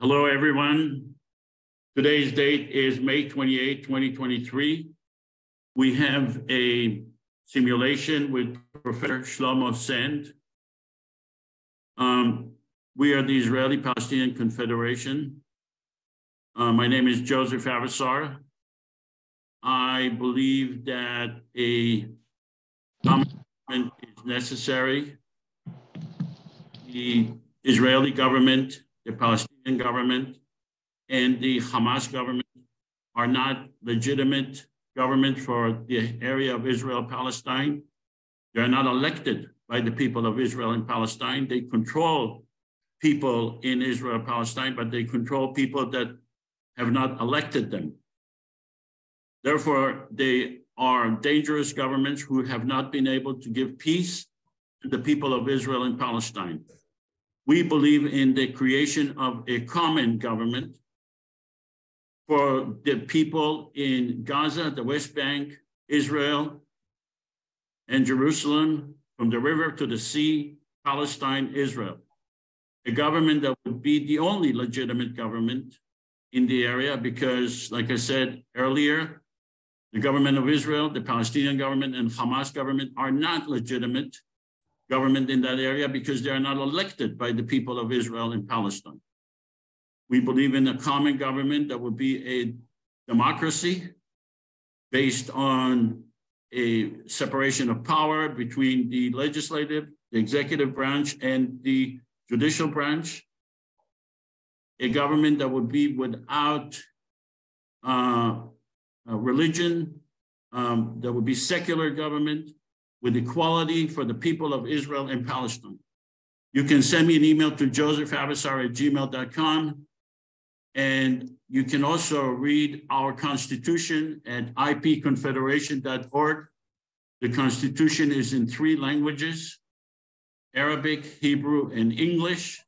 Hello, everyone. Today's date is May 28, 2023. We have a simulation with Professor Shlomo Sand. Um, we are the Israeli-Palestinian Confederation. Uh, my name is Joseph Avesar. I believe that a government is necessary. The Israeli government, the Palestinian government, and the Hamas government are not legitimate government for the area of Israel Palestine. They're not elected by the people of Israel and Palestine. They control people in Israel Palestine, but they control people that have not elected them. Therefore, they are dangerous governments who have not been able to give peace to the people of Israel and Palestine. We believe in the creation of a common government for the people in Gaza, the West Bank, Israel, and Jerusalem, from the river to the sea, Palestine, Israel. A government that would be the only legitimate government in the area because, like I said earlier, the government of Israel, the Palestinian government, and Hamas government are not legitimate government in that area because they are not elected by the people of Israel and Palestine. We believe in a common government that would be a democracy based on a separation of power between the legislative, the executive branch, and the judicial branch. A government that would be without uh, religion, um, there would be secular government, with equality for the people of Israel and Palestine. You can send me an email to josephavassar at gmail.com. And you can also read our constitution at ipconfederation.org. The constitution is in three languages, Arabic, Hebrew, and English.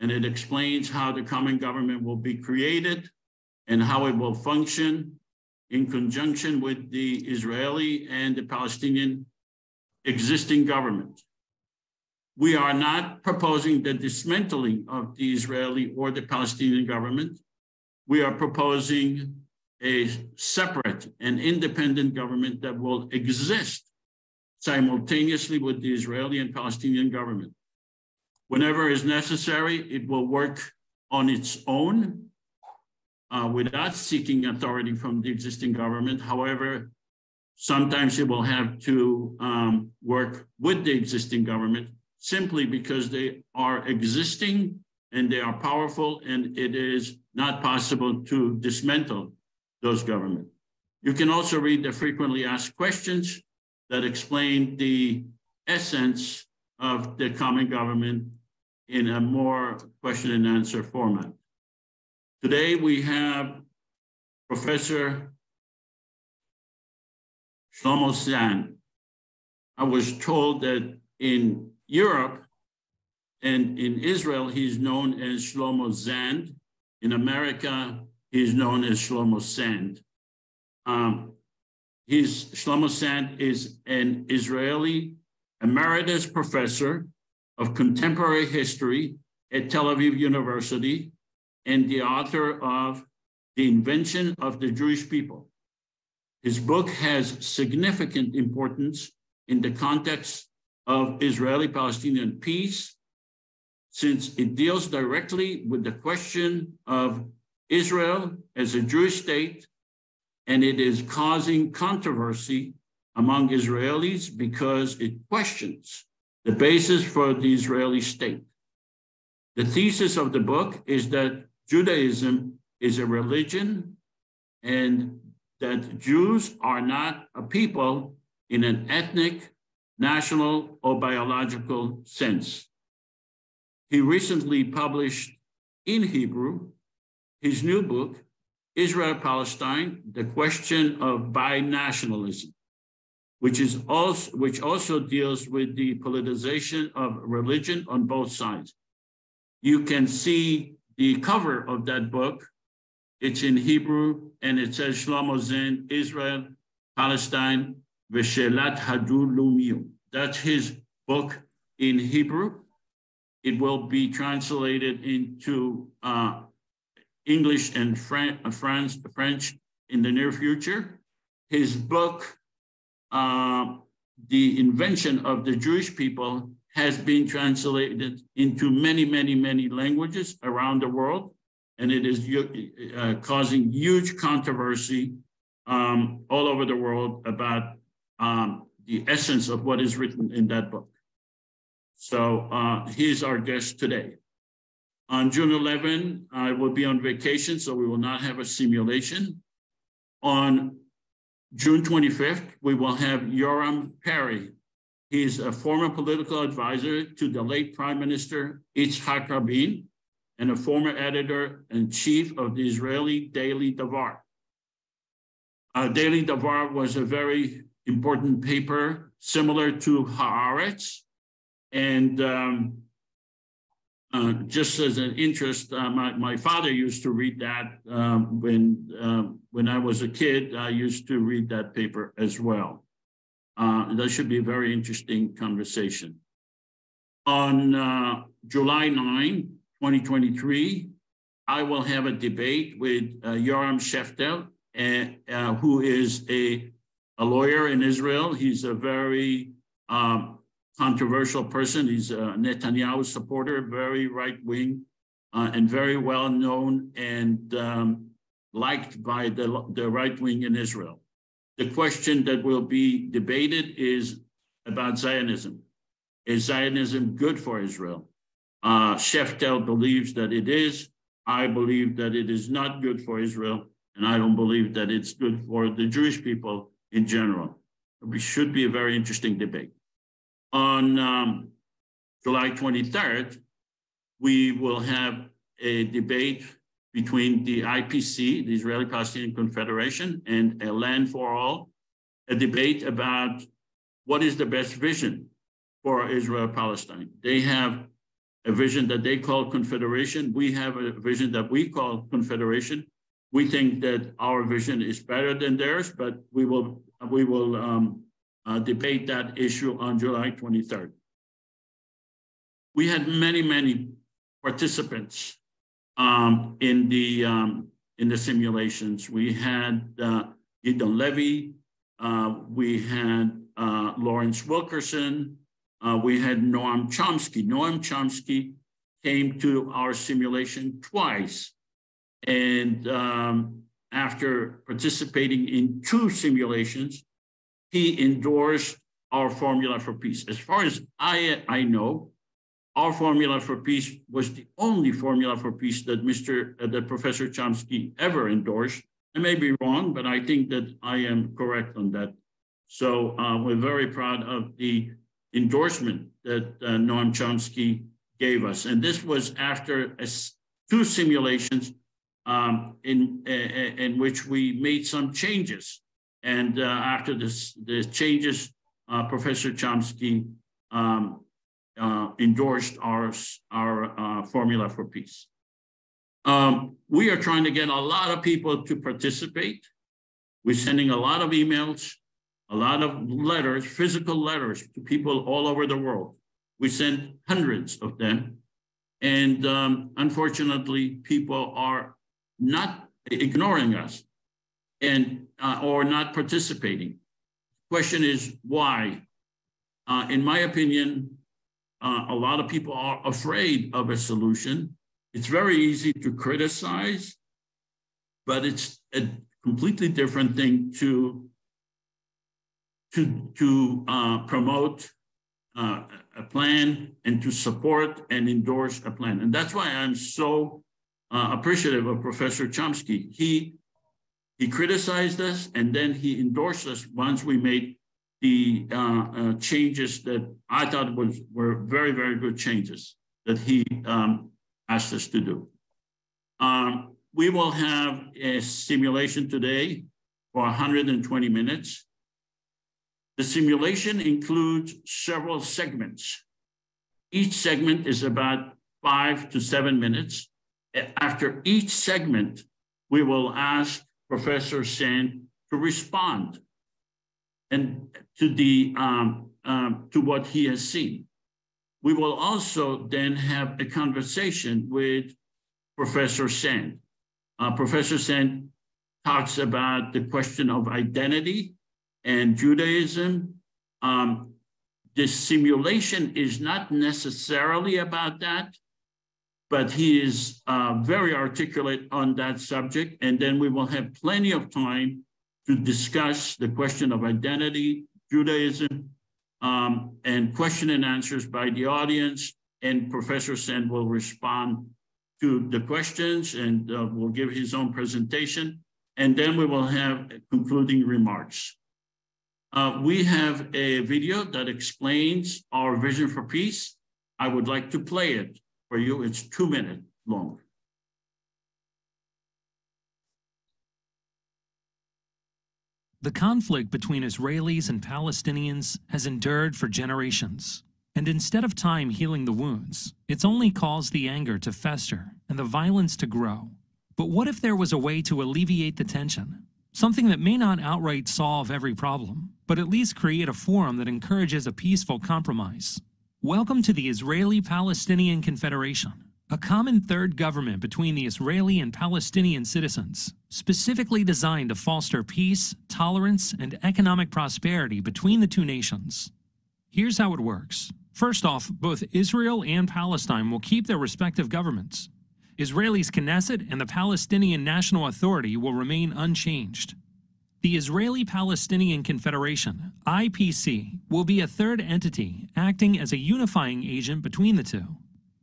And it explains how the common government will be created and how it will function in conjunction with the Israeli and the Palestinian existing government. We are not proposing the dismantling of the Israeli or the Palestinian government. We are proposing a separate and independent government that will exist simultaneously with the Israeli and Palestinian government. Whenever is necessary, it will work on its own uh, without seeking authority from the existing government. However, Sometimes it will have to um, work with the existing government simply because they are existing and they are powerful and it is not possible to dismantle those governments. You can also read the frequently asked questions that explain the essence of the common government in a more question and answer format. Today we have Professor Shlomo Sand. I was told that in Europe and in Israel, he's known as Shlomo Zand. In America, he's known as Shlomo Sand. Um, he's, Shlomo Sand is an Israeli emeritus professor of contemporary history at Tel Aviv University and the author of The Invention of the Jewish People, his book has significant importance in the context of Israeli Palestinian peace, since it deals directly with the question of Israel as a Jewish state, and it is causing controversy among Israelis because it questions the basis for the Israeli state. The thesis of the book is that Judaism is a religion and that Jews are not a people in an ethnic, national, or biological sense. He recently published in Hebrew his new book, Israel Palestine, the question of binationalism, which is also which also deals with the politicization of religion on both sides. You can see the cover of that book it's in Hebrew and it says Shlomo Zand, Israel, Palestine, Veshelat Hadu Lumiyum. That's his book in Hebrew. It will be translated into uh, English and Fran uh, France, French in the near future. His book, uh, The Invention of the Jewish People, has been translated into many, many, many languages around the world, and it is uh, causing huge controversy um, all over the world about um, the essence of what is written in that book. So uh, he's our guest today. On June 11, I will be on vacation, so we will not have a simulation. On June 25th, we will have Yoram Peri. He's a former political advisor to the late Prime Minister Yitzhak Rabin and a former editor and chief of the Israeli Daily Davar. Uh, Daily Davar was a very important paper similar to Haaretz. And um, uh, just as an interest, uh, my, my father used to read that um, when, uh, when I was a kid. I used to read that paper as well. Uh, that should be a very interesting conversation. On uh, July 9, 2023, I will have a debate with uh, Yoram Sheftel, who is a, a lawyer in Israel. He's a very um, controversial person. He's a Netanyahu supporter, very right wing, uh, and very well known and um, liked by the, the right wing in Israel. The question that will be debated is about Zionism. Is Zionism good for Israel? Uh, Sheftel believes that it is. I believe that it is not good for Israel, and I don't believe that it's good for the Jewish people in general. It should be a very interesting debate. On um, July 23rd, we will have a debate between the IPC, the Israeli Palestinian Confederation, and a Land for All, a debate about what is the best vision for Israel Palestine. They have a vision that they call confederation. We have a vision that we call confederation. We think that our vision is better than theirs, but we will we will um, uh, debate that issue on July 23rd. We had many, many participants um, in the um, in the simulations. We had uh, Gideon Levy, uh, we had uh, Lawrence Wilkerson, uh, we had Noam Chomsky. Noam Chomsky came to our simulation twice. And um, after participating in two simulations, he endorsed our formula for peace. As far as I, I know, our formula for peace was the only formula for peace that Mr. Uh, that Professor Chomsky ever endorsed. I may be wrong, but I think that I am correct on that. So uh, we're very proud of the endorsement that uh, Noam Chomsky gave us. And this was after a, two simulations um, in, uh, in which we made some changes and uh, after this, the changes, uh, Professor Chomsky um, uh, endorsed our, our formula for peace. Um, we are trying to get a lot of people to participate. We're sending a lot of emails, a lot of letters, physical letters to people all over the world. We sent hundreds of them. And um, unfortunately, people are not ignoring us and uh, or not participating. Question is why? Uh, in my opinion, uh, a lot of people are afraid of a solution. It's very easy to criticize, but it's a completely different thing to to to uh, promote uh, a plan and to support and endorse a plan. And that's why I'm so uh, appreciative of Professor Chomsky. He he criticized us and then he endorsed us once we made the uh, uh, changes that I thought was were very, very good changes that he um, asked us to do. Um, we will have a simulation today for 120 minutes. The simulation includes several segments. Each segment is about five to seven minutes. After each segment, we will ask Professor Sand to respond and to the um, um, to what he has seen. We will also then have a conversation with Professor Sand. uh, Professor Sand talks about the question of identity and Judaism. Um, this simulation is not necessarily about that, but he is uh, very articulate on that subject. And then we will have plenty of time to discuss the question of identity, Judaism, um, and question and answers by the audience. And Professor Sand will respond to the questions and uh, will give his own presentation. And then we will have concluding remarks. Uh, we have a video that explains our vision for peace. I would like to play it for you. It's two minutes long. The conflict between Israelis and Palestinians has endured for generations. And instead of time healing the wounds, it's only caused the anger to fester and the violence to grow. But what if there was a way to alleviate the tension? Something that may not outright solve every problem, but at least create a forum that encourages a peaceful compromise. Welcome to the Israeli Palestinian Confederation, a common third government between the Israeli and Palestinian citizens, specifically designed to foster peace, tolerance, and economic prosperity between the two nations. Here's how it works. First off, both Israel and Palestine will keep their respective governments. Israel's Knesset and the Palestinian National Authority will remain unchanged. The Israeli Palestinian Confederation, IPC, will be a third entity acting as a unifying agent between the two.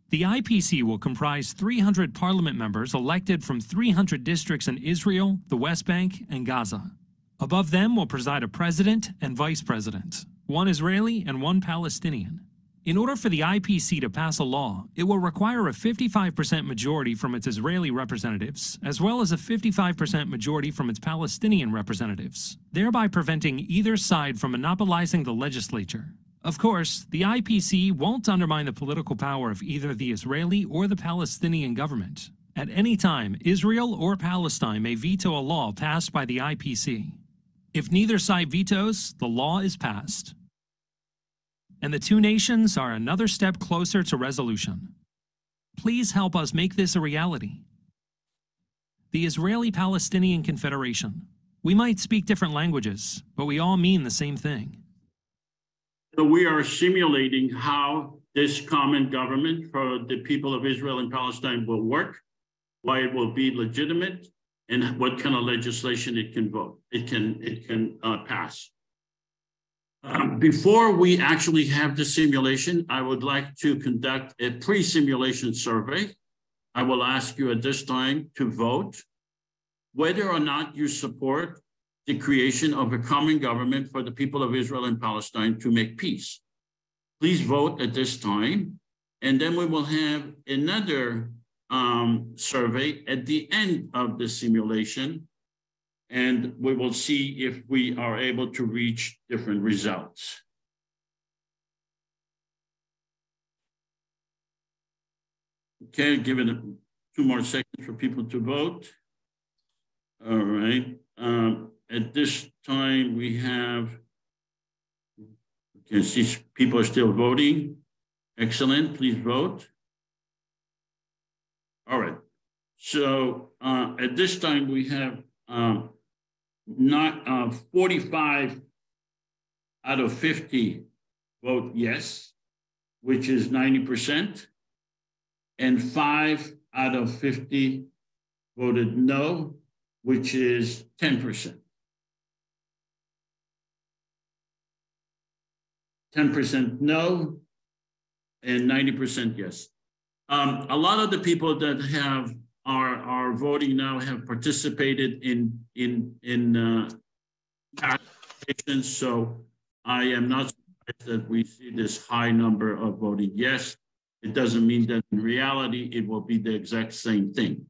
The IPC will comprise 300 parliament members elected from 300 districts in Israel, the West Bank, and Gaza. Above them will preside a president and vice president, one Israeli and one Palestinian. In order for the IPC to pass a law, it will require a 55% majority from its Israeli representatives, as well as a 55% majority from its Palestinian representatives, thereby preventing either side from monopolizing the legislature. Of course, the IPC won't undermine the political power of either the Israeli or the Palestinian government. At any time, Israel or Palestine may veto a law passed by the IPC. If neither side vetoes, the law is passed. And the two nations are another step closer to resolution. Please help us make this a reality. The Israeli Palestinian Confederation. We might speak different languages, but we all mean the same thing. So we are simulating how this common government for the people of Israel and Palestine will work, why it will be legitimate, and what kind of legislation it can vote, it can it can uh, pass. Um, before we actually have the simulation, I would like to conduct a pre-simulation survey. I will ask you at this time to vote whether or not you support the creation of a common government for the people of Israel and Palestine to make peace. Please vote at this time, and then we will have another um, survey at the end of the simulation, and we will see if we are able to reach different results. Okay, give it two more seconds for people to vote. All right. Um, at this time, we have, you can see people are still voting. Excellent, please vote. All right, so uh, at this time, we have um, not uh, 45 out of 50 vote yes, which is 90%, and five out of 50 voted no, which is 10%. 10% no, and 90% yes. Um, a lot of the people that have are are voting now have participated in in in uh, so I am not surprised that we see this high number of voting yes. It doesn't mean that in reality it will be the exact same thing.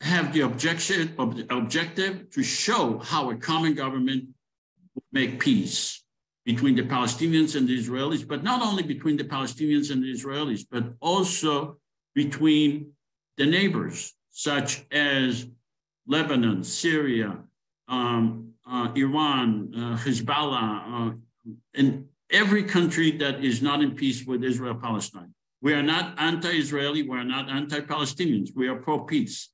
have the objection the objective to show how a common government will make peace between the Palestinians and the Israelis, but not only between the Palestinians and the Israelis, but also between the neighbors, such as Lebanon, Syria, um, uh, Iran, uh, Hezbollah, uh, and every country that is not in peace with Israel Palestine. We are not anti-Israeli, we are not anti-Palestinians, we are pro-peace.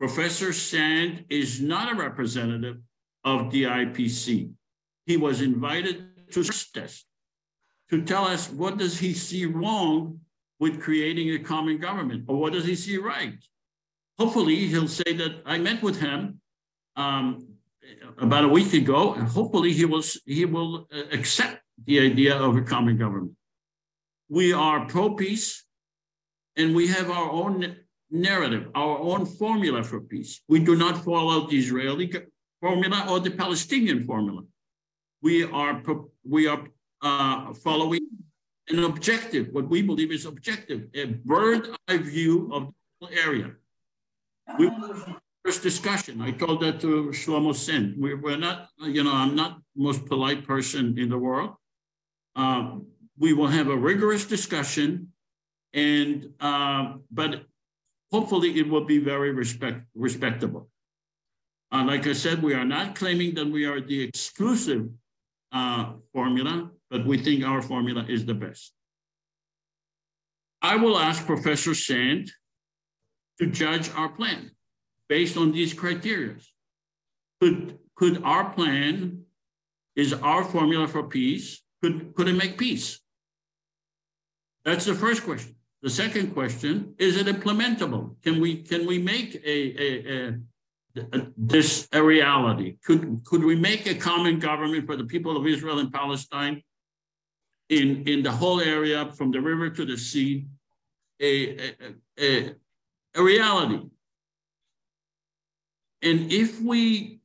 Professor Sand is not a representative of the IPC. He was invited to test to tell us what does he see wrong with creating a common government, or what does he see right? Hopefully, he'll say that I met with him um, about a week ago, and hopefully he will he will uh, accept the idea of a common government. We are pro-peace, and we have our own narrative, our own formula for peace. We do not follow the Israeli formula or the Palestinian formula. We are we are uh, following an objective, what we believe is objective, a bird eye view of the area. We first discussion. I told that to Shlomo Sen. We, we're not, you know, I'm not the most polite person in the world. Um, we will have a rigorous discussion, and uh, but hopefully it will be very respect respectable. Uh, like I said, we are not claiming that we are the exclusive uh, formula, but we think our formula is the best. I will ask Professor Sand to judge our plan based on these criteria. Could, could our plan, is our formula for peace, could, could it make peace? That's the first question. The second question, is it implementable? Can we, can we make a, a, a this a reality? Could, could we make a common government for the people of Israel and Palestine in, in the whole area from the river to the sea, a, a, a, a reality? And if we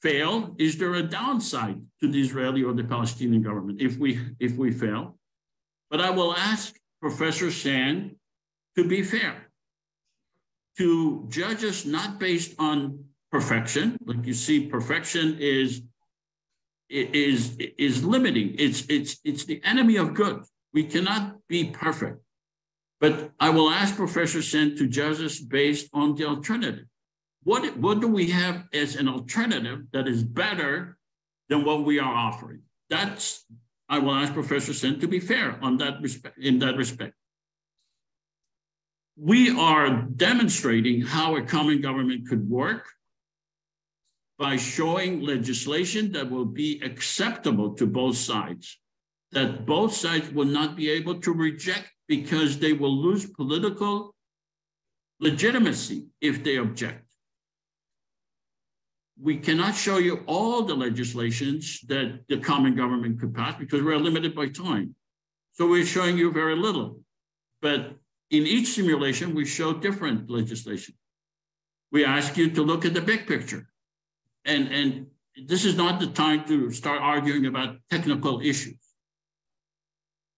fail, is there a downside to the Israeli or the Palestinian government if we, if we fail? But I will ask Professor Sand to be fair to judge us not based on perfection. Like you see, perfection is is is limiting. It's it's it's the enemy of good. We cannot be perfect. But I will ask Professor Sen to judge us based on the alternative. What, what do we have as an alternative that is better than what we are offering? That's I will ask Professor Sen to be fair on that respect in that respect we are demonstrating how a common government could work by showing legislation that will be acceptable to both sides, that both sides will not be able to reject because they will lose political legitimacy if they object. We cannot show you all the legislations that the common government could pass because we're limited by time. So we're showing you very little. But in each simulation, we show different legislation. We ask you to look at the big picture. And, and this is not the time to start arguing about technical issues.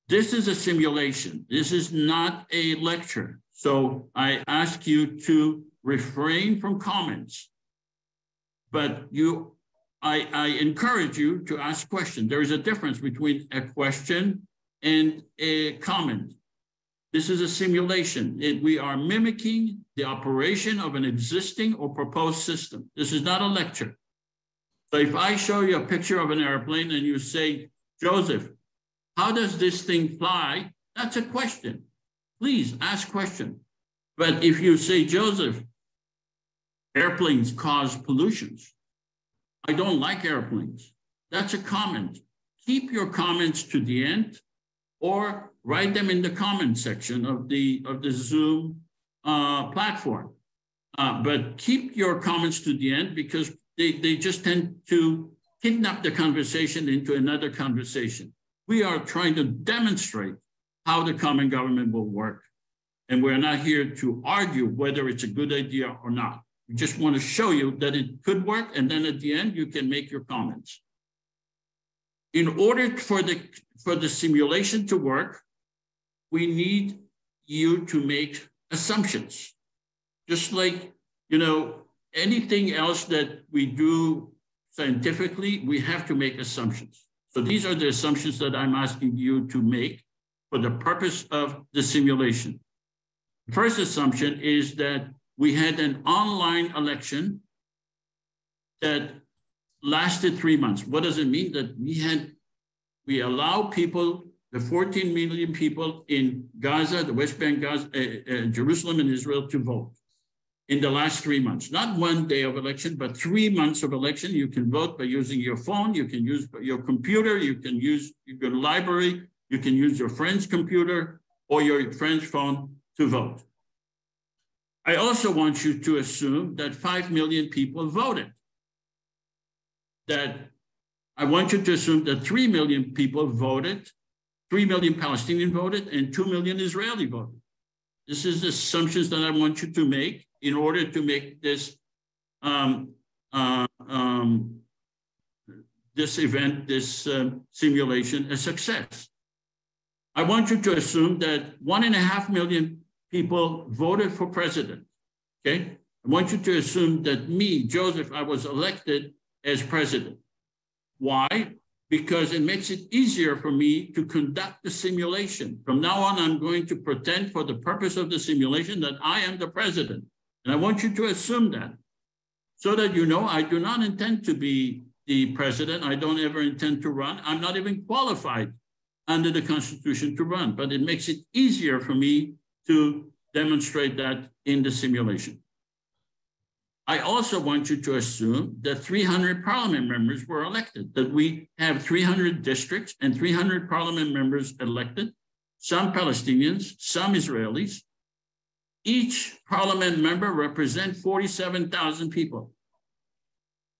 This is a simulation. This is not a lecture. So I ask you to refrain from comments. But you, I, I encourage you to ask questions. There is a difference between a question and a comment. This is a simulation. It, we are mimicking the operation of an existing or proposed system. This is not a lecture. So if I show you a picture of an airplane and you say, Joseph, how does this thing fly? That's a question. Please ask question. But if you say, Joseph, airplanes cause pollutions. I don't like airplanes. That's a comment. Keep your comments to the end or write them in the comment section of the, of the Zoom uh, platform. Uh, but keep your comments to the end because they, they just tend to kidnap the conversation into another conversation. We are trying to demonstrate how the common government will work. And we're not here to argue whether it's a good idea or not. We just want to show you that it could work. And then at the end, you can make your comments. In order for the, for the simulation to work, we need you to make assumptions. Just like, you know, anything else that we do scientifically, we have to make assumptions. So these are the assumptions that I'm asking you to make for the purpose of the simulation. First assumption is that we had an online election that lasted three months. What does it mean? That we had, we allow people the 14 million people in Gaza, the West Bank, Gaza, uh, uh, Jerusalem, and Israel to vote in the last three months. Not one day of election, but three months of election. You can vote by using your phone, you can use your computer, you can use your library, you can use your friend's computer or your friend's phone to vote. I also want you to assume that 5 million people voted. That I want you to assume that 3 million people voted 3 million Palestinian voted and 2 million Israeli voted. This is the assumptions that I want you to make in order to make this um, uh, um, this event, this uh, simulation a success. I want you to assume that one and a half million people voted for president, okay? I want you to assume that me, Joseph, I was elected as president. Why? because it makes it easier for me to conduct the simulation. From now on, I'm going to pretend for the purpose of the simulation that I am the president. And I want you to assume that so that you know I do not intend to be the president. I don't ever intend to run. I'm not even qualified under the Constitution to run, but it makes it easier for me to demonstrate that in the simulation. I also want you to assume that 300 parliament members were elected, that we have 300 districts and 300 parliament members elected, some Palestinians, some Israelis. Each parliament member represents 47,000 people.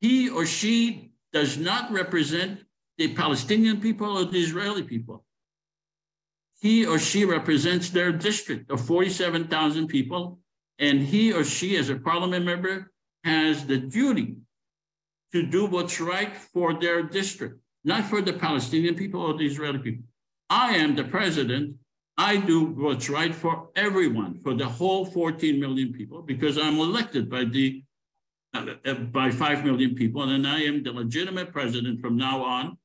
He or she does not represent the Palestinian people or the Israeli people. He or she represents their district of 47,000 people, and he or she, as a parliament member, has the duty to do what's right for their district, not for the Palestinian people or the Israeli people. I am the president. I do what's right for everyone, for the whole 14 million people, because I'm elected by the uh, uh, by 5 million people, and I am the legitimate president from now on.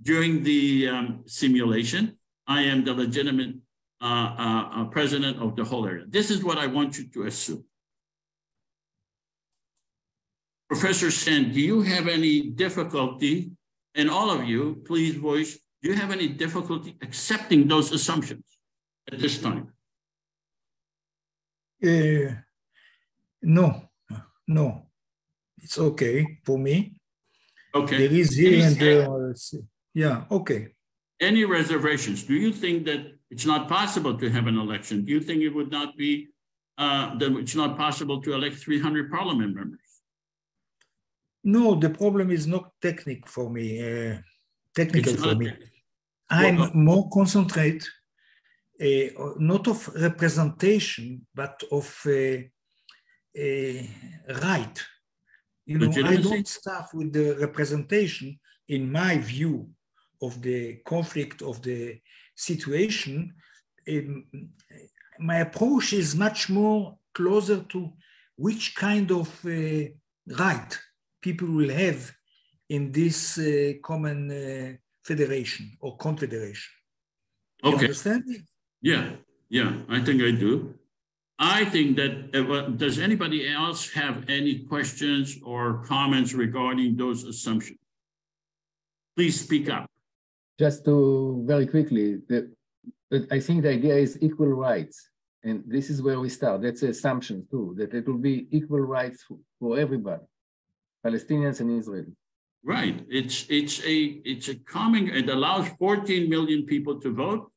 During the um, simulation, I am the legitimate uh, uh, uh president of the whole area. This is what I want you to assume. Professor Sen, do you have any difficulty, and all of you, please voice, do you have any difficulty accepting those assumptions at this time? Uh, no, no, it's okay for me. Okay. There is here and there. Yeah, okay. Any reservations? Do you think that it's not possible to have an election? Do you think it would not be, uh, that it's not possible to elect 300 parliament members? No, the problem is not technical for me, uh, technical for me. I'm well, more concentrate, uh, not of representation, but of uh, uh right. You know, I don't start with the representation in my view of the conflict of the situation. Um, my approach is much more closer to which kind of uh, right people will have in this uh, common uh, federation or confederation. You okay. understand? Yeah, yeah, I think I do. I think that, uh, does anybody else have any questions or comments regarding those assumptions? Please speak up. Just to very quickly, the, I think the idea is equal rights. And this is where we start. That's the assumption too, that it will be equal rights for, for everybody. Palestinians and Israel. Right. It's it's a it's a common. It allows 14 million people to vote,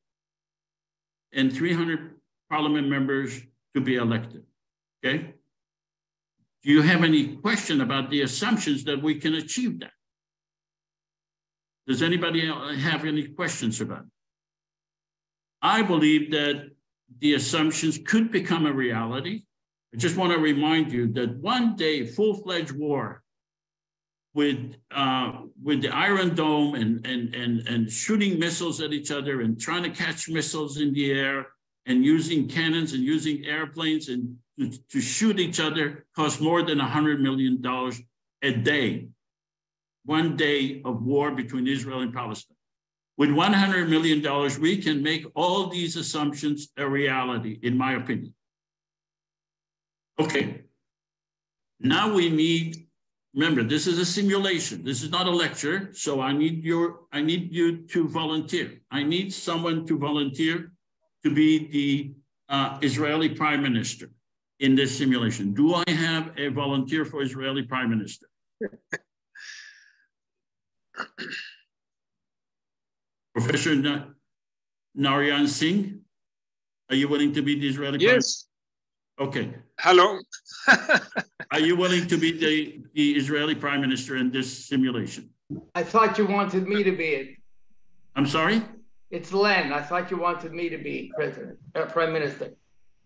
and 300 parliament members to be elected. Okay. Do you have any question about the assumptions that we can achieve that? Does anybody have any questions about it? I believe that the assumptions could become a reality. I just want to remind you that one day, full-fledged war with uh, with the Iron Dome and, and and and shooting missiles at each other and trying to catch missiles in the air and using cannons and using airplanes and to, to shoot each other costs more than hundred million dollars a day. One day of war between Israel and Palestine. With $100 million, we can make all these assumptions a reality, in my opinion. Okay, now we need remember, this is a simulation. This is not a lecture. So I need your, I need you to volunteer. I need someone to volunteer to be the uh, Israeli prime minister in this simulation. Do I have a volunteer for Israeli prime minister? Professor Na Narayan Singh, are you willing to be the Israeli? Yes. Okay. Hello. are you willing to be the, the Israeli prime minister in this simulation? I thought you wanted me to be it. I'm sorry? It's Len. I thought you wanted me to be president, uh, prime minister.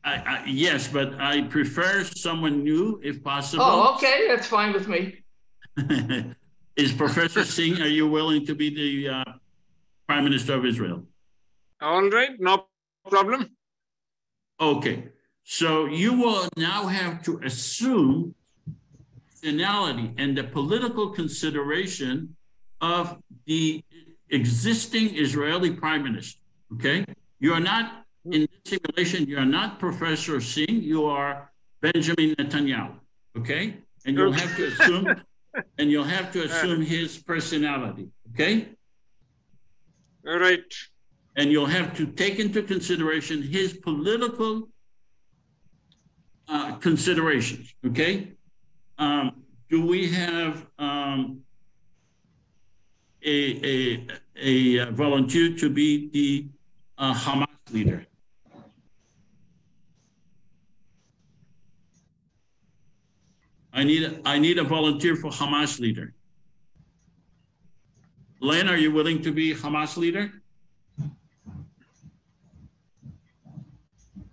I, I, yes, but I prefer someone new if possible. Oh, okay. That's fine with me. Is Professor Singh, are you willing to be the uh, Prime Minister of Israel? All right, no problem. Okay, so you will now have to assume finality and the political consideration of the existing Israeli Prime Minister. Okay, you are not in this simulation. You are not Professor Singh. You are Benjamin Netanyahu. Okay, and you'll have to assume and you'll have to assume his personality, okay? All right. And you'll have to take into consideration his political uh, considerations, okay? Um, do we have um, a, a, a volunteer to be the uh, Hamas leader? I need, I need a volunteer for Hamas leader. Len, are you willing to be Hamas leader?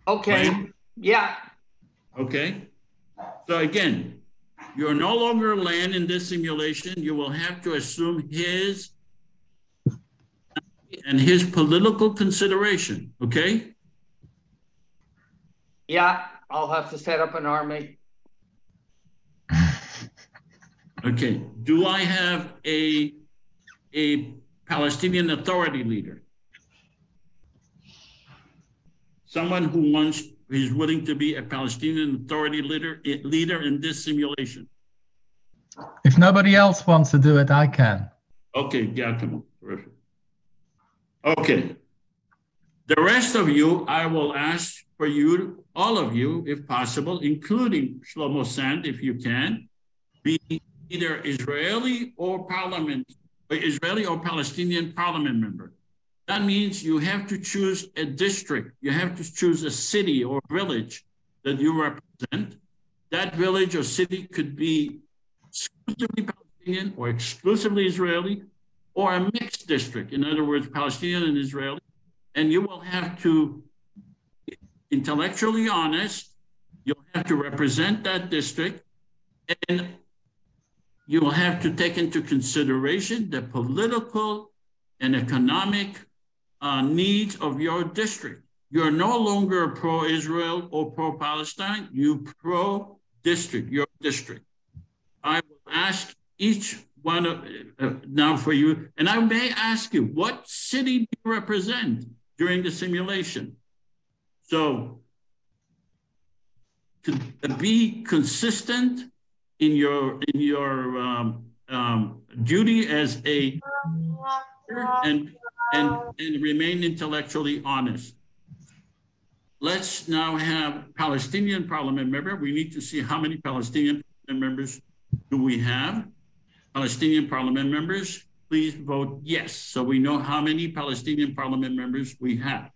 Okay. Len? Yeah. Okay. So again, you're no longer Len in this simulation. You will have to assume his and his political consideration. Okay. Yeah. I'll have to set up an army. Okay, do I have a, a Palestinian Authority leader? Someone who wants, is willing to be a Palestinian Authority leader, eh, leader in this simulation? If nobody else wants to do it, I can. Okay, Giacomo, terrific. Okay. The rest of you, I will ask for you, all of you, if possible, including Shlomo Sand, if you can, be either Israeli or parliament, uh, Israeli or Palestinian parliament member. That means you have to choose a district. You have to choose a city or village that you represent. That village or city could be exclusively Palestinian or exclusively Israeli or a mixed district. In other words, Palestinian and Israeli. And you will have to intellectually honest. You'll have to represent that district and you will have to take into consideration the political and economic uh, needs of your district. You're no longer pro-Israel or pro-Palestine, you pro-district, your district. I will ask each one of, uh, now for you, and I may ask you, what city do you represent during the simulation? So to be consistent in your in your um, um, duty as a and and and remain intellectually honest. Let's now have Palestinian parliament member. We need to see how many Palestinian members do we have. Palestinian parliament members, please vote yes. So we know how many Palestinian parliament members we have.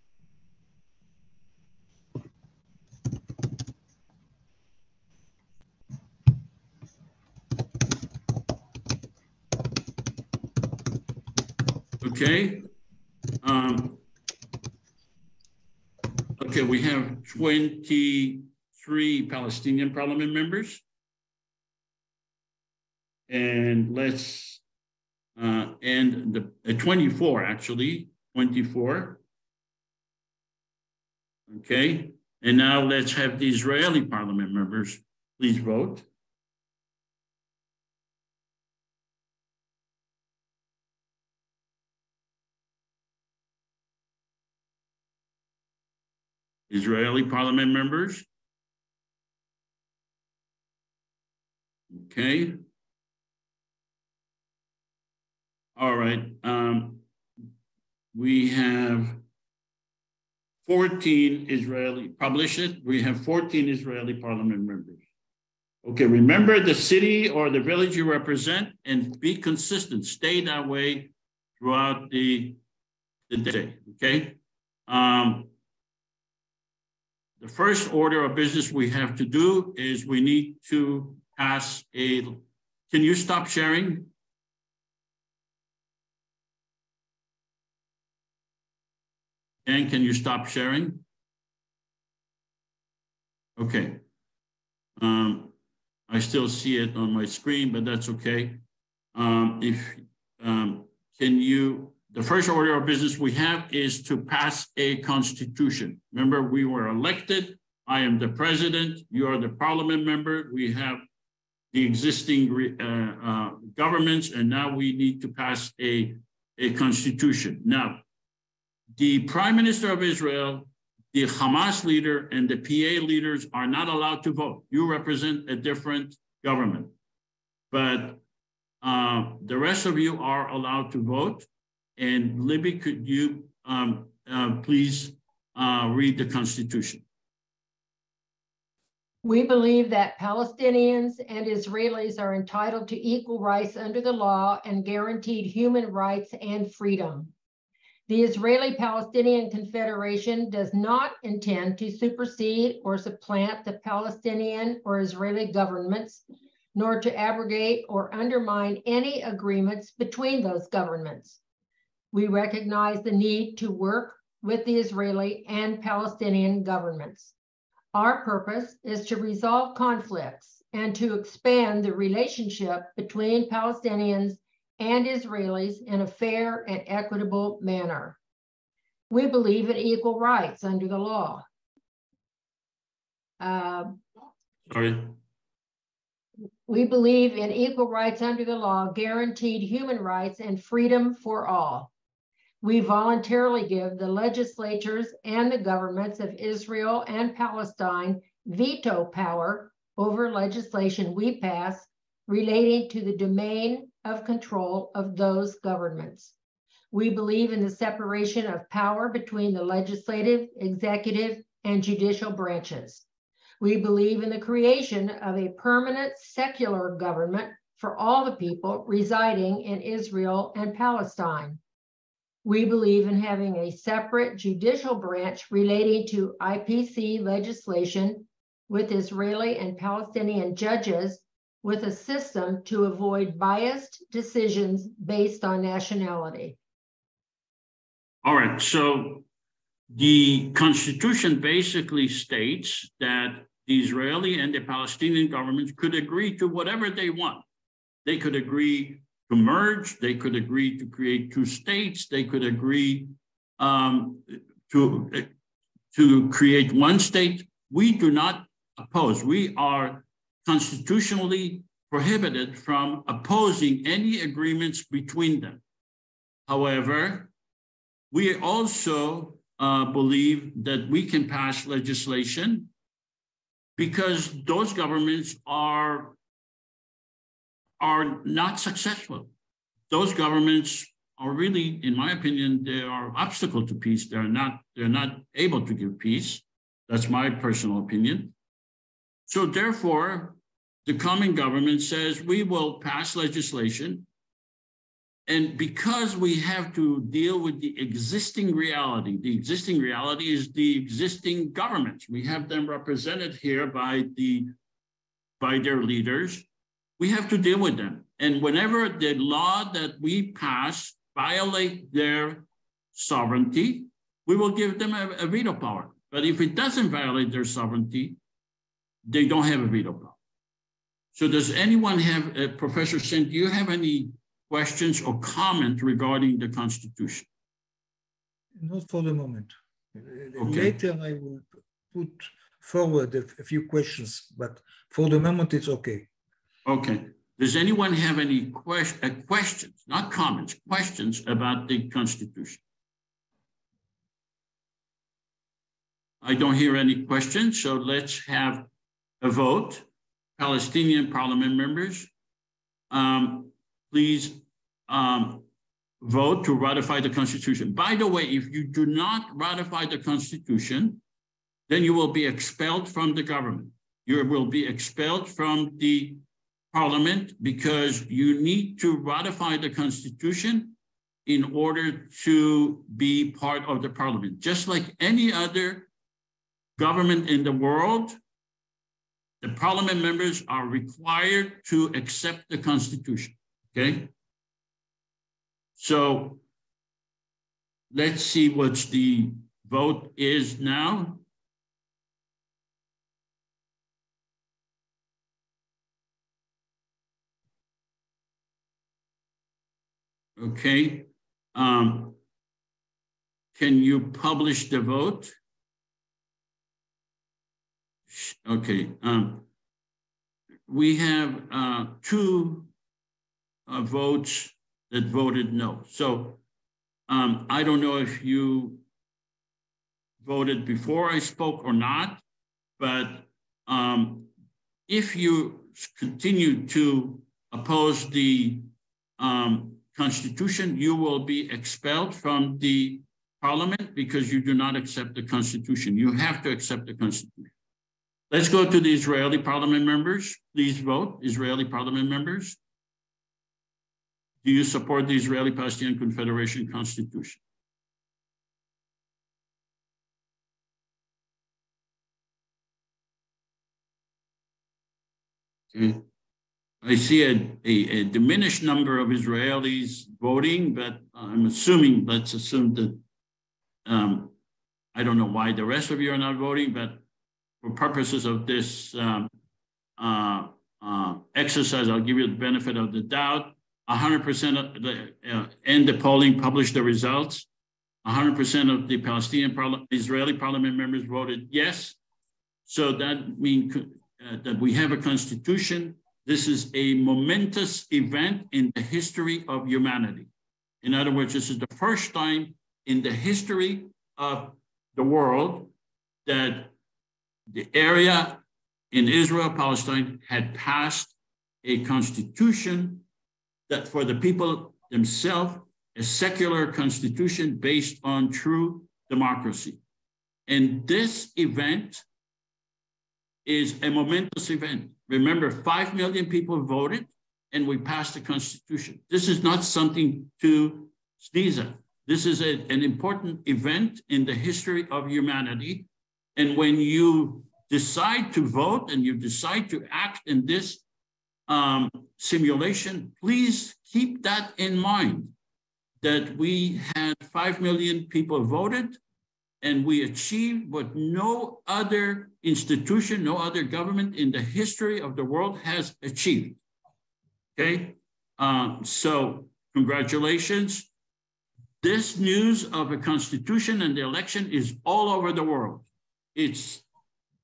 Okay. Um, okay, we have 23 Palestinian parliament members. And let's uh, end the uh, 24 actually, 24. Okay, and now let's have the Israeli parliament members please vote. Israeli parliament members. Okay. All right. Um, we have 14 Israeli, publish it. We have 14 Israeli parliament members. Okay, remember the city or the village you represent and be consistent. Stay that way throughout the, the day, okay? Um, the first order of business we have to do is we need to pass a, can you stop sharing? Dan, can you stop sharing? Okay. Um, I still see it on my screen, but that's okay. Um, if um, can you, the first order of business we have is to pass a constitution. Remember, we were elected. I am the president. You are the parliament member. We have the existing uh, uh, governments, and now we need to pass a, a constitution. Now, the prime minister of Israel, the Hamas leader, and the PA leaders are not allowed to vote. You represent a different government. But uh, the rest of you are allowed to vote. And Libby, could you um, uh, please uh, read the Constitution? We believe that Palestinians and Israelis are entitled to equal rights under the law and guaranteed human rights and freedom. The Israeli Palestinian Confederation does not intend to supersede or supplant the Palestinian or Israeli governments, nor to abrogate or undermine any agreements between those governments. We recognize the need to work with the Israeli and Palestinian governments. Our purpose is to resolve conflicts and to expand the relationship between Palestinians and Israelis in a fair and equitable manner. We believe in equal rights under the law. Uh, Sorry. We believe in equal rights under the law, guaranteed human rights, and freedom for all. We voluntarily give the legislatures and the governments of Israel and Palestine veto power over legislation we pass relating to the domain of control of those governments. We believe in the separation of power between the legislative, executive, and judicial branches. We believe in the creation of a permanent secular government for all the people residing in Israel and Palestine. We believe in having a separate judicial branch relating to IPC legislation with Israeli and Palestinian judges with a system to avoid biased decisions based on nationality. All right, so the Constitution basically states that the Israeli and the Palestinian governments could agree to whatever they want. They could agree to merge, they could agree to create two states, they could agree um, to, to create one state. We do not oppose. We are constitutionally prohibited from opposing any agreements between them. However, we also uh, believe that we can pass legislation because those governments are, are not successful. Those governments are really, in my opinion, they are obstacle to peace. They're not, they're not able to give peace. That's my personal opinion. So therefore, the coming government says we will pass legislation. And because we have to deal with the existing reality, the existing reality is the existing governments. We have them represented here by the by their leaders. We have to deal with them. And whenever the law that we pass violate their sovereignty, we will give them a, a veto power. But if it doesn't violate their sovereignty, they don't have a veto power. So does anyone have, uh, Professor Sand, do you have any questions or comment regarding the Constitution? Not for the moment. Okay. Later I will put forward a, a few questions, but for the moment it's okay. Okay. Does anyone have any uh, questions, not comments, questions about the Constitution? I don't hear any questions, so let's have a vote. Palestinian parliament members, um, please um, vote to ratify the Constitution. By the way, if you do not ratify the Constitution, then you will be expelled from the government. You will be expelled from the parliament because you need to ratify the Constitution in order to be part of the parliament. Just like any other government in the world, the parliament members are required to accept the Constitution, okay? So let's see what the vote is now. Okay. Um, can you publish the vote? Okay. Um, we have uh, two uh, votes that voted no. So um, I don't know if you voted before I spoke or not, but um, if you continue to oppose the um, Constitution, you will be expelled from the parliament because you do not accept the Constitution. You have to accept the Constitution. Let's go to the Israeli parliament members. Please vote, Israeli parliament members. Do you support the Israeli Palestinian Confederation Constitution? Okay. I see a, a, a, diminished number of Israelis voting, but I'm assuming, let's assume that, um, I don't know why the rest of you are not voting, but for purposes of this um, uh, uh, exercise, I'll give you the benefit of the doubt. 100% of the, uh, the polling published the results. 100% of the Palestinian parliament, Israeli parliament members voted yes. So that means uh, that we have a constitution. This is a momentous event in the history of humanity. In other words, this is the first time in the history of the world that the area in Israel, Palestine had passed a constitution that for the people themselves, a secular constitution based on true democracy. And this event is a momentous event. Remember, 5 million people voted and we passed the constitution. This is not something to sneeze at. This is a, an important event in the history of humanity. And when you decide to vote and you decide to act in this um, simulation, please keep that in mind that we had 5 million people voted and we achieved what no other institution, no other government in the history of the world has achieved. Okay, um, so congratulations. This news of a constitution and the election is all over the world. It's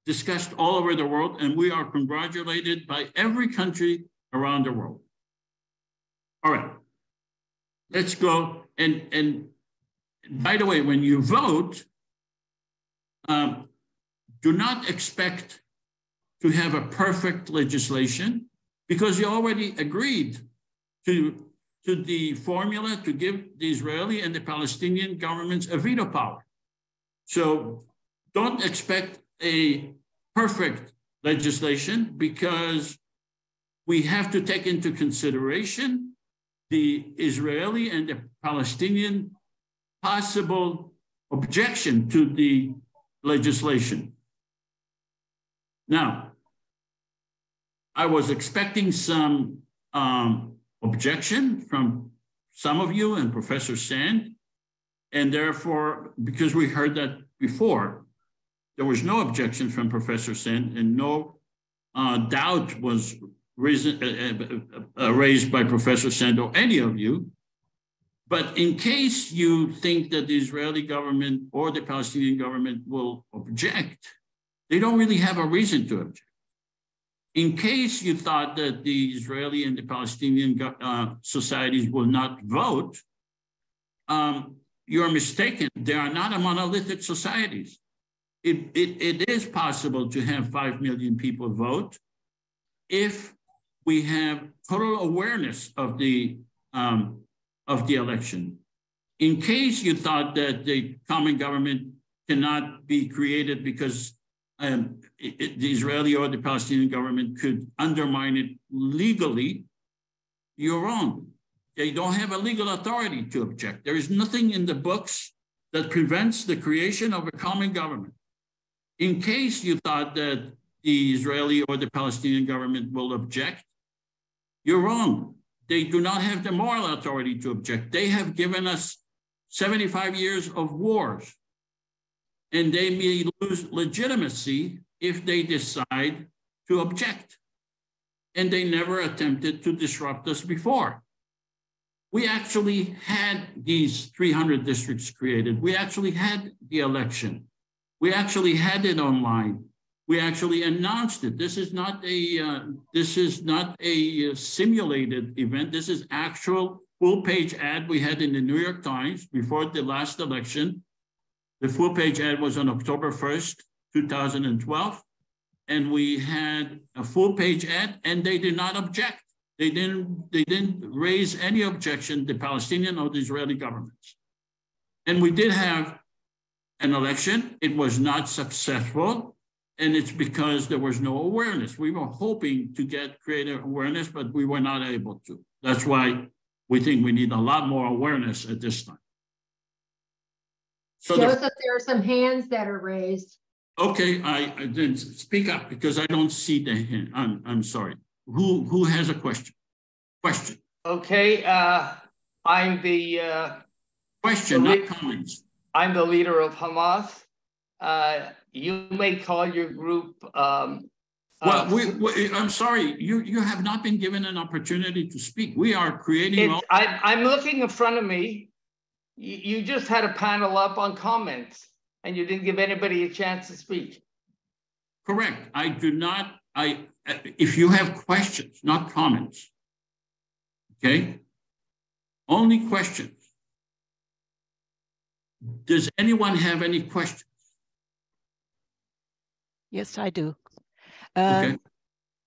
discussed all over the world, and we are congratulated by every country around the world. All right, let's go. And, and by the way, when you vote, um, do not expect to have a perfect legislation because you already agreed to, to the formula to give the Israeli and the Palestinian governments a veto power. So don't expect a perfect legislation because we have to take into consideration the Israeli and the Palestinian possible objection to the legislation. Now, I was expecting some um, objection from some of you and Professor Sand, and therefore, because we heard that before, there was no objection from Professor Sand and no uh, doubt was reason, uh, uh, uh, raised by Professor Sand or any of you. But in case you think that the Israeli government or the Palestinian government will object, they don't really have a reason to object. In case you thought that the Israeli and the Palestinian uh, societies will not vote, um, you're mistaken. They are not a monolithic societies it, it, it is possible to have 5 million people vote if we have total awareness of the um, of the election. In case you thought that the common government cannot be created because um, it, the Israeli or the Palestinian government could undermine it legally, you're wrong. They don't have a legal authority to object. There is nothing in the books that prevents the creation of a common government. In case you thought that the Israeli or the Palestinian government will object, you're wrong. They do not have the moral authority to object. They have given us 75 years of wars, and they may lose legitimacy if they decide to object. And they never attempted to disrupt us before we actually had these 300 districts created. We actually had the election. We actually had it online. We actually announced it. This is not a uh, this is not a uh, simulated event. This is actual full page ad we had in the New York Times before the last election. The full page ad was on October 1st, 2012. And we had a full page ad and they did not object. They didn't, they didn't raise any objection, the Palestinian or the Israeli governments. And we did have an election. It was not successful. And it's because there was no awareness. We were hoping to get greater awareness, but we were not able to. That's why we think we need a lot more awareness at this time. So Joseph, the, there are some hands that are raised. Okay, I, I didn't speak up because I don't see the hand. I'm, I'm sorry. Who who has a question? Question. Okay, uh, I'm the uh, question, the not comments. I'm the leader of Hamas. Uh, you may call your group. Um, uh, well, we, we, I'm sorry, you you have not been given an opportunity to speak. We are creating. All- I, I'm looking in front of me. You, you just had a panel up on comments, and you didn't give anybody a chance to speak. Correct. I do not. I if you have questions, not comments, okay? Only questions. Does anyone have any questions? Yes, I do. Um, okay.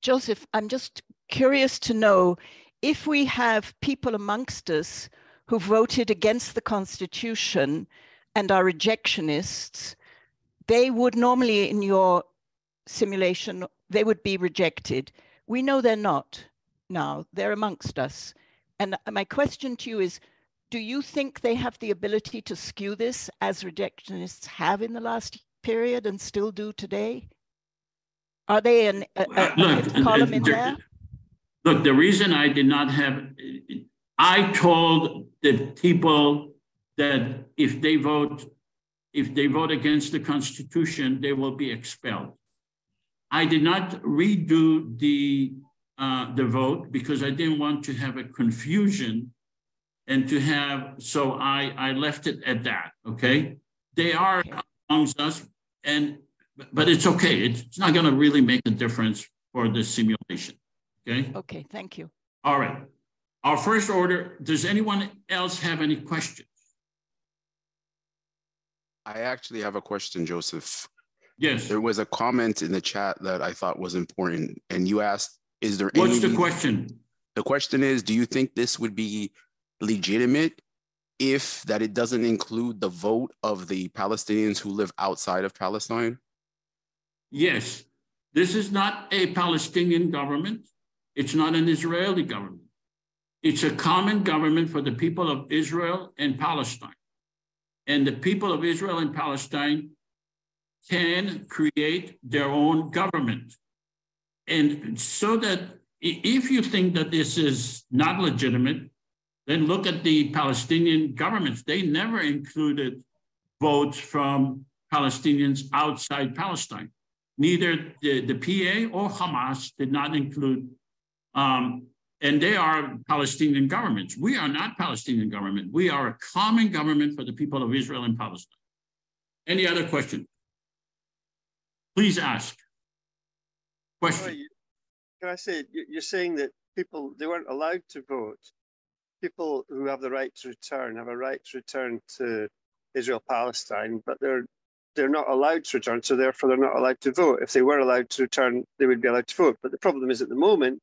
Joseph, I'm just curious to know if we have people amongst us who voted against the Constitution and are rejectionists, they would normally, in your simulation, they would be rejected. We know they're not now, they're amongst us. And my question to you is do you think they have the ability to skew this as rejectionists have in the last period and still do today? Are they an, a, a, look, a column in there? Look, the reason I did not have, I told the people that if they vote, if they vote against the Constitution, they will be expelled. I did not redo the uh, the vote because I didn't want to have a confusion and to have, so I, I left it at that, okay? They are amongst us and, but it's okay. It's not gonna really make a difference for the simulation, okay? Okay, thank you. All right. Our first order, does anyone else have any questions? I actually have a question, Joseph. Yes. There was a comment in the chat that I thought was important, and you asked, "Is there What's any?" the question? The question is, do you think this would be legitimate if that it doesn't include the vote of the Palestinians who live outside of Palestine? Yes. This is not a Palestinian government. It's not an Israeli government. It's a common government for the people of Israel and Palestine. And the people of Israel and Palestine can create their own government. And so that if you think that this is not legitimate, then look at the Palestinian governments. They never included votes from Palestinians outside Palestine. Neither the, the PA or Hamas did not include, um, and they are Palestinian governments. We are not Palestinian government. We are a common government for the people of Israel and Palestine. Any other question? Please ask. Question. Can I say, you're saying that people, they weren't allowed to vote. People who have the right to return have a right to return to Israel Palestine, but they're they're not allowed to return, so therefore they're not allowed to vote. If they were allowed to return, they would be allowed to vote. But the problem is at the moment,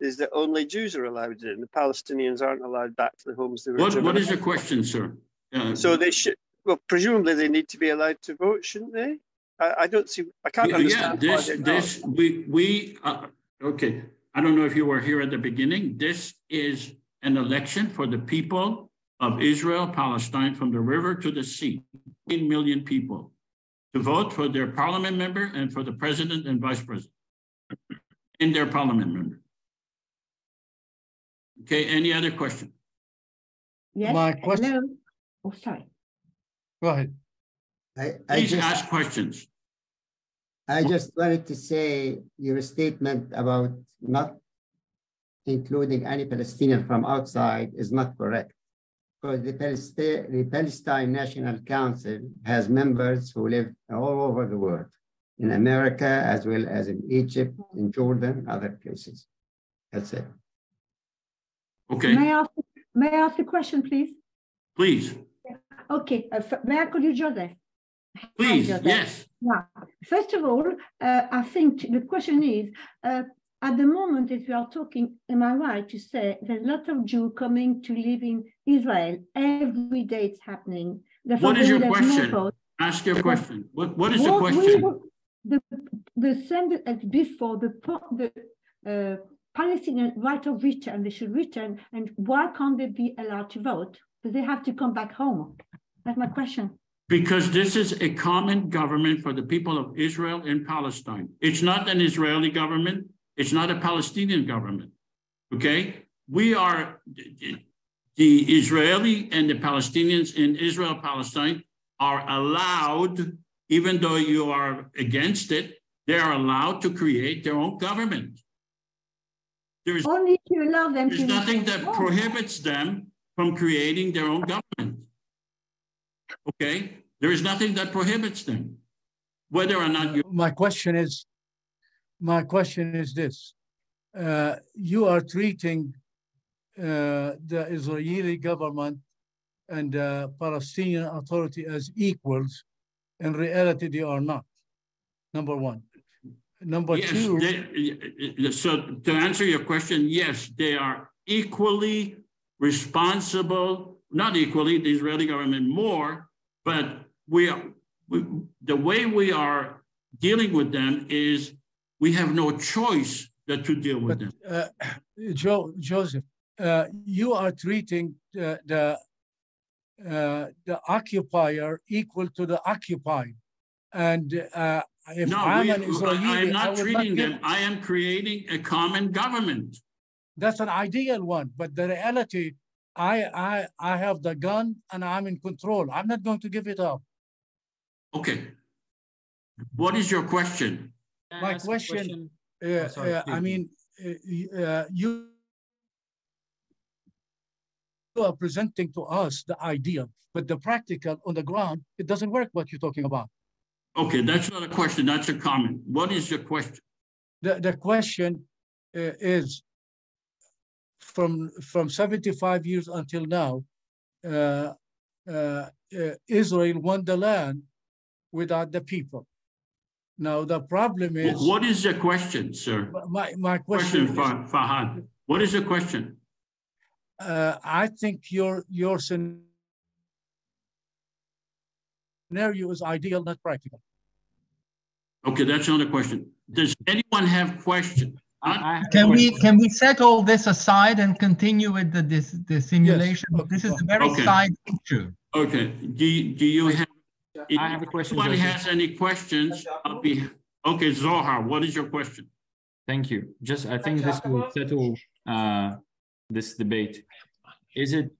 is that only Jews are allowed in. The Palestinians aren't allowed back to the homes they were. What, what is your question, sir? Uh, so they should, well, presumably they need to be allowed to vote, shouldn't they? I, I don't see, I can't understand. Yeah, this, this, we, we, uh, okay. I don't know if you were here at the beginning. This is an election for the people of Israel, Palestine, from the river to the sea, 10 million people to vote for their parliament member and for the president and vice president in their parliament member. Okay, any other question? Yes. My question. Hello. Oh, sorry. Go ahead. I, I Please just, ask questions. I just wanted to say your statement about not including any Palestinian from outside is not correct. Because the Palestine, the Palestine National Council has members who live all over the world, in America, as well as in Egypt, in Jordan, other places. That's it. Okay. May I ask, may I ask a question, please? Please. Okay, uh, may I call you Joseph? Please, Joseph. yes. Yeah. First of all, uh, I think the question is, uh, at the moment that we are talking, am I right to say there's a lot of Jews coming to live in Israel? Every day it's happening. Therefore, what is your question? No Ask your question. What, what is what the question? The, the same as before, the, the uh, Palestinian right of return, they should return, and why can't they be allowed to vote? Because they have to come back home. That's my question. Because this is a common government for the people of Israel and Palestine. It's not an Israeli government. It's not a Palestinian government. Okay? We are the Israeli and the Palestinians in Israel, Palestine are allowed, even though you are against it, they are allowed to create their own government. There's only to allow them there's nothing that prohibits them from creating their own government. Okay? There is nothing that prohibits them. Whether or not you my question is my question is this. Uh, you are treating uh, the Israeli government and the Palestinian Authority as equals. In reality, they are not. Number one. Number yes, two. They, so to answer your question, yes, they are equally responsible, not equally, the Israeli government more, but we are, we, the way we are dealing with them is we have no choice but to deal with but, them. Uh, Joe, Joseph, uh, you are treating the, the, uh, the occupier equal to the occupied. And uh, if no, I'm we, an Israeli, I am not treating not them. I am creating a common government. That's an ideal one, but the reality, I I I have the gun and I'm in control. I'm not going to give it up. Okay. What is your question? My question, question? Uh, oh, sorry, uh, I mean, uh, uh, you are presenting to us the idea, but the practical on the ground, it doesn't work what you're talking about. Okay, that's not a question, that's a comment. What is your question? The, the question uh, is from, from 75 years until now, uh, uh, Israel won the land without the people. Now, the problem is... What is the question, sir? My, my question, question is, Fahad. What is the question? Uh, I think your, your scenario is ideal, not practical. Okay, that's another question. Does anyone have questions? Can we can we set all this aside and continue with the this the simulation? Yes. This is a very okay. side issue. Okay. Do you, do you have? I have a question. If anybody has any questions, I'll be okay. Zohar, what is your question? Thank you. Just I think this will settle uh, this debate. Is it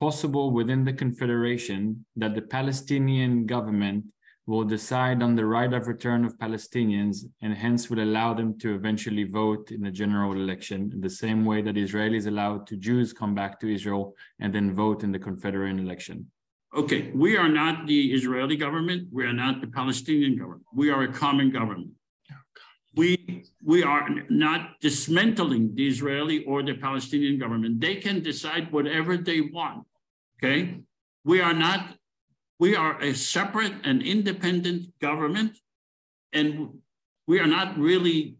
possible within the confederation that the Palestinian government will decide on the right of return of Palestinians and hence will allow them to eventually vote in a general election in the same way that Israelis allowed to Jews come back to Israel and then vote in the Confederate election. Okay, we are not the Israeli government. We are not the Palestinian government. We are a common government. We, we are not dismantling the Israeli or the Palestinian government. They can decide whatever they want, okay? We are not we are a separate and independent government, and we are not really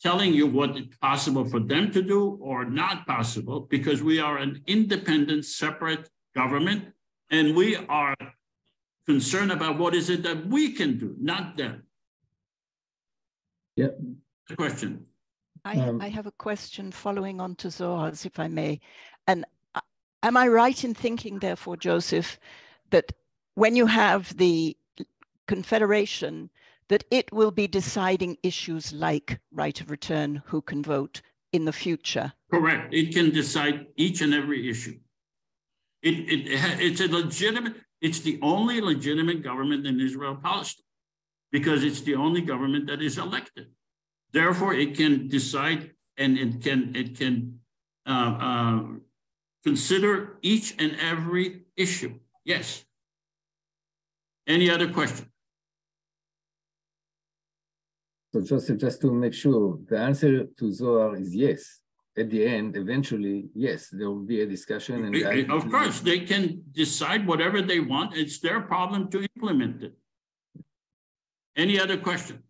telling you what is possible for them to do or not possible because we are an independent, separate government and we are concerned about what is it that we can do, not them. Yeah. Question. I, um, I have a question following on to Zohar's, if I may. And uh, am I right in thinking, therefore, Joseph, that when you have the Confederation, that it will be deciding issues like right of return, who can vote in the future? Correct. It can decide each and every issue. It, it, it's a legitimate, it's the only legitimate government in Israel Palestine because it's the only government that is elected. Therefore, it can decide and it can it can uh, uh, consider each and every issue. Yes. Any other question? So Joseph, just to make sure, the answer to Zohar is yes. At the end, eventually, yes, there will be a discussion. And of course, they can decide whatever they want. It's their problem to implement it. Any other question?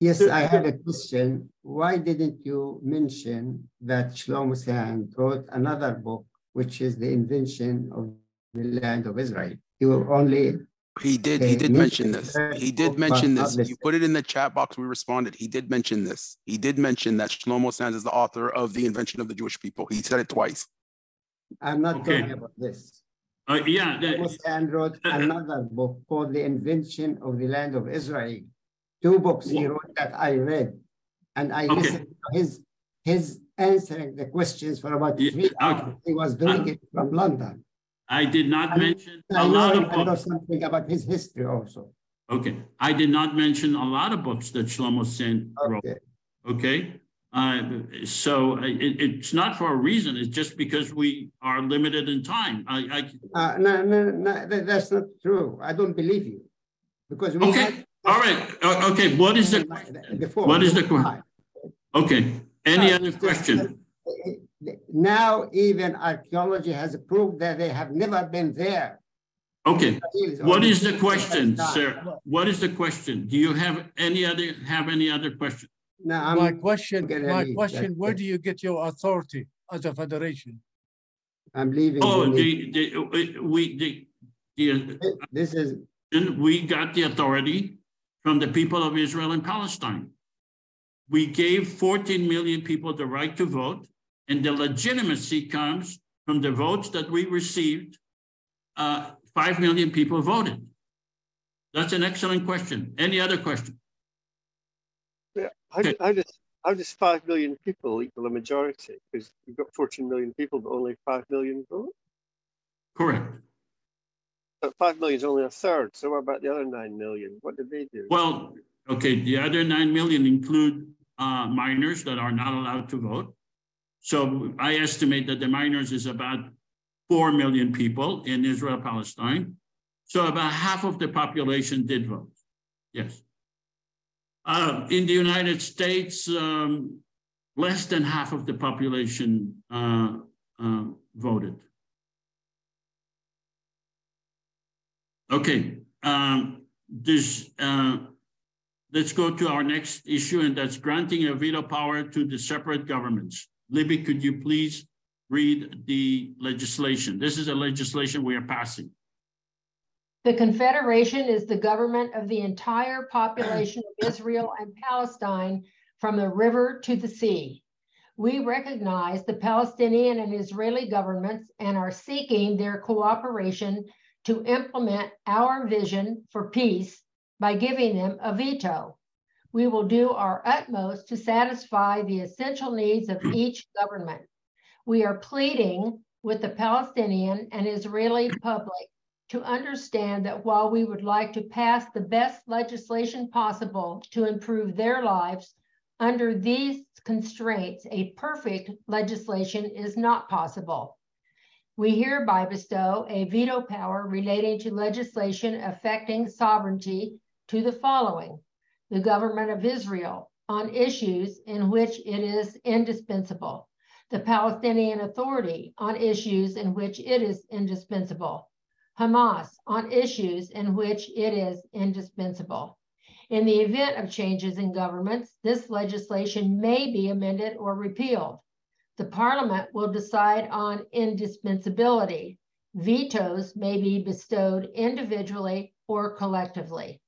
Yes, I have a question. Why didn't you mention that Shlomo Sand wrote another book, which is the invention of the land of Israel? You only he did. He did mention this. He did mention this. You put it in the chat box. We responded. He did mention this. He did mention that Shlomo Sands is the author of the invention of the Jewish people. He said it twice. I'm not okay. talking about this. Uh, yeah. Shlomo Sands wrote uh, another book called The Invention of the Land of Israel. Two books he wrote that I read, and I okay. listened to his his answering the questions for about three yeah, hours. Okay. He was doing uh, it from London. I did not I, mention I a lot of books. something about his history also. Okay, I did not mention a lot of books that Shlomo Sand wrote. Okay, okay? Uh, so it, it's not for a reason. It's just because we are limited in time. I, I uh, no, no, no, that's not true. I don't believe you because okay. Had, All right. Uh, okay. What is the before, what is the question? Okay. Any other question? Now even archaeology has proved that they have never been there. Okay. What is the question, sir? What is the question? Do you have any other have any other question? No, I'm my question. My question. Where do you get your authority as a federation? I'm leaving. Oh, the, the we the, the this is we got the authority from the people of Israel and Palestine. We gave 14 million people the right to vote. And the legitimacy comes from the votes that we received. Uh, Five million people voted. That's an excellent question. Any other question? Yeah, how, okay. how, does, how does 5 million people equal a majority? Because you've got 14 million people, but only 5 million vote? Correct. But 5 million is only a third. So what about the other 9 million? What did they do? Well, okay, the other 9 million include uh, minors that are not allowed to vote. So I estimate that the minors is about 4 million people in Israel, Palestine. So about half of the population did vote. Yes. Uh, in the United States, um, less than half of the population uh, uh, voted. Okay, um, this, uh, let's go to our next issue, and that's granting a veto power to the separate governments. Libby, could you please read the legislation? This is a legislation we are passing. The Confederation is the government of the entire population of Israel and Palestine from the river to the sea. We recognize the Palestinian and Israeli governments and are seeking their cooperation to implement our vision for peace by giving them a veto we will do our utmost to satisfy the essential needs of each government. We are pleading with the Palestinian and Israeli public to understand that while we would like to pass the best legislation possible to improve their lives, under these constraints, a perfect legislation is not possible. We hereby bestow a veto power relating to legislation affecting sovereignty to the following the government of Israel on issues in which it is indispensable, the Palestinian Authority on issues in which it is indispensable, Hamas on issues in which it is indispensable. In the event of changes in governments, this legislation may be amended or repealed. The Parliament will decide on indispensability. Vetoes may be bestowed individually or collectively.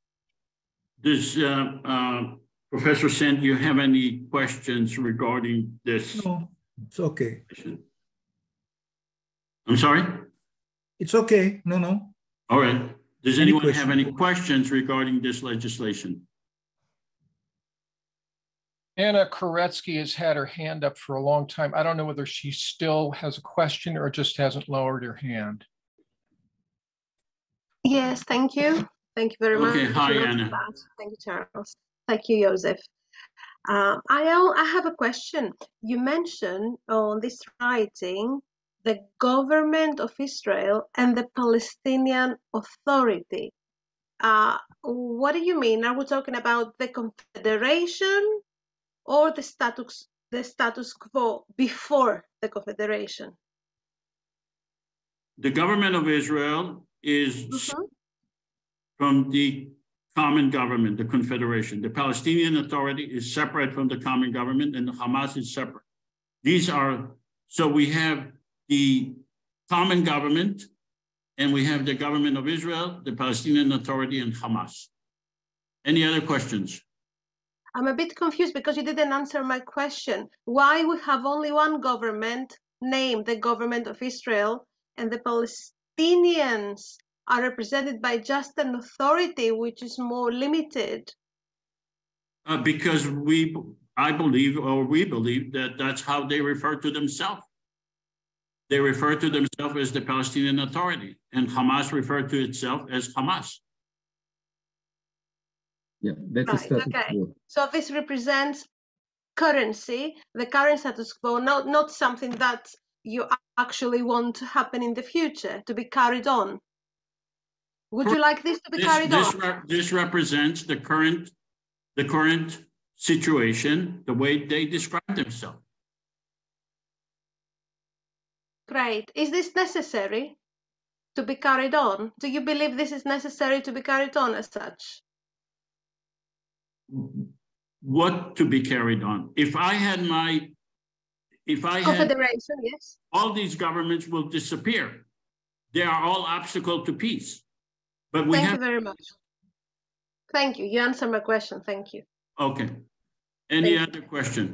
Does uh, uh, Professor Sand, do you have any questions regarding this? No, it's okay. I'm sorry? It's okay. No, no. All right. Does any anyone question? have any questions regarding this legislation? Anna Koretsky has had her hand up for a long time. I don't know whether she still has a question or just hasn't lowered her hand. Yes, thank you. Thank you very okay, much. Hi, Anna. Thank you, Charles. Thank you, Joseph. Uh, I, I have a question. You mentioned on this writing the government of Israel and the Palestinian Authority. Uh, what do you mean? Are we talking about the confederation or the status the status quo before the confederation? The government of Israel is mm -hmm. From the common government, the confederation. The Palestinian Authority is separate from the common government, and Hamas is separate. These are so we have the common government, and we have the government of Israel, the Palestinian Authority, and Hamas. Any other questions? I'm a bit confused because you didn't answer my question. Why we have only one government named the government of Israel and the Palestinians are represented by just an authority which is more limited? Uh, because we, I believe, or we believe that that's how they refer to themselves. They refer to themselves as the Palestinian Authority, and Hamas referred to itself as Hamas. Yeah, that's right, okay. Quo. So this represents currency, the current status quo, not, not something that you actually want to happen in the future, to be carried on. Would you like this to be this, carried this on? Re this represents the current, the current situation, the way they describe themselves. Great. Is this necessary to be carried on? Do you believe this is necessary to be carried on as such? What to be carried on? If I had my, if I had confederation, yes, all these governments will disappear. They are all obstacle to peace. But we Thank have. you very much. Thank you. You answered my question. Thank you. Okay. Any Thank other you. question?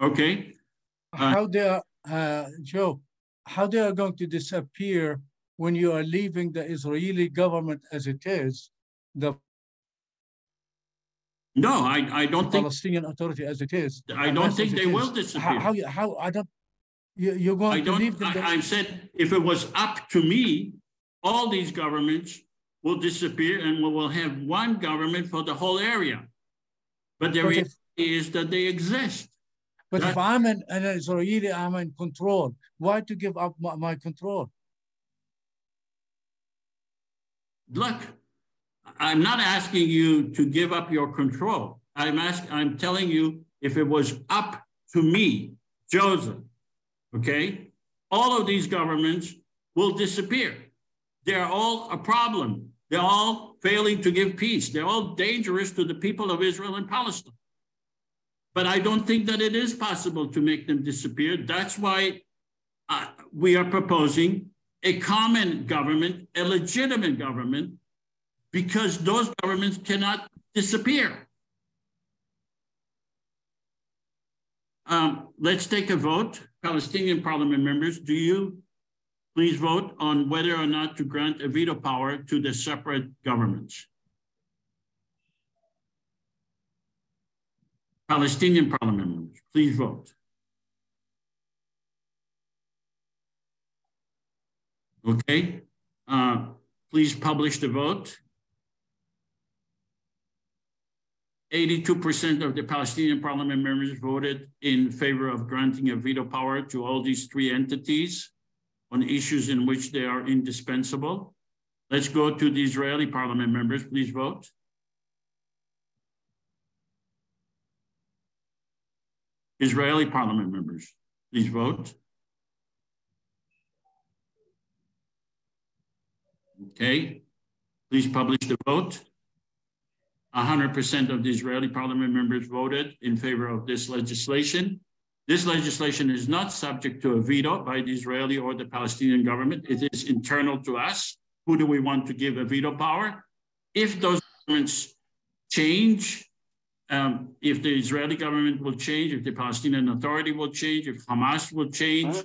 Okay. Uh, how they are, uh, Joe, how they are going to disappear when you are leaving the Israeli government as it is, the no, I, I don't think Palestinian Authority as it is. I don't think they will disappear. How, how, how I don't you, are going I to leave them. I, I said if it was up to me, all these governments will disappear and we will have one government for the whole area. But the but reality if, is that they exist. But if I'm an, an Israeli, I'm in control. Why to give up my, my control? Look, I'm not asking you to give up your control. I'm asking, I'm telling you, if it was up to me, Joseph, okay, all of these governments will disappear. They're all a problem. They're all failing to give peace. They're all dangerous to the people of Israel and Palestine. But I don't think that it is possible to make them disappear. That's why uh, we are proposing a common government, a legitimate government, because those governments cannot disappear. Um, let's take a vote. Palestinian parliament members, do you please vote on whether or not to grant a veto power to the separate governments? Palestinian parliament members, please vote. Okay, uh, please publish the vote. 82% of the Palestinian parliament members voted in favor of granting a veto power to all these three entities on issues in which they are indispensable. Let's go to the Israeli parliament members, please vote. Israeli parliament members, please vote. Okay. Please publish the vote. 100% of the Israeli parliament members voted in favor of this legislation. This legislation is not subject to a veto by the Israeli or the Palestinian government. It is internal to us. Who do we want to give a veto power? If those governments change, um, if the Israeli government will change, if the Palestinian Authority will change, if Hamas will change,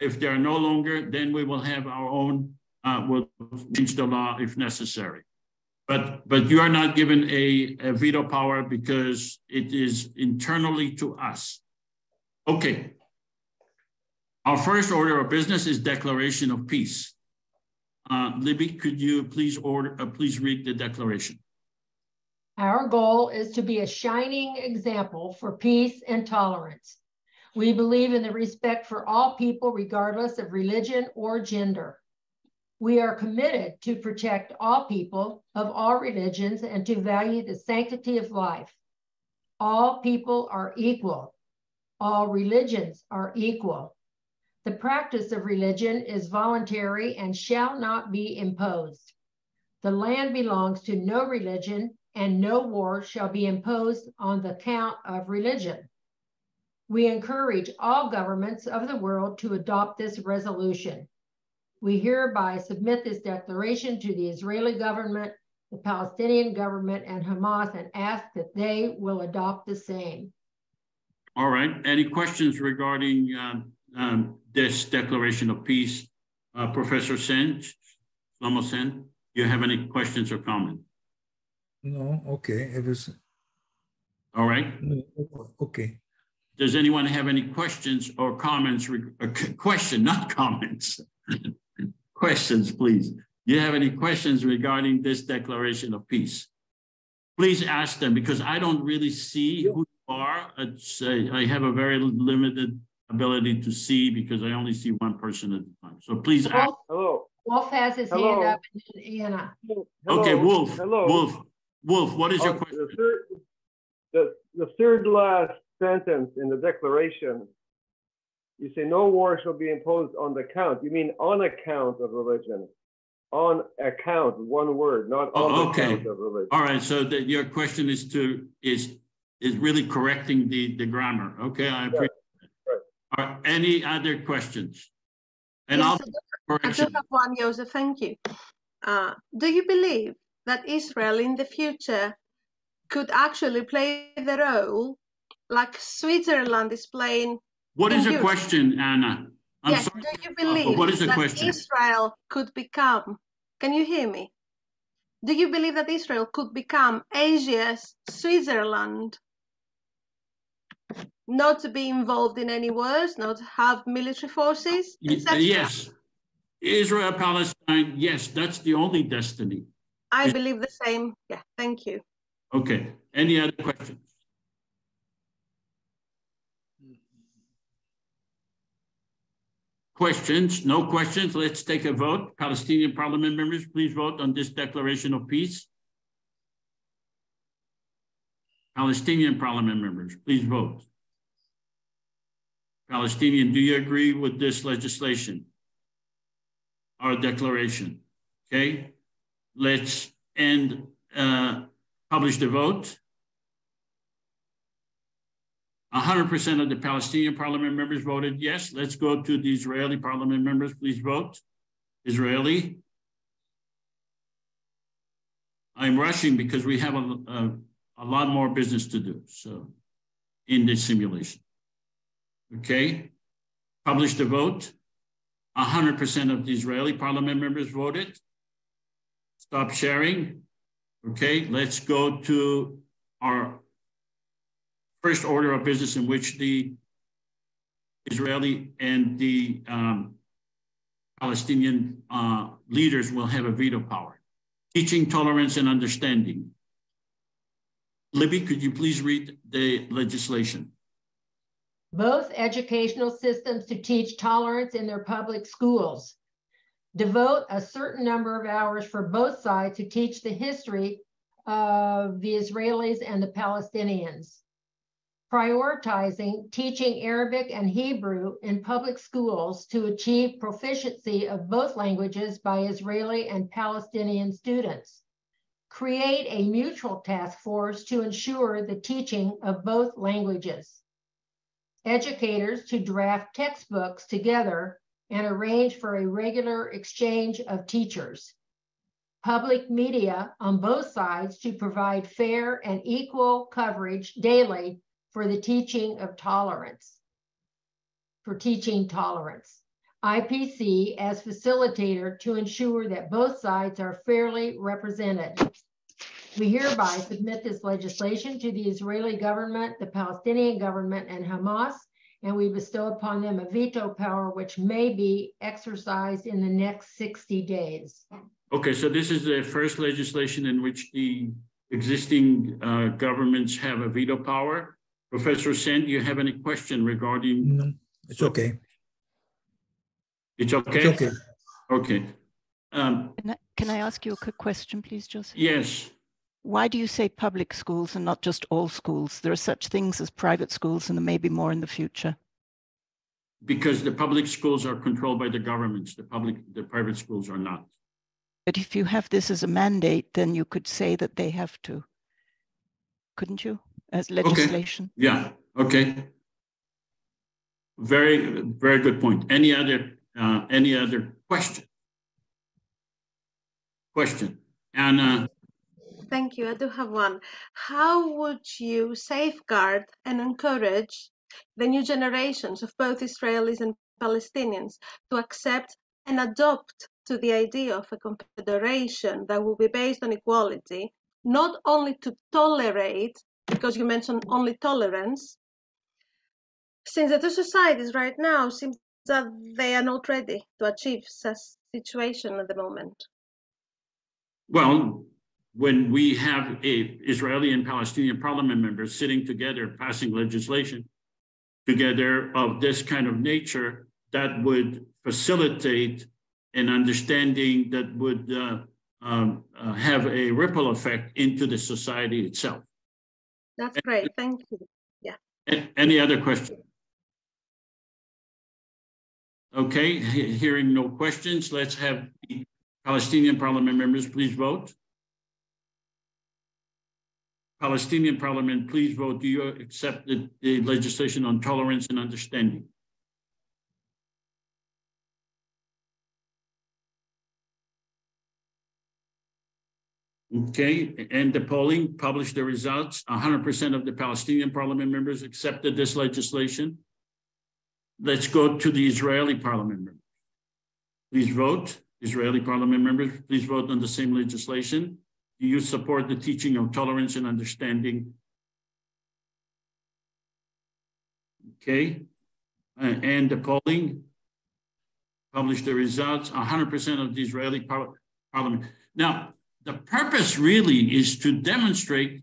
if they are no longer, then we will have our own, uh, we'll change the law if necessary. But, but you are not given a, a veto power because it is internally to us. Okay. Our first order of business is declaration of peace. Uh, Libby, could you please order, uh, please read the declaration? Our goal is to be a shining example for peace and tolerance. We believe in the respect for all people, regardless of religion or gender. We are committed to protect all people of all religions and to value the sanctity of life. All people are equal. All religions are equal. The practice of religion is voluntary and shall not be imposed. The land belongs to no religion, and no war shall be imposed on the count of religion. We encourage all governments of the world to adopt this resolution. We hereby submit this declaration to the Israeli government, the Palestinian government, and Hamas and ask that they will adopt the same. All right. Any questions regarding uh, um, this declaration of peace? Uh, Professor Sand, Shlomo Sand, do you have any questions or comments? No, okay. It was... All right. Okay. Does anyone have any questions or comments? Uh, question, not comments. questions, please. Do you have any questions regarding this declaration of peace? Please ask them because I don't really see who you are. It's, uh, I have a very limited ability to see because I only see one person at a time. So please ask. Hello. Wolf has his Hello. hand up and Anna. Hello. Okay, Wolf. Hello. Wolf. Wolf, what is your uh, question? The third, the, the third last sentence in the declaration you say no war shall be imposed on the count. You mean on account of religion. On account, one word, not on oh, okay. account of religion. All right. So that your question is to is is really correcting the the grammar. Okay, I appreciate right. Are any other questions? And yes, I'll I just have one, Joseph. Thank you. Uh, do you believe that Israel in the future could actually play the role like Switzerland is playing what is the question, Anna? I'm yes, sorry. do you uh, believe what is the that question? Israel could become, can you hear me? Do you believe that Israel could become Asia's Switzerland? Not to be involved in any wars, not have military forces. Yes. Israel, Palestine, yes, that's the only destiny. I believe the same. Yeah, thank you. Okay. Any other questions? Questions? No questions? Let's take a vote. Palestinian parliament members, please vote on this declaration of peace. Palestinian parliament members, please vote. Palestinian, do you agree with this legislation? Our declaration, okay? Let's end, uh, publish the vote. 100% of the Palestinian parliament members voted yes. Let's go to the Israeli parliament members. Please vote. Israeli. I'm rushing because we have a, a, a lot more business to do. So in this simulation. Okay. Publish the vote. 100% of the Israeli parliament members voted. Stop sharing. Okay, let's go to our first order of business in which the Israeli and the um, Palestinian uh, leaders will have a veto power. Teaching tolerance and understanding. Libby, could you please read the legislation? Both educational systems to teach tolerance in their public schools. Devote a certain number of hours for both sides to teach the history of the Israelis and the Palestinians prioritizing teaching Arabic and Hebrew in public schools to achieve proficiency of both languages by Israeli and Palestinian students. Create a mutual task force to ensure the teaching of both languages. Educators to draft textbooks together and arrange for a regular exchange of teachers. Public media on both sides to provide fair and equal coverage daily for the teaching of tolerance, for teaching tolerance. IPC as facilitator to ensure that both sides are fairly represented. We hereby submit this legislation to the Israeli government, the Palestinian government, and Hamas, and we bestow upon them a veto power which may be exercised in the next 60 days. Okay, so this is the first legislation in which the existing uh, governments have a veto power. Professor Sand, do you have any question regarding? No, it's okay. It's okay? It's okay. Okay. Um, can, I, can I ask you a quick question, please, Joseph? Yes. Why do you say public schools and not just all schools? There are such things as private schools and there may be more in the future. Because the public schools are controlled by the governments, the public, the private schools are not. But if you have this as a mandate, then you could say that they have to, couldn't you? As legislation. Okay. Yeah, okay. Very, very good point. Any other, uh, any other question? Question, Anna. Thank you. I do have one. How would you safeguard and encourage the new generations of both Israelis and Palestinians to accept and adopt to the idea of a confederation that will be based on equality, not only to tolerate because you mentioned only tolerance, since the two societies right now seem that they are not ready to achieve such situation at the moment. Well, when we have a Israeli and Palestinian parliament members sitting together passing legislation together of this kind of nature, that would facilitate an understanding that would uh, um, uh, have a ripple effect into the society itself. That's great. Thank you. Yeah. Any other questions? Okay, hearing no questions, let's have the Palestinian parliament members please vote. Palestinian parliament, please vote. Do you accept the, the legislation on tolerance and understanding? Okay, and the polling published the results. 100% of the Palestinian parliament members accepted this legislation. Let's go to the Israeli parliament members. Please vote. Israeli parliament members, please vote on the same legislation. Do you support the teaching of tolerance and understanding? Okay, uh, and the polling published the results. 100% of the Israeli par parliament. Now, the purpose really is to demonstrate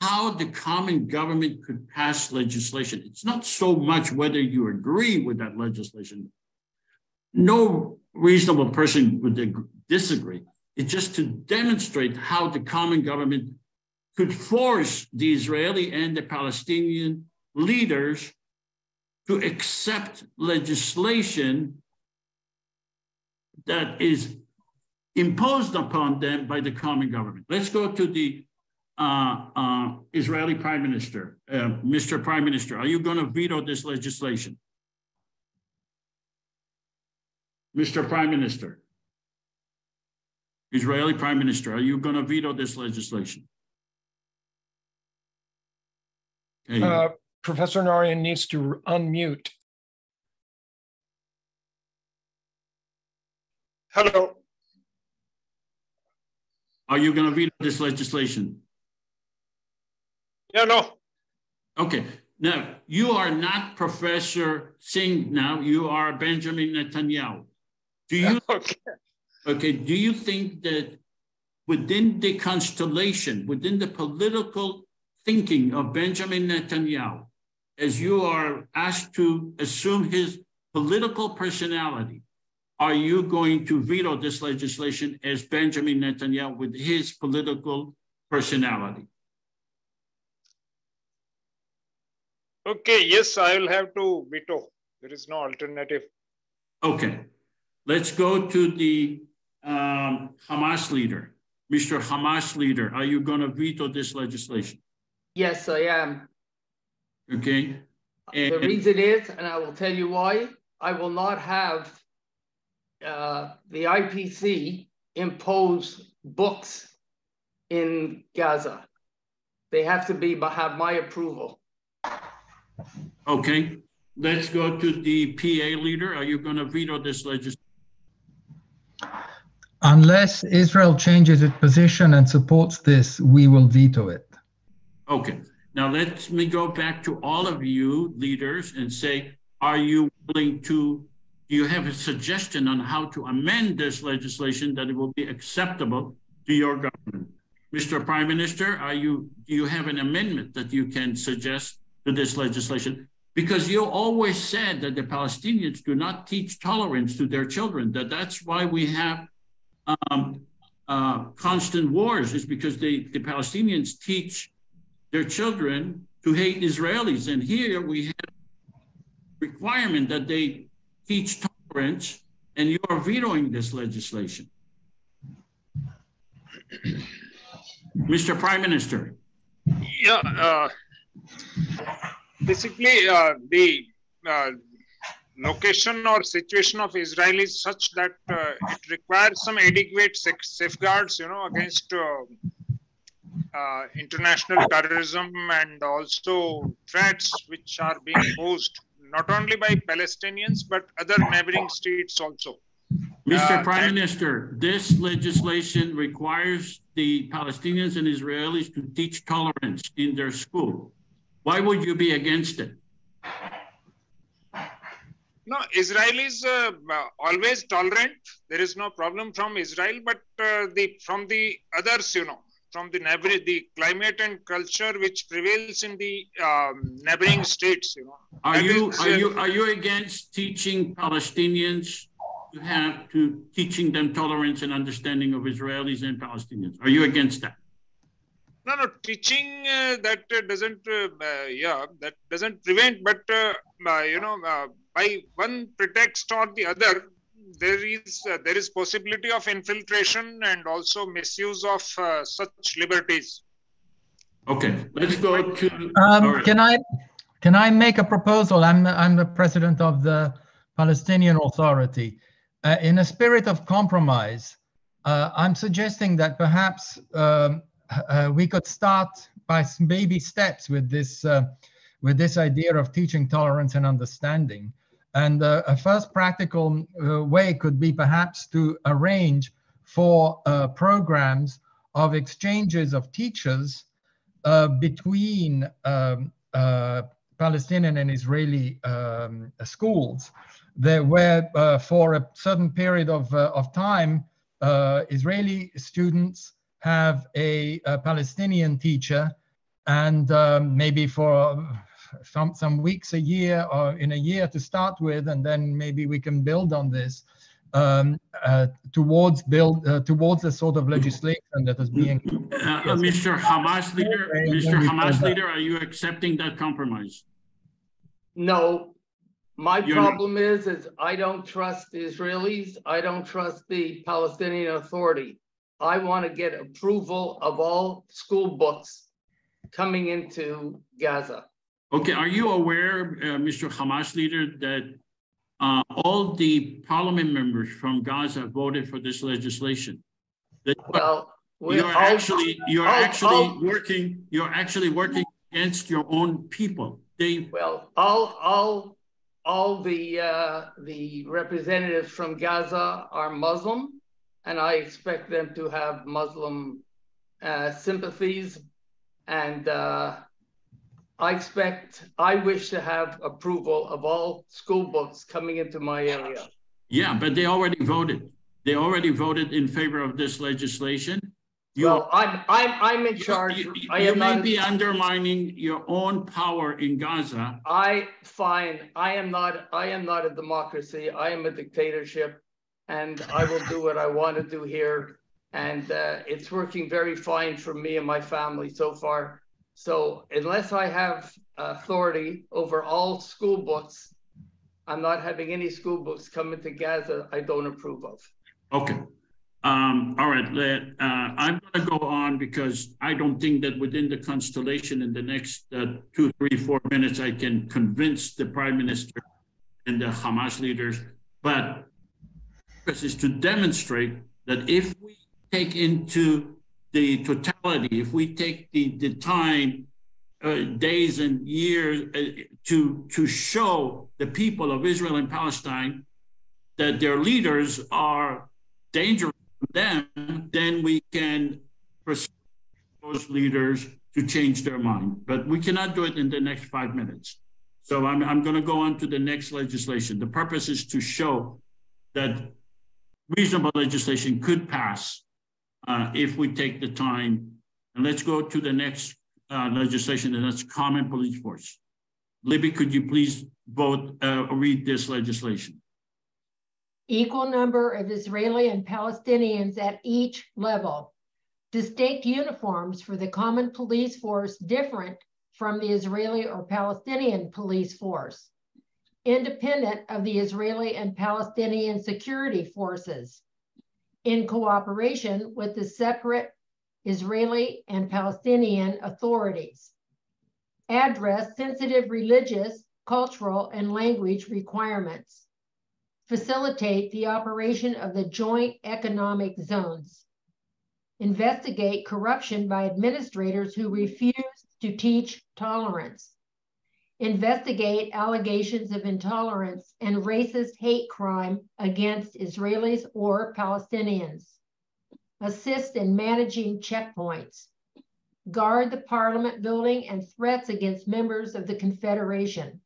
how the common government could pass legislation. It's not so much whether you agree with that legislation. No reasonable person would disagree. It's just to demonstrate how the common government could force the Israeli and the Palestinian leaders to accept legislation that is imposed upon them by the common government. Let's go to the uh, uh, Israeli Prime Minister. Uh, Mr. Prime Minister, are you going to veto this legislation? Mr. Prime Minister, Israeli Prime Minister, are you going to veto this legislation? Okay. Uh, Professor Narian needs to unmute. Hello. Are you going to veto this legislation? Yeah, no. Okay. Now, you are not Professor Singh now, you are Benjamin Netanyahu. Do you okay. okay, do you think that within the constellation, within the political thinking of Benjamin Netanyahu, as you are asked to assume his political personality, are you going to veto this legislation as Benjamin Netanyahu with his political personality? Okay, yes, I will have to veto. There is no alternative. Okay, let's go to the um, Hamas leader. Mr. Hamas leader, are you going to veto this legislation? Yes, I am. Okay. And the reason is, and I will tell you why, I will not have uh, the IPC impose books in Gaza. They have to be have my approval. Okay, let's go to the PA leader. Are you going to veto this legislation? Unless Israel changes its position and supports this, we will veto it. Okay. Now let me go back to all of you leaders and say, are you willing to, do you have a suggestion on how to amend this legislation that it will be acceptable to your government? Mr. Prime Minister, are you, do you have an amendment that you can suggest to this legislation? Because you always said that the Palestinians do not teach tolerance to their children, that that's why we have um, uh, constant wars is because they, the Palestinians teach their children to hate Israelis. And here we have requirement that they teach tolerance, and you are vetoing this legislation. Mr. Prime Minister. Yeah, uh, basically uh, the uh, location or situation of Israel is such that uh, it requires some adequate safeguards, you know, against uh, uh, international terrorism and also threats which are being posed not only by Palestinians but other neighboring states also. Mr. Uh, Prime Minister, this legislation requires the Palestinians and Israelis to teach tolerance in their school. Why would you be against it? No, Israel is uh, always tolerant. There is no problem from Israel, but uh, the from the others, you know, from the neighboring, the climate and culture which prevails in the um, neighboring states, you know. Are you is, are uh, you are you against teaching Palestinians to have to teaching them tolerance and understanding of Israelis and Palestinians? Are you against that? No, no, teaching uh, that uh, doesn't, uh, yeah, that doesn't prevent, but you know by one pretext or the other, there is uh, there is possibility of infiltration and also misuse of uh, such liberties. Okay, let's go to. Um, can I can I make a proposal? I'm I'm the president of the Palestinian Authority. Uh, in a spirit of compromise, uh, I'm suggesting that perhaps um, uh, we could start by baby steps with this uh, with this idea of teaching tolerance and understanding. And uh, a first practical uh, way could be perhaps to arrange for uh, programs of exchanges of teachers uh, between um, uh, Palestinian and Israeli um, schools, there, where uh, for a certain period of, of time, Israeli students have a, a Palestinian teacher and um, maybe for some some weeks a year or in a year to start with, and then maybe we can build on this um, uh, towards build uh, towards the sort of legislation that is being. Uh, uh Mr. Hamas leader, Mr. Hamas leader, are you accepting that compromise? No. My You're problem not. is, is I don't trust the Israelis. I don't trust the Palestinian Authority. I want to get approval of all school books coming into Gaza. Okay, are you aware, uh, Mr. Hamas leader, that uh, all the parliament members from Gaza voted for this legislation? That well, you're actually you're I'll, actually I'll, working you're actually working against your own people. They well, all all all the uh, the representatives from Gaza are Muslim, and I expect them to have Muslim uh, sympathies and uh, I expect, I wish to have approval of all school books coming into my area. Yeah, but they already voted. They already voted in favor of this legislation. You, well, I'm I'm I'm in charge. You, you, you may be undermining your own power in Gaza. I fine. I am not. I am not a democracy. I am a dictatorship, and I will do what I want to do here. And uh, it's working very fine for me and my family so far. So unless I have authority over all school books, I'm not having any school books come into Gaza I don't approve of. Okay. Um, all right, uh, I'm going to go on because I don't think that within the constellation in the next uh, two, three, four minutes, I can convince the prime minister and the Hamas leaders. But this is to demonstrate that if we take into the totality, if we take the, the time, uh, days and years uh, to, to show the people of Israel and Palestine that their leaders are dangerous to them, then we can persuade those leaders to change their mind. But we cannot do it in the next five minutes. So I'm, I'm going to go on to the next legislation. The purpose is to show that reasonable legislation could pass uh, if we take the time. And let's go to the next uh, legislation, and that's common police force. Libby, could you please vote, uh, read this legislation? Equal number of Israeli and Palestinians at each level. Distinct uniforms for the common police force different from the Israeli or Palestinian police force. Independent of the Israeli and Palestinian security forces. In cooperation with the separate Israeli and Palestinian authorities. Address sensitive religious, cultural, and language requirements. Facilitate the operation of the joint economic zones. Investigate corruption by administrators who refuse to teach tolerance. Investigate allegations of intolerance and racist hate crime against Israelis or Palestinians. Assist in managing checkpoints, guard the parliament building and threats against members of the Confederation,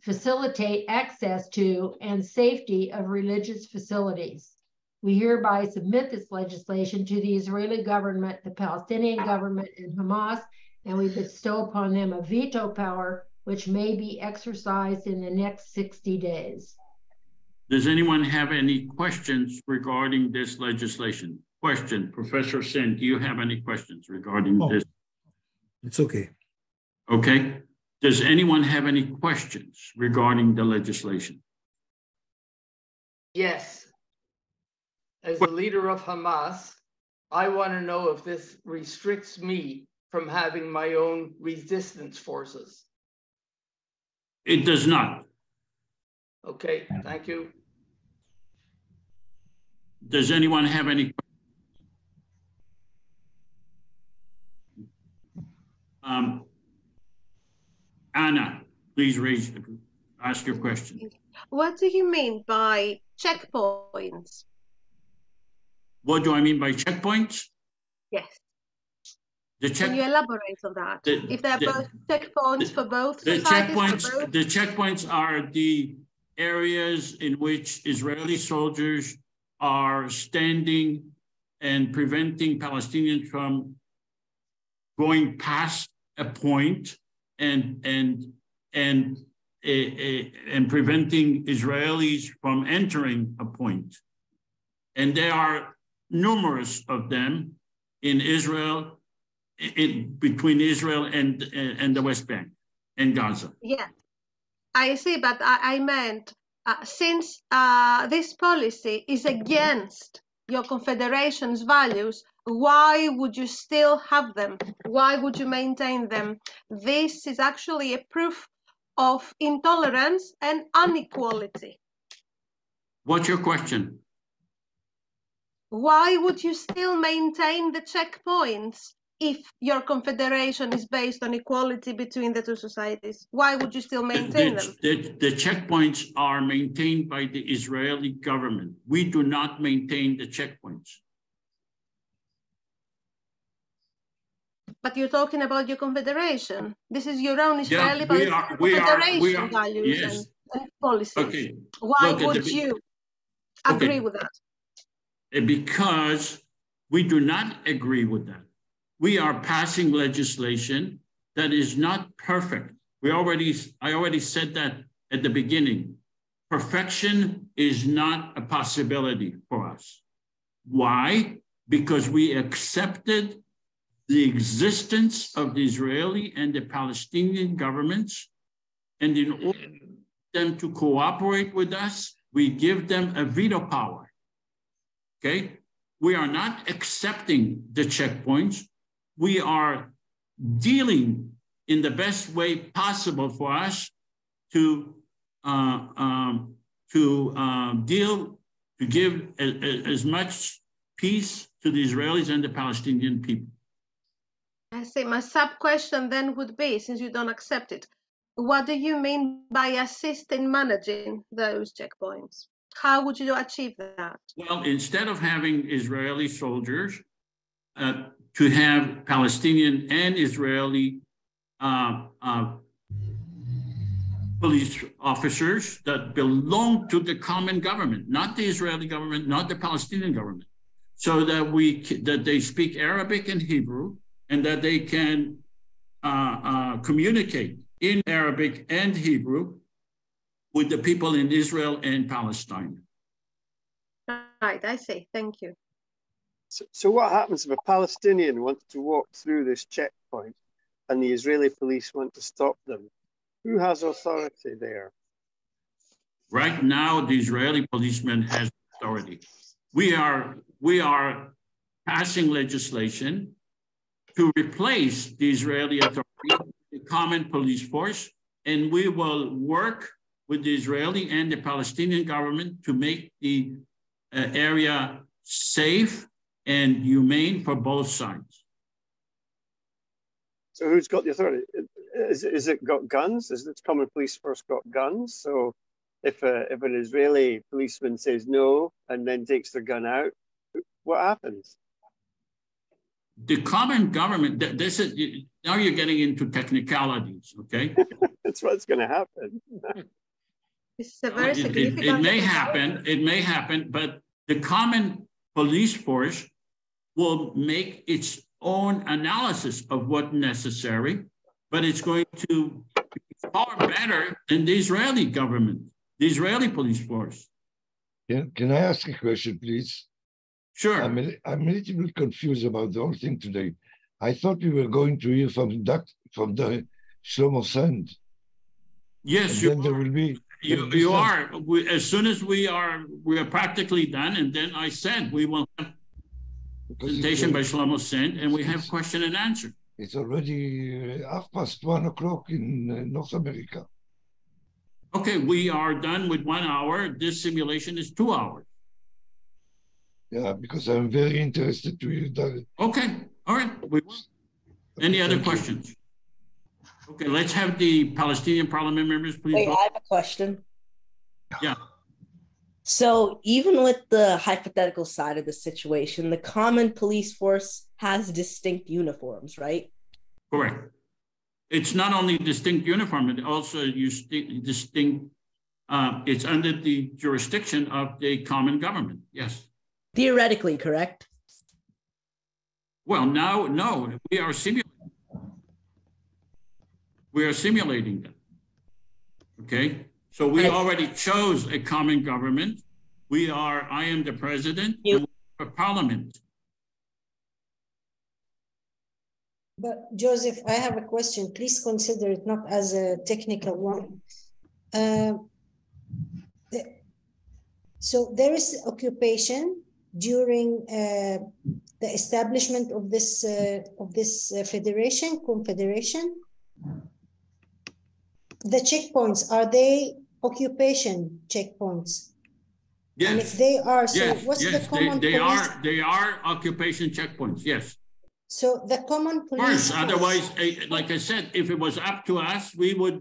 facilitate access to and safety of religious facilities. We hereby submit this legislation to the Israeli government, the Palestinian government, and Hamas, and we bestow upon them a veto power which may be exercised in the next 60 days. Does anyone have any questions regarding this legislation? Question, Professor Sand, do you have any questions regarding oh, this? It's okay. Okay. Does anyone have any questions regarding the legislation? Yes. As the leader of Hamas, I want to know if this restricts me from having my own resistance forces. It does not. Okay, thank you. Does anyone have any Um, Anna, please raise, ask your question. What do you mean by checkpoints? What do I mean by checkpoints? Yes. The check, Can you elaborate on that? The, if they're the, both checkpoints the, for both the checkpoints, both? the checkpoints are the areas in which Israeli soldiers are standing and preventing Palestinians from going past a point and and and a, a, and preventing Israelis from entering a point. And there are numerous of them in Israel, in, between Israel and and the West Bank and Gaza. Yeah, I see, but I, I meant uh, since uh, this policy is against your confederation's values, why would you still have them? Why would you maintain them? This is actually a proof of intolerance and inequality. What's your question? Why would you still maintain the checkpoints if your confederation is based on equality between the two societies? Why would you still maintain the, them? The, the, checkpoints are maintained by the Israeli government. We do not maintain the checkpoints. But you're talking about your confederation. This is your own Israeli yeah, we are, we confederation are, we are, values yes. and, and, policies. Okay. Why Look, would you agree okay. with that? Because we do not agree with that. We are passing legislation that is not perfect. We already, I already said that at the beginning. Perfection is not a possibility for us. Why? Because we accepted the existence of the Israeli and the Palestinian governments. And in order for them to cooperate with us, we give them a veto power. Okay? We are not accepting the checkpoints. We are dealing in the best way possible for us to uh, um, to uh, deal to give a, a, as much peace to the Israelis and the Palestinian people. I say my sub question then would be, since you don't accept it, what do you mean by assist in managing those checkpoints? How would you achieve that? Well, instead of having Israeli soldiers, uh, to have Palestinian and Israeli uh, uh, police officers that belong to the common government, not the Israeli government, not the Palestinian government, so that we that they speak Arabic and Hebrew, and that they can uh, uh, communicate in Arabic and Hebrew with the people in Israel and Palestine. Right, I see. Thank you. So, so what happens if a Palestinian wants to walk through this checkpoint and the Israeli police want to stop them? Who has authority there? Right now, the Israeli policeman has authority. We are, we are passing legislation to replace the Israeli authority, the common police force, and we will work with the Israeli and the Palestinian government to make the uh, area safe and humane for both sides. So who's got the authority? Is, is it got guns? Is the common police force got guns? So if, a, if an Israeli policeman says no and then takes their gun out, what happens? the common government, this is, now you're getting into technicalities, okay? That's what's going to happen. This is a very it, it, it may happen, it may happen, but the common police force will make its own analysis of what necessary, but it's going to be far better than the Israeli government, the Israeli police force. Can, can I ask a question, please? Sure. I'm a, I'm a little bit confused about the whole thing today. I thought we were going to hear from Doc, from the Shlomo Sand. Yes, you there will be. You, you are. We, as soon as we are, we are practically done, and then I said we will have presentation by Shlomo Sand, and we have question and answer. It's already half past one o'clock in uh, North America. Okay, we are done with one hour. This simulation is two hours. Yeah, because I'm very interested to hear that. Okay, all right. Any other questions? Okay, let's have the Palestinian parliament members, please. Wait, I have a question. Yeah. So even with the hypothetical side of the situation, the common police force has distinct uniforms, right? Correct. It's not only distinct uniform, it also distinct, uh, it's under the jurisdiction of the common government, yes. Theoretically, correct? Well, now, no, we are simulating. We are simulating them. Okay, so we already chose a common government. We are, I am the president, you. a parliament. But Joseph, I have a question. Please consider it not as a technical one. Uh, the, so there is occupation during uh, the establishment of this uh, of this uh, federation confederation the checkpoints are they occupation checkpoints yes. and if they are so yes. what's yes. the common they, they police? are they are occupation checkpoints yes so the common police First, otherwise like i said if it was up to us we would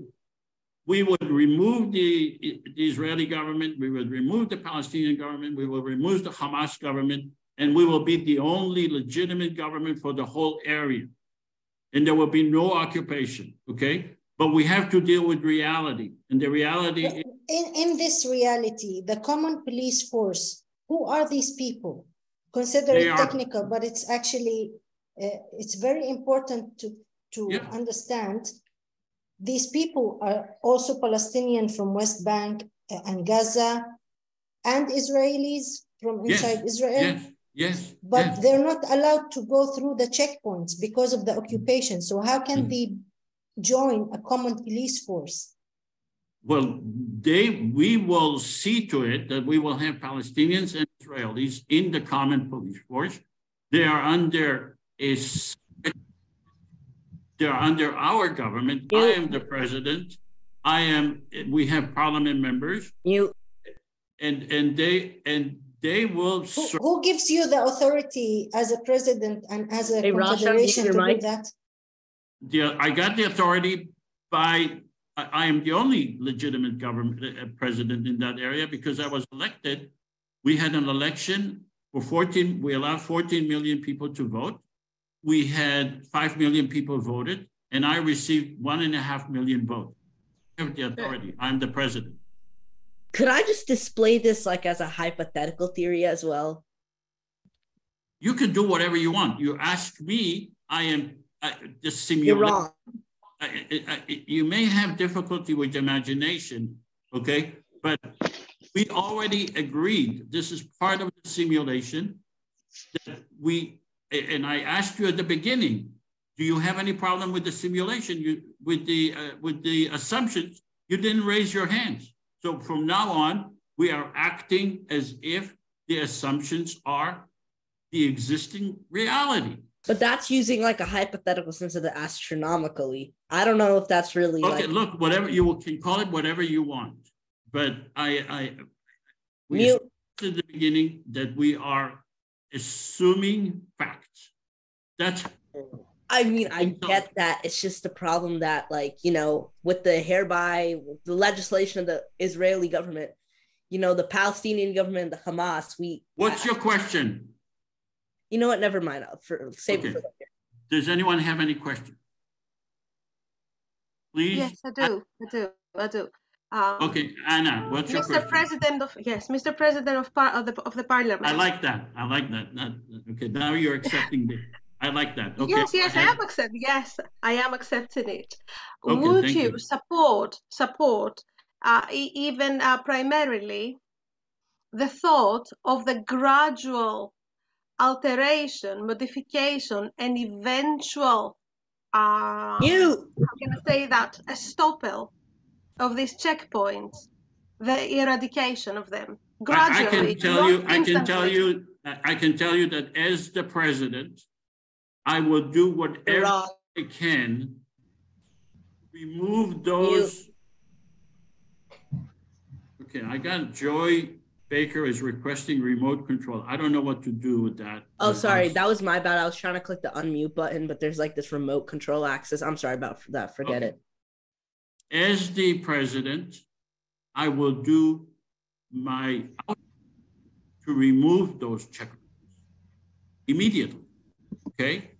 we would remove the, the, Israeli government, we would remove the Palestinian government, we will remove the Hamas government, and we will be the only legitimate government for the whole area. And there will be no occupation, okay? But we have to deal with reality. And the reality in, in this reality, the common police force, who are these people? Consider it technical, but it's actually, uh, it's very important to, to yeah. understand these people are also Palestinian from West Bank and Gaza and Israelis from inside yes, Israel. Yes, Yes. But yes. they're not allowed to go through the checkpoints because of the occupation. So how can mm. they join a common police force? Well, they we will see to it that we will have Palestinians and Israelis in the common police force. They are under a they're under our government. You, I am the president. I am we have parliament members. You and and they and they will who, who gives you the authority as a president and as a hey, confederation Rasha, to do that? Yeah, I got the authority by I am the only legitimate government uh, president in that area because I was elected. We had an election for 14, we allowed 14 million people to vote. We had 5 million people voted, and I received one and a half million votes. I have the authority. I'm the president. Could I just display this like as a hypothetical theory as well? You can do whatever you want. You ask me, I am uh, just simulating. You're. I, I, you may have difficulty with imagination, okay? But we already agreed, this is part of the simulation, that we, and I asked you at the beginning, do you have any problem with the simulation, you, with, the, uh, with the assumptions? You didn't raise your hands. So from now on, we are acting as if the assumptions are the existing reality. But that's using like a hypothetical sense of the astronomically. I don't know if that's really okay. Like... Look, whatever you can call it, whatever you want. But I, I we Mute. at the beginning that we are assuming facts. That's. I mean, I get that. It's just the problem that, like, you know, with the hereby the legislation of the Israeli government, you know, the Palestinian government, the Hamas. We. What's your question? You know what? Never mind. I'll for, save okay. it for later. Does anyone have any questions? Please. Yes, I do. I do. I do. Um, okay, Anna, what's your Mr. President of yes, Mr. President of par of the of the Parliament. I like that. I like that. that okay, now you're accepting the. I like that. Okay. Yes, yes, I am accepting. Yes, I am accepting it. Okay, Would you, you, support support uh, even uh, primarily the thought of the gradual alteration, modification, and eventual, uh, you. I'm going to say that, a stopple of these checkpoints, the eradication of them gradually. I, I can tell you, I can tell you, I can tell you that as the president, I will do whatever I can remove those. You. Okay, I got Joy Baker is requesting remote control. I don't know what to do with that. Oh, sorry. That was my bad. I was trying to click the unmute button, but there's like this remote control access. I'm sorry about that. Forget okay. it. As the president, I will do my to remove those checkpoints immediately. Okay.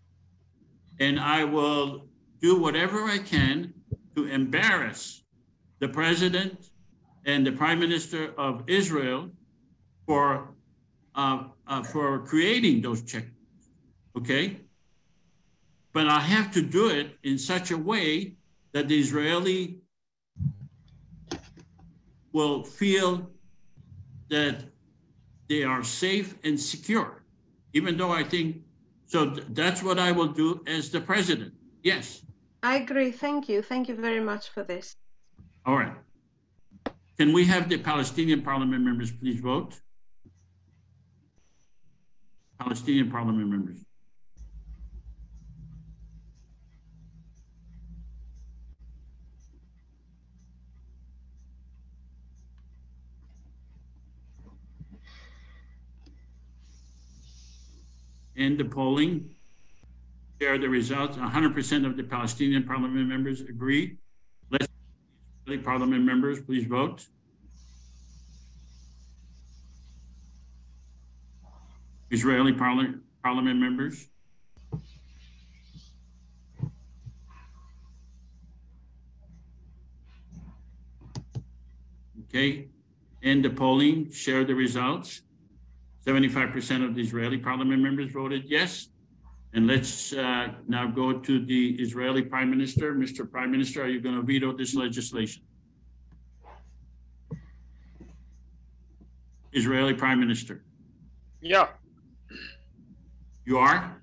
And I will do whatever I can to embarrass the president and the prime minister of Israel for uh, uh, for creating those checkpoints. Okay, but I have to do it in such a way that the Israeli will feel that they are safe and secure, even though I think so. Th that's what I will do as the president. Yes. I agree. Thank you. Thank you very much for this. All right. Can we have the Palestinian parliament members please vote? Palestinian parliament members. In the polling. Share the results. 100% of the Palestinian parliament members agree. Let's parliament members please vote. Israeli parliament, parliament members? Okay, end the polling, share the results. 75% of the Israeli parliament members voted yes. And let's uh, now go to the Israeli Prime Minister. Mr. Prime Minister, are you going to veto this legislation? Israeli Prime Minister. Yeah. You are?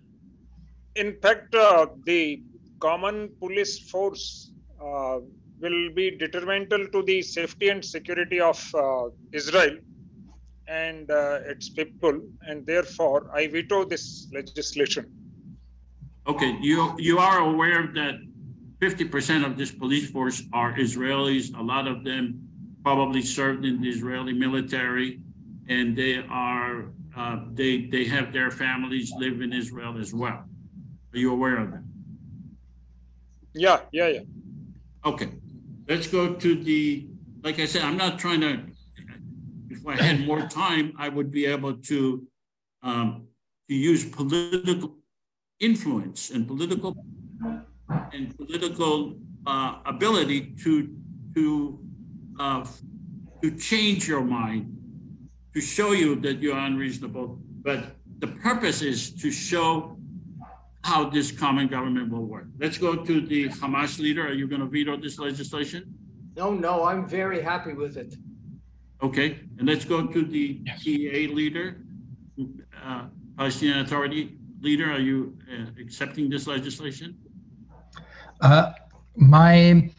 In fact, uh, the common police force uh, will be detrimental to the safety and security of uh, Israel and uh, its people, and therefore I veto this legislation. Okay, you you are aware that 50% of this police force are Israelis. A lot of them probably served in the Israeli military, and they are uh, they they have their families live in Israel as well. Are you aware of that? Yeah, yeah, yeah. Okay, let's go to the. Like I said, I'm not trying to. If I had more time, I would be able to um, to use political influence and political and political uh, ability to to uh, to change your mind, to show you that you're unreasonable. But the purpose is to show how this common government will work. Let's go to the Hamas leader. Are you going to veto this legislation? No, no, I'm very happy with it. Okay, and let's go to the yes. PA leader, uh, Palestinian Authority leader. Are you uh, accepting this legislation? Uh, my,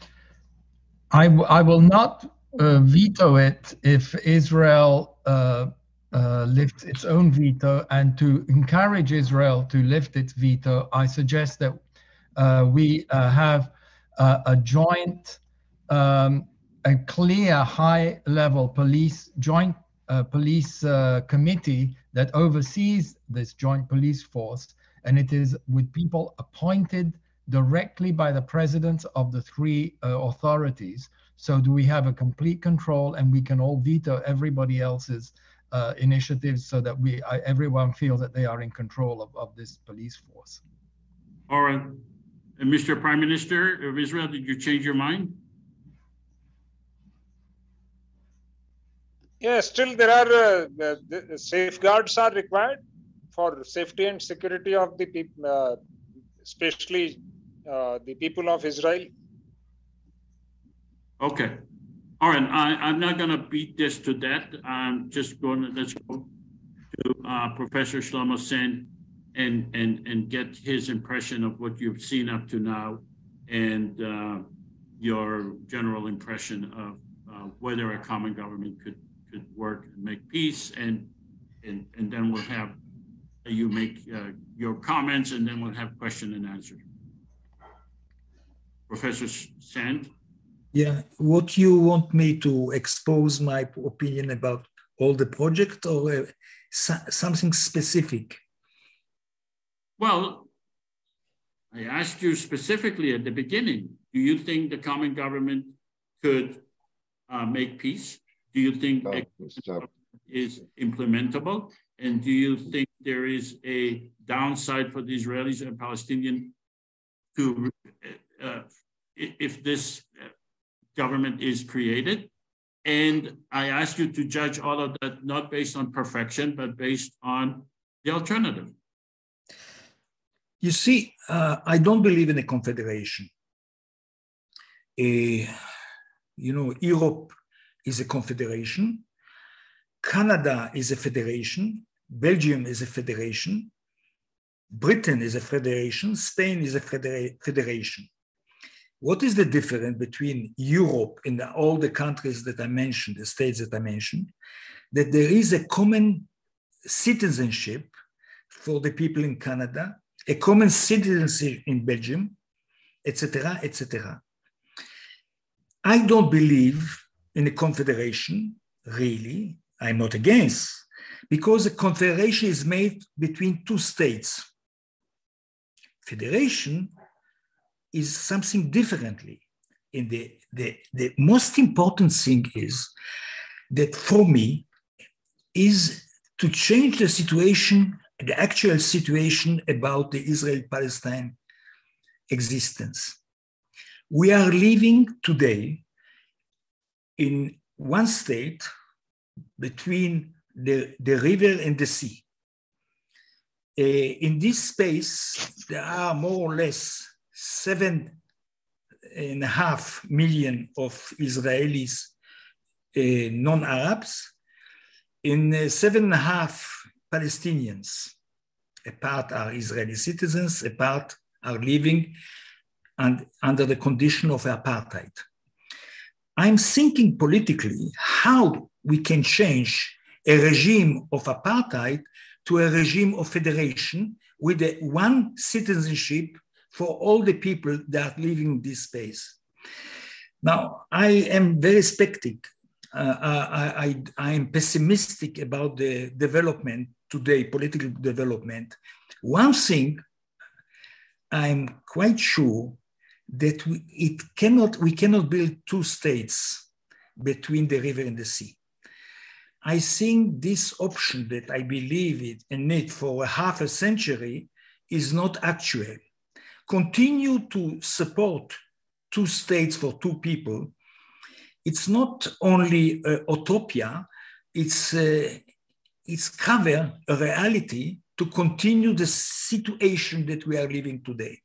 I, I will not uh, veto it if Israel uh, uh, lifts its own veto. And to encourage Israel to lift its veto, I suggest that uh, we uh, have a joint, um, a clear high-level police joint police committee that oversees this joint police force, and it is with people appointed directly by the presidents of the three uh, authorities. So do we have a complete control and we can all veto everybody else's uh, initiatives so that we uh, everyone feels that they are in control of, of this police force. All right. And Mr. Prime Minister of Israel, did you change your mind? Yeah, still there are uh, the, the safeguards are required for safety and security of the people, uh, especially uh, the people of Israel. Okay. All right. I, am not going to beat this to death. I'm just going to let's go to uh, Professor Shlomo Sand and and and get his impression of what you've seen up to now and uh, your general impression of uh, whether a common government could could work and make peace and and and then we'll have you make uh, your comments and then we'll have question and answer. Professor Sand? Yeah, what you want me to expose my opinion about all the project or uh, something specific? Well, I asked you specifically at the beginning, do you think the common government could uh, make peace? Do you think no, is implementable? And do you think there is a downside for the Israelis and Palestinians to uh, if this uh, government is created. And I ask you to judge all of that not based on perfection, but based on the alternative. You see, uh, I don't believe in a confederation. A, you know, Europe is a confederation. Canada is a federation. Belgium is a federation. Britain is a federation. Spain is a federa federation. What is the difference between Europe and all the countries that I mentioned, the states that I mentioned, that there is a common citizenship for the people in Canada, a common citizenship in Belgium, etc., etc. I don't believe in a confederation, really. I'm not against, because a confederation is made between two states. Federation is something differently. And the, the, the most important thing is that for me is to change the situation, the actual situation about the Israel-Palestine existence. We are living today in one state between the, the river and the sea. Uh, in this space, there are more or less seven and a half million of Israelis, uh, non-Arabs, and uh, seven and a half Palestinians. A part are Israeli citizens, a part are living and under the condition of apartheid. I'm thinking politically how we can change a regime of apartheid to a regime of federation with one citizenship for all the people that are living in this space. Now, I am very skeptic. Uh, I, I, I am pessimistic about the development today, political development. One thing I'm quite sure that we, it cannot, we cannot build two states between the river and the sea. I think this option that I believe it in it for a half a century is not actual. Continue to support two states for two people. It's not only a utopia, it's, uh, it's cover a reality to continue the situation that we are living today.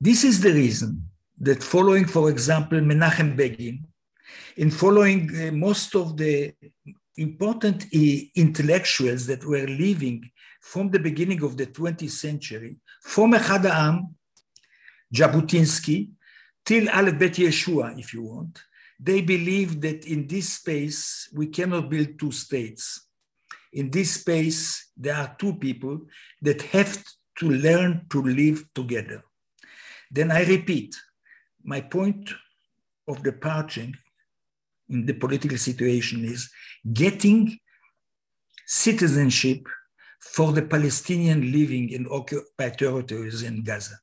This is the reason that following, for example, Menachem Begin, in following uh, most of the important uh, intellectuals that were living from the beginning of the 20th century, from Ha'am, Jabotinsky, till Aleph Bet Yehoshua, if you want, they believe that in this space we cannot build two states. In this space, there are two people that have to learn to live together. Then I repeat, my point of departure in the political situation is getting citizenship for the Palestinian living in occupied territories in Gaza.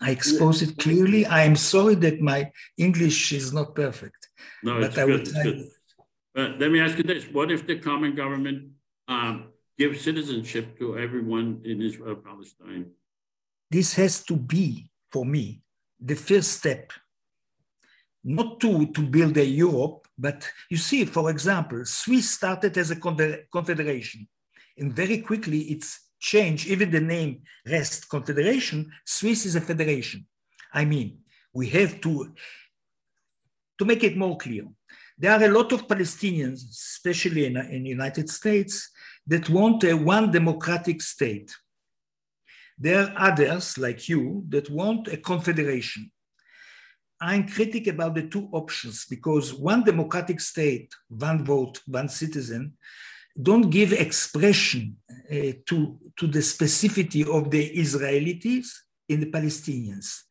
I expose it clearly. I am sorry that my English is not perfect. No, it's good. It's good. Uh, let me ask you this. What if the common government um, gives citizenship to everyone in Israel Palestine? This has to be, for me, the first step. Not to, to build a Europe, but you see, for example, Swiss started as a confederation. And very quickly it's changed. even the name rest confederation, Swiss is a federation. I mean, we have to, to make it more clear. There are a lot of Palestinians, especially in, the United States, that want a one democratic state. There are others like you that want a confederation. I'm critic about the two options because one democratic state, one vote, one citizen, don't give expression uh, to, to the specificity of the Israelis in the Palestinians.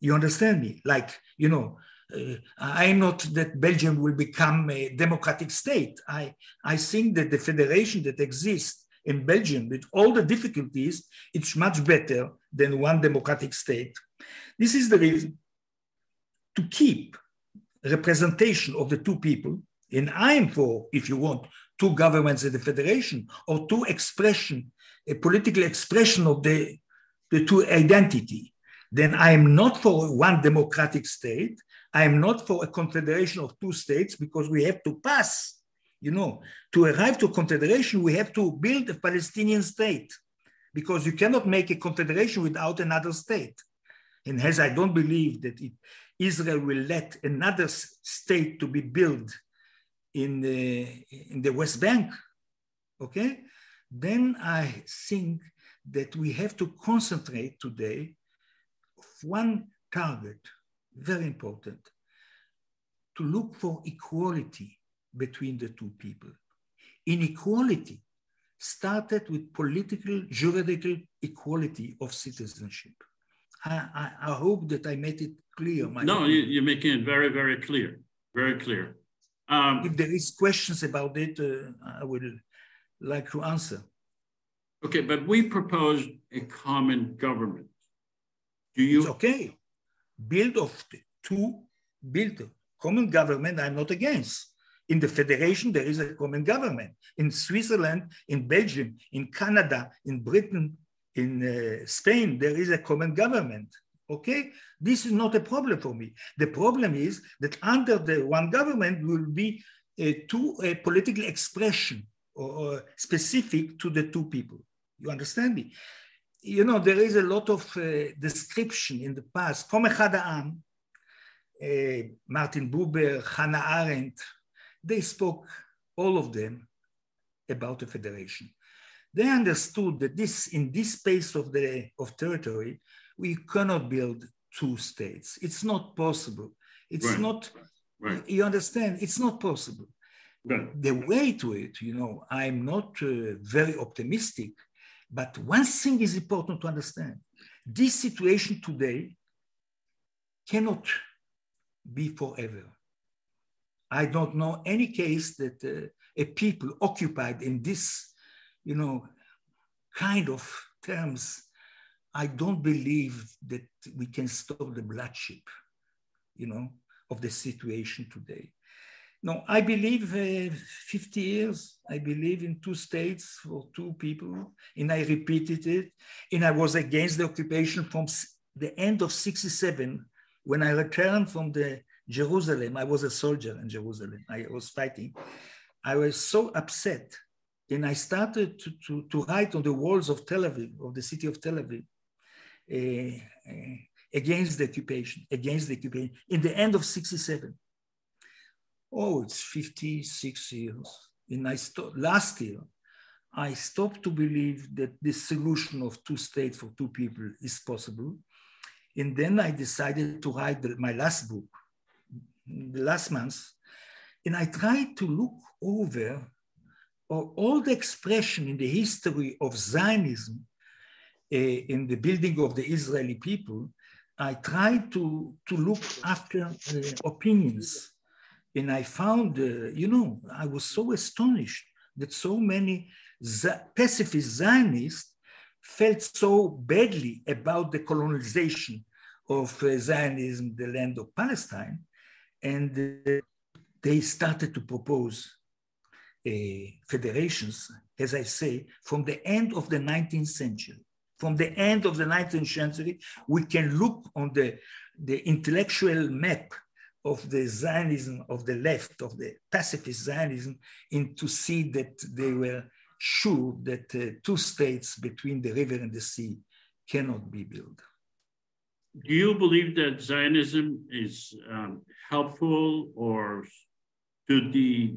You understand me? Like, you know, uh, I'm not that Belgium will become a democratic state. I, I think that the federation that exists in Belgium, with all the difficulties, it's much better than one democratic state. This is the reason to keep representation of the two people, and I'm for, if you want, two governments in the federation or two expression, a political expression of the, the two identity, then I am not for one democratic state. I am not for a confederation of two states because we have to pass, you know, to arrive to confederation, we have to build a Palestinian state because you cannot make a confederation without another state. And as I don't believe that it, Israel will let another state to be built in the, in the West Bank, okay? Then I think that we have to concentrate today of one target, very important, to look for equality between the two people. Inequality started with political, juridical equality of citizenship. I, I, I hope that I made it clear. no, you, are making it very, very clear, very clear. Um, if there is questions about it, uh, I would like to answer. Okay, but we proposed a common government. Do you? It's okay. Build of two, build common government, I'm not against. In the federation, there is a common government. In Switzerland, in Belgium, in Canada, in Britain, in uh, Spain, there is a common government. Okay, this is not a problem for me. The problem is that under the one government will be a two a political expression or, or specific to the two people. You understand me? You know, there is a lot of uh, description in the past. From Echad Ha'am, uh, Martin Buber, Hannah Arendt, they spoke, all of them, about a federation. They understood that this in this space of the of territory, we cannot build two states. It's not possible. It's right. not. Right. You understand? It's not possible. Right. The way to it, you know, I'm not uh, very optimistic, but one thing is important to understand. This situation today cannot be forever. I don't know any case that uh, a people occupied in this, you know, kind of terms. I don't believe that we can stop the bloodshed, you know, of the situation today. No, I believe uh, 50 years, I believe in two states for two people, and I repeated it. And I was against the occupation from the end of 67. When I returned from the Jerusalem, I was a soldier in Jerusalem, I was fighting. I was so upset. And I started to, to, to write on the walls of Tel Aviv, of the city of Tel Aviv, against the occupation, against the occupation, in the end of 67 oh, it's 56 years. And I last year, I stopped to believe that the solution of two states for two people is possible. And then I decided to write the, my last book, the last month, and I tried to look over all the expression in the history of Zionism uh, in the building of the Israeli people. I tried to, to look after uh, opinions and I found, uh, you know, I was so astonished that so many pacifist Zionists felt so badly about the colonization of uh, Zionism, the land of Palestine, and uh, they started to propose uh, federations, as I say, from the end of the 19th century. From the end of the 19th century, we can look on the, the intellectual map of the Zionism of the left, of the pacifist Zionism, and to see that they were sure that uh, two states between the river and the sea cannot be built. Do you believe that Zionism is um, helpful or to the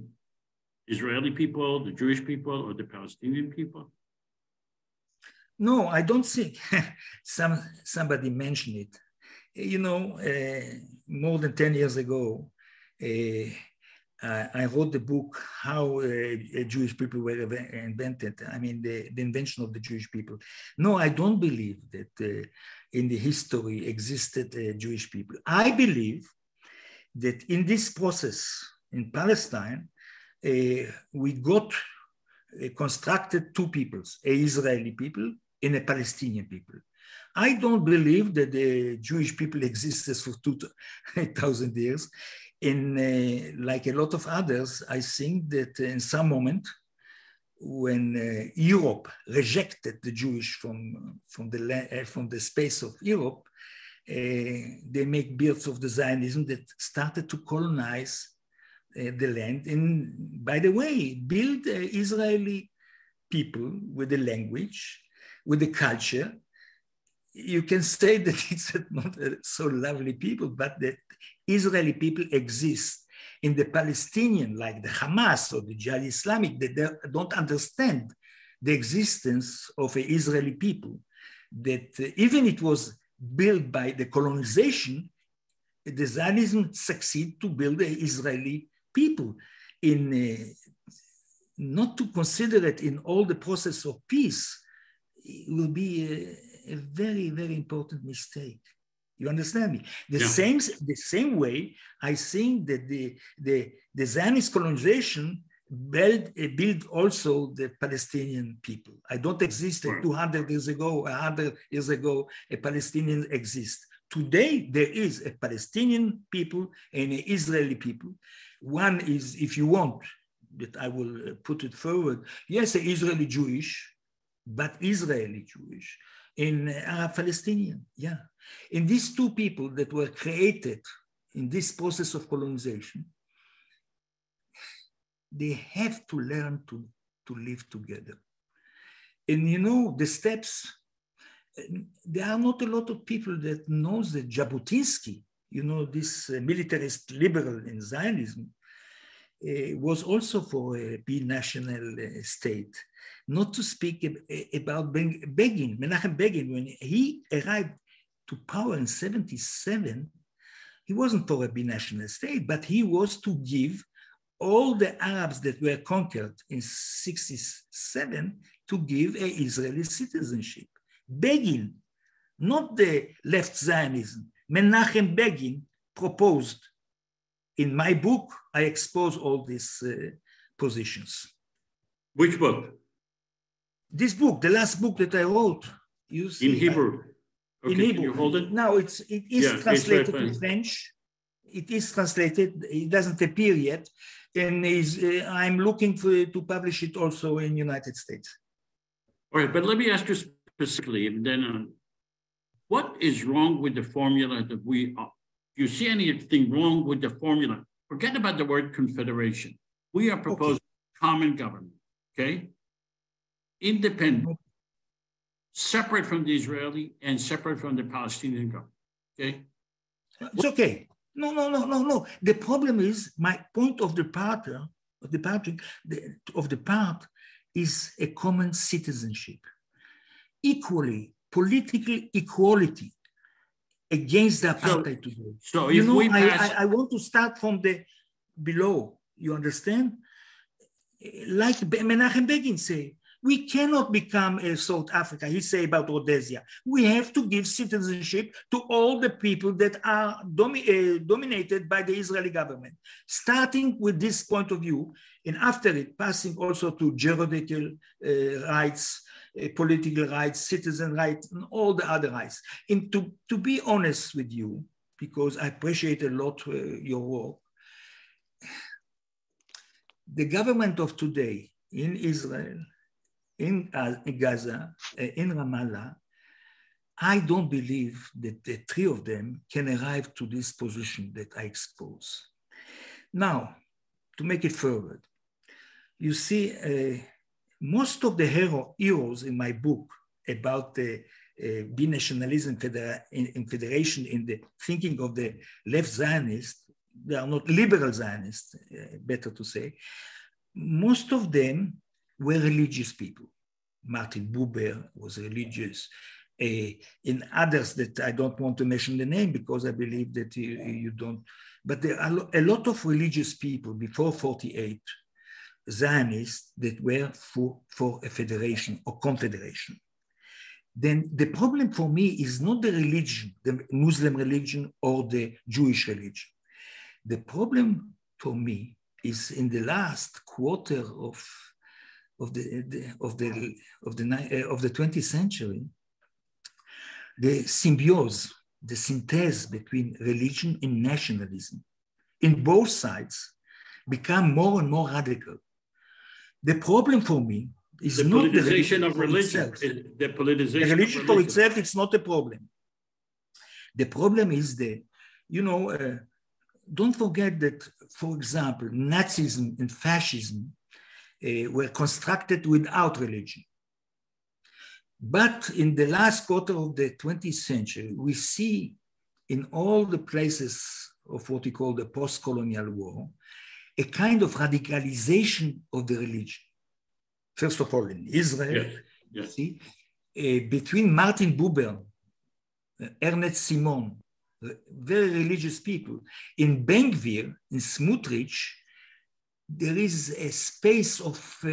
Israeli people, the Jewish people, or the Palestinian people? No, I don't think. Some somebody mentioned it you know, uh, more than 10 years ago, uh, I wrote the book, How uh, Jewish People Were Invented. I mean, the, the, invention of the Jewish people. No, I don't believe that uh, in the history existed uh, Jewish people. I believe that in this process in Palestine, uh, we got constructed two peoples, a Israeli people and a Palestinian people. I don't believe that the Jewish people existed for 2,000 years. And uh, like a lot of others, I think that in some moment, when uh, Europe rejected the Jewish from, from, the, uh, from the space of Europe, uh, they make builds of the Zionism that started to colonize uh, the land. And by the way, build uh, Israeli people with the language, with the culture, you can say that it's not so lovely people, but that Israeli people exist in the Palestinian, like the Hamas or the Jihad Islamic, that they don't understand the existence of an Israeli people. That uh, even it was built by the colonization, the Zionism succeed to build an Israeli people. In uh, not to consider it in all the process of peace, it will be uh, a very, very important mistake. You understand me? The yeah. same, the same way, I think that the the, the Zionist colonization built, built also the Palestinian people. I don't exist right. 200 years ago, 100 years ago, a Palestinian exists. Today, there is a Palestinian people and an Israeli people. One is, if you want, that I will uh, put it forward, yes, an Israeli Jewish, but Israeli Jewish in Arab Palestinian. Yeah. In these two people that were created in this process of colonization, they have to learn to, to live together. And you know, the steps, there are not a lot of people that knows that Jabotinsky, you know, this uh, militarist liberal in Zionism, uh, was also for a binational uh, state. Not to speak about Begin, Menachem Begin, when he arrived to power in 77, he wasn't for a state, but he was to give all the Arabs that were conquered in 67 to give a Israeli citizenship. Begin, not the left Zionism. Menachem Begin proposed. In my book, I expose all these uh, positions. Which book? This book, the last book that I wrote. You see, in Hebrew. I, okay, in Hebrew. hold it? Now it's it is yeah, translated to French. It is translated. It doesn't appear yet, and is uh, I'm looking for to publish it also in United States. All right, but let me ask you specifically, and then uh, what is wrong with the formula that we? Uh, do you see anything wrong with the formula? Forget about the word confederation. We are proposing okay. common government. Okay, independent, separate from the Israeli and separate from the Palestinian government. Okay? It's okay. No, no, no, no, no. The problem is my point of departure, of departure the, of the part is a common citizenship. Equally, political equality against the apartheid so, today. So you know, pass... I, I, I want to start from the below. You understand? Like Menachem Begin say, we cannot become a South Africa, he say about Rhodesia. We have to give citizenship to all the people that are domi uh, dominated by the Israeli government, starting with this point of view, and after it, passing also to juridical uh, rights, uh, political rights, citizen rights, and all the other rights. And to, to be honest with you, because I appreciate a lot uh, your work, the government of today in Israel in, uh, Gaza, uh, in Ramallah, I don't believe that the three of them can arrive to this position that I expose. Now, to make it forward, you see, uh, most of the hero, heroes in my book about the uh, binationalism federa in, in, federation in the thinking of the left Zionists, they are not liberal Zionists, uh, better to say, most of them were religious people. Martin Buber was religious. Uh, in others that I don't want to mention the name because I believe that you, you don't, but there are a lot of religious people before 48 Zionists that were for, for a federation or confederation. Then the problem for me is not the religion, the Muslim religion or the Jewish religion. The problem for me is in the last quarter of of the, the of the of the uh, of the 20th century, the symbiose, the synthesis between religion and nationalism, in both sides, become more and more radical. The problem for me is the not the religion of religion. The politicization. The religion for itself, it's not a problem. The problem is the, you know, uh, don't forget that, for example, Nazism and fascism uh, were constructed without religion. But in the last quarter of the 20th century, we see in all the places of what we call the post-colonial war, a kind of radicalization of the religion. First of all, in Israel, yes. Yes. see, uh, between Martin Buber, uh, Ernest Simon, very religious people, in Ben Gvir, in Smotrich, there is a space of uh,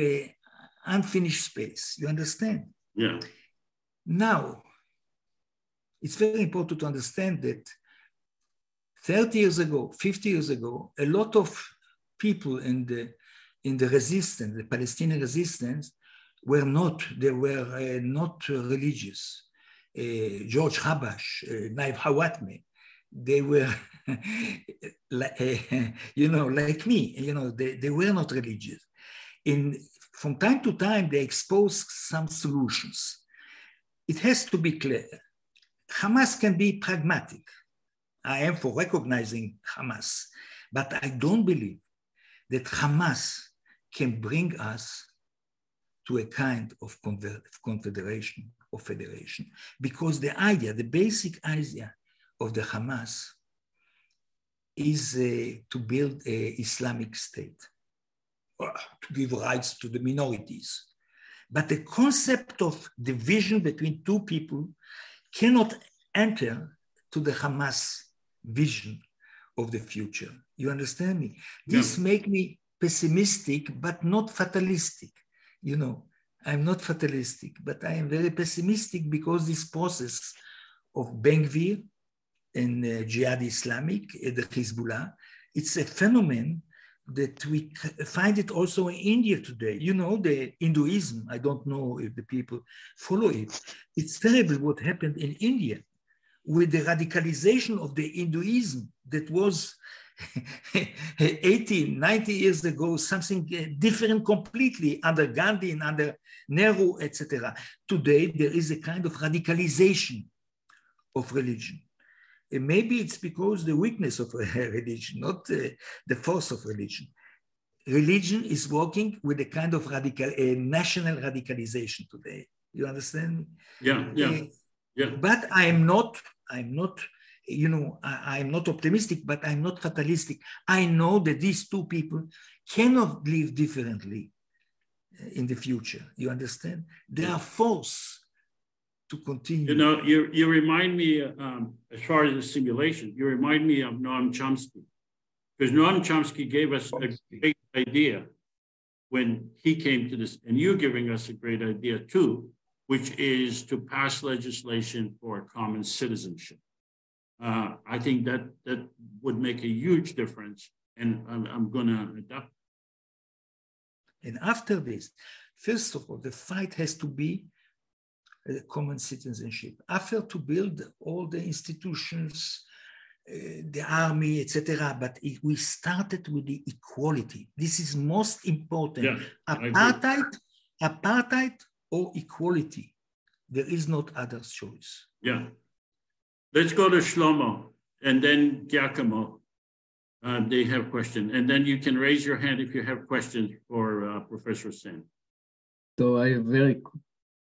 unfinished space. You understand? Yeah. Now, it's very important to understand that 30 years ago, 50 years ago, a lot of people in the in the resistance, the Palestinian resistance, were not, they were uh, not uh, religious. Uh, George Habash, uh, Nayef Hawatmeh, they were you know, like me, you know, they, they were not religious. In, from time to time, they expose some solutions. It has to be clear. Hamas can be pragmatic. I am for recognizing Hamas, but I don't believe that Hamas can bring us to a kind of confederation or federation because the idea, the basic idea of the Hamas is uh, to build an Islamic state. or to give rights to the minorities. But the concept of division between two people cannot enter to the Hamas vision of the future. You understand me? This yeah. make me pessimistic, but not fatalistic. You know, I'm not fatalistic, but I am very pessimistic because this process of Ben Gvir and uh, Jihad Islamic, uh, the Hezbollah, it's a phenomenon that we find it also in India today. You know, the Hinduism, I don't know if the people follow it. It's terrible what happened in India with the radicalization of the Hinduism that was 80, 90 years ago, something uh, different completely under Gandhi and under Nehru, etc. Today, there is a kind of radicalization of religion. Maybe it's because the weakness of religion, not uh, the force of religion. Religion is working with a kind of radical, a national radicalization today. You understand? Yeah, yeah, uh, yeah. But I am not, I'm not, you know, I, I'm not optimistic, but I'm not fatalistic. I know that these two people cannot live differently uh, in the future. You understand? They are force to continue. You know, you, you remind me, um, as far as the simulation, you remind me of Noam Chomsky. Because Noam Chomsky gave us a great idea when he came to this, and you're giving us a great idea too, which is to pass legislation for common citizenship. Uh, I think that that would make a huge difference, and I'm, I'm going to adopt. And after this, first of all, the fight has to be common citizenship. After to build all the institutions, uh, the army, etc. But it, we started with the equality. This is most important. Yeah, apartheid, apartheid or equality. There is not other choice. Yeah. Let's go to Shlomo and then Giacomo. Uh, they have questions. And then you can raise your hand if you have questions for uh, Professor Sand. So I have very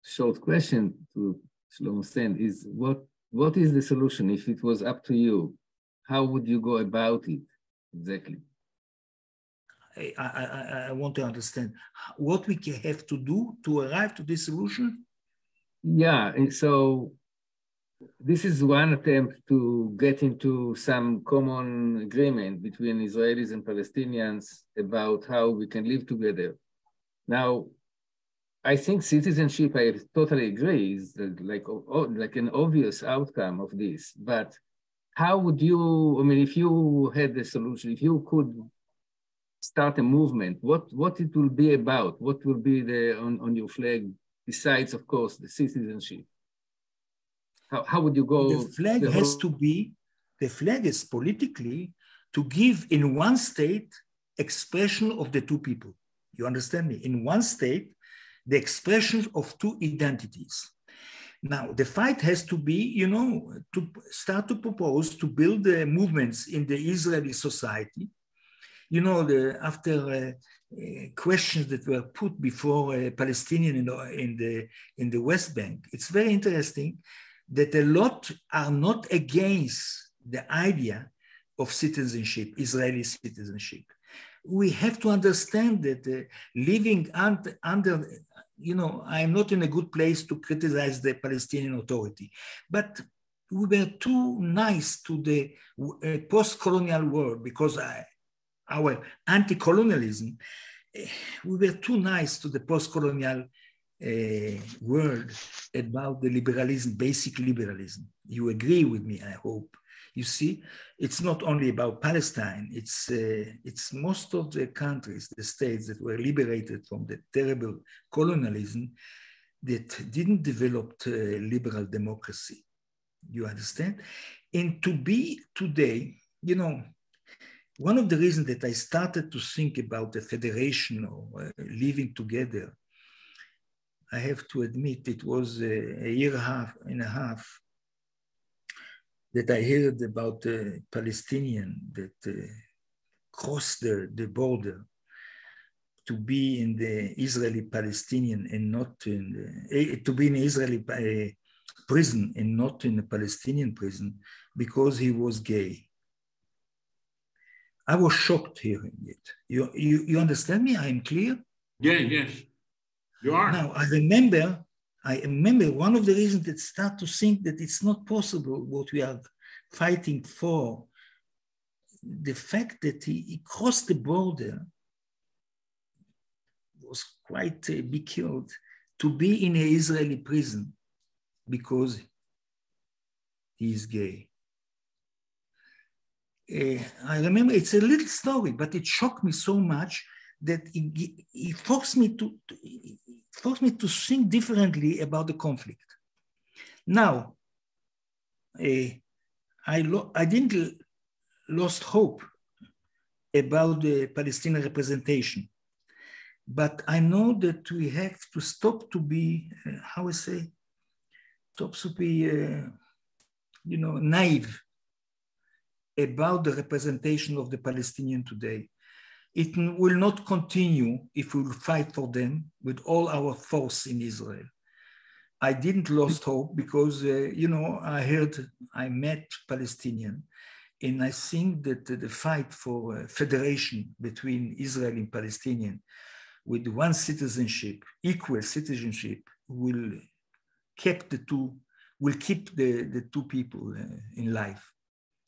short question to Shlomo is what what is the solution if it was up to you? How would you go about it exactly? I, I, I want to understand what we have to do to arrive to this solution. Yeah, and so this is one attempt to get into some common agreement between Israelis and Palestinians about how we can live together. Now, I think citizenship, I totally agree, is like, like an obvious outcome of this. But how would you, I mean, if you had the solution, if you could start a movement, what, what it will be about? What will be the on, on your flag, besides, of course, the citizenship? How, how would you go? The flag the has to be, the flag is politically to give in one state expression of the two people. You understand me? In one state, the expression of two identities. Now, the fight has to be, you know, to start to propose to build the movements in the Israeli society. You know, the, after uh, uh, questions that were put before a Palestinian in, in, the, in the West Bank, it's very interesting that a lot are not against the idea of citizenship, Israeli citizenship. We have to understand that uh, living under, under you know, I'm not in a good place to criticize the Palestinian Authority, but we were too nice to the uh, post-colonial world because I, our anti-colonialism, uh, we were too nice to the post-colonial uh, world about the liberalism, basic liberalism. You agree with me, I hope. You see, it's not only about Palestine, it's, uh, it's most of the countries, the states that were liberated from the terrible colonialism that didn't develop uh, liberal democracy. You understand? And to be today, you know, one of the reasons that I started to think about the federation or uh, living together, I have to admit it was a, a year and a half, and a half that I heard about the Palestinian that uh, crossed the, the border to be in the Israeli Palestinian and not in the, uh, to be in Israeli uh, prison and not in a Palestinian prison because he was gay. I was shocked hearing it. You, you, you understand me? I am clear? Yeah, yes. You are. Now, I remember, I remember one of the reasons that start to think that it's not possible what we are fighting for, the fact that he, he crossed the border was quite uh, be killed to be in an Israeli prison because he is gay. Uh, I remember it's a little story, but it shocked me so much that it, it forced me to, forced me to think differently about the conflict. Now, uh, I I didn't lost hope about the Palestinian representation, but I know that we have to stop to be uh, how I say, stop to be uh, you know naive about the representation of the Palestinian today. It will not continue if we will fight for them with all our force in Israel. I didn't lost hope because, uh, you know, I heard, I met Palestinian, and I think that the fight for uh, federation between Israel and Palestinian with one citizenship, equal citizenship, will keep the two, will keep the, the two people uh, in life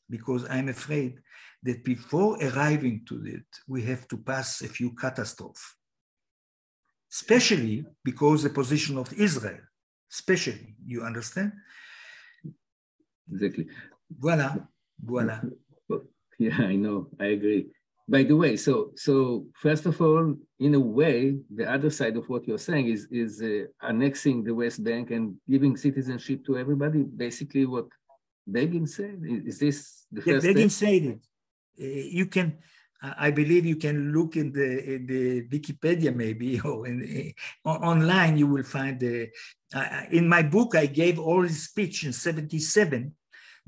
because I'm afraid that before arriving to it, we have to pass a few catastrophes, especially because the position of Israel, especially, you understand? Exactly. Voilà, voilà. Yeah, I know, I agree. By the way, so so first of all, in a way, the other side of what you're saying is is uh, annexing the West Bank and giving citizenship to everybody. Basically, what Begin said? Is this the yeah, first Begin step? said it. Uh, you can, I believe you can look in the, in the Wikipedia maybe or in, uh, online you will find the, uh, in my book I gave all his speech in 77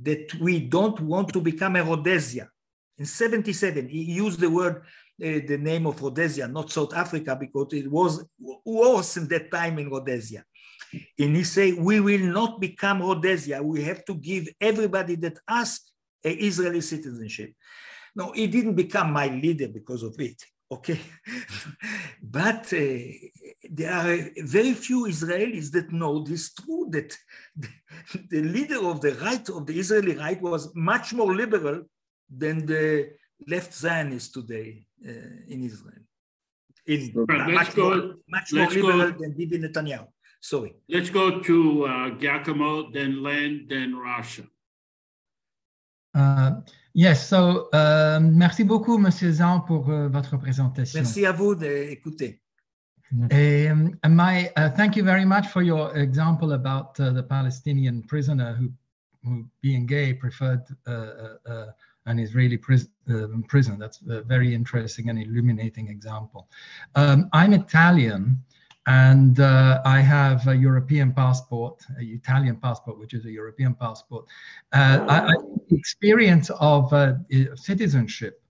that we don't want to become a Rhodesia. In 77, he used the word, uh, the name of Rhodesia, not South Africa, because it was worse in that time in Rhodesia. And he say, we will not become Rhodesia. We have to give everybody that asks a Israeli citizenship. No, he didn't become my leader because of it. Okay, but uh, there are very few Israelis that know this true that the, the leader of the right of the Israeli right was much more liberal than the left Zionists today uh, in Israel. In, Right, let's much go- more, much more let's go- liberal than Bibi Netanyahu. Sorry. Let's go to uh, Giacomo, then Len, then Russia. Uh, yes, so uh, merci beaucoup, Monsieur Sand, pour uh, votre présentation. Merci à vous d'écouter. Um, and my uh, thank you very much for your example about uh, the Palestinian prisoner who, who being gay, preferred uh, uh, uh, an Israeli pris- uh, prison. That's a very interesting and illuminating example. Um, I'm Italian, and uh, I have a European passport, a Italian passport, which is a European passport. Uh, I, I, the experience of uh, citizenship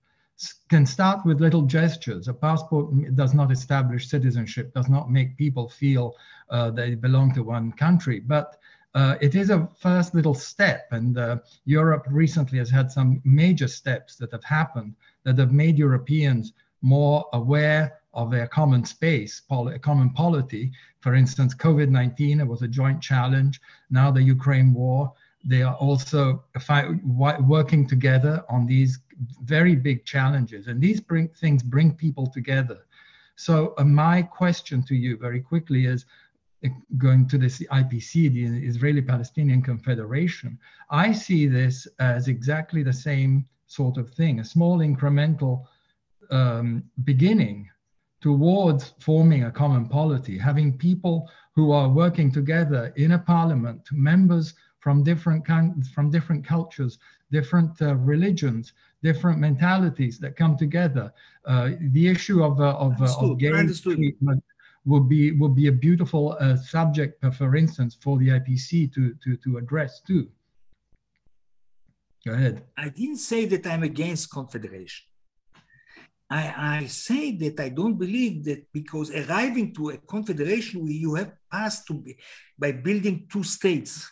can start with little gestures. A passport does not establish citizenship, does not make people feel uh, they belong to one country, but uh, it is a first little step. And uh, Europe recently has had some major steps that have happened that have made Europeans more aware of their common space, pol- common polity. For instance, COVID 19 it was a joint challenge. Now, the Ukraine war, they are also working together on these very big challenges. And these bring, things bring people together. So, uh, my question to you very quickly is going to this IPC, the Israeli Palestinian Confederation, I see this as exactly the same sort of thing a small incremental um, beginning towards forming a common polity, having people who are working together in a parliament, members from different from different cultures, different uh, religions, different mentalities that come together. Uh, the issue of, uh, of, of gay treatment would be would be a beautiful uh, subject, uh, for instance, for the IPC to to to address too. Go ahead. I didn't say that I'm against confederation. I, I say that I don't believe that because arriving to a confederation, you have passed to be by building two states.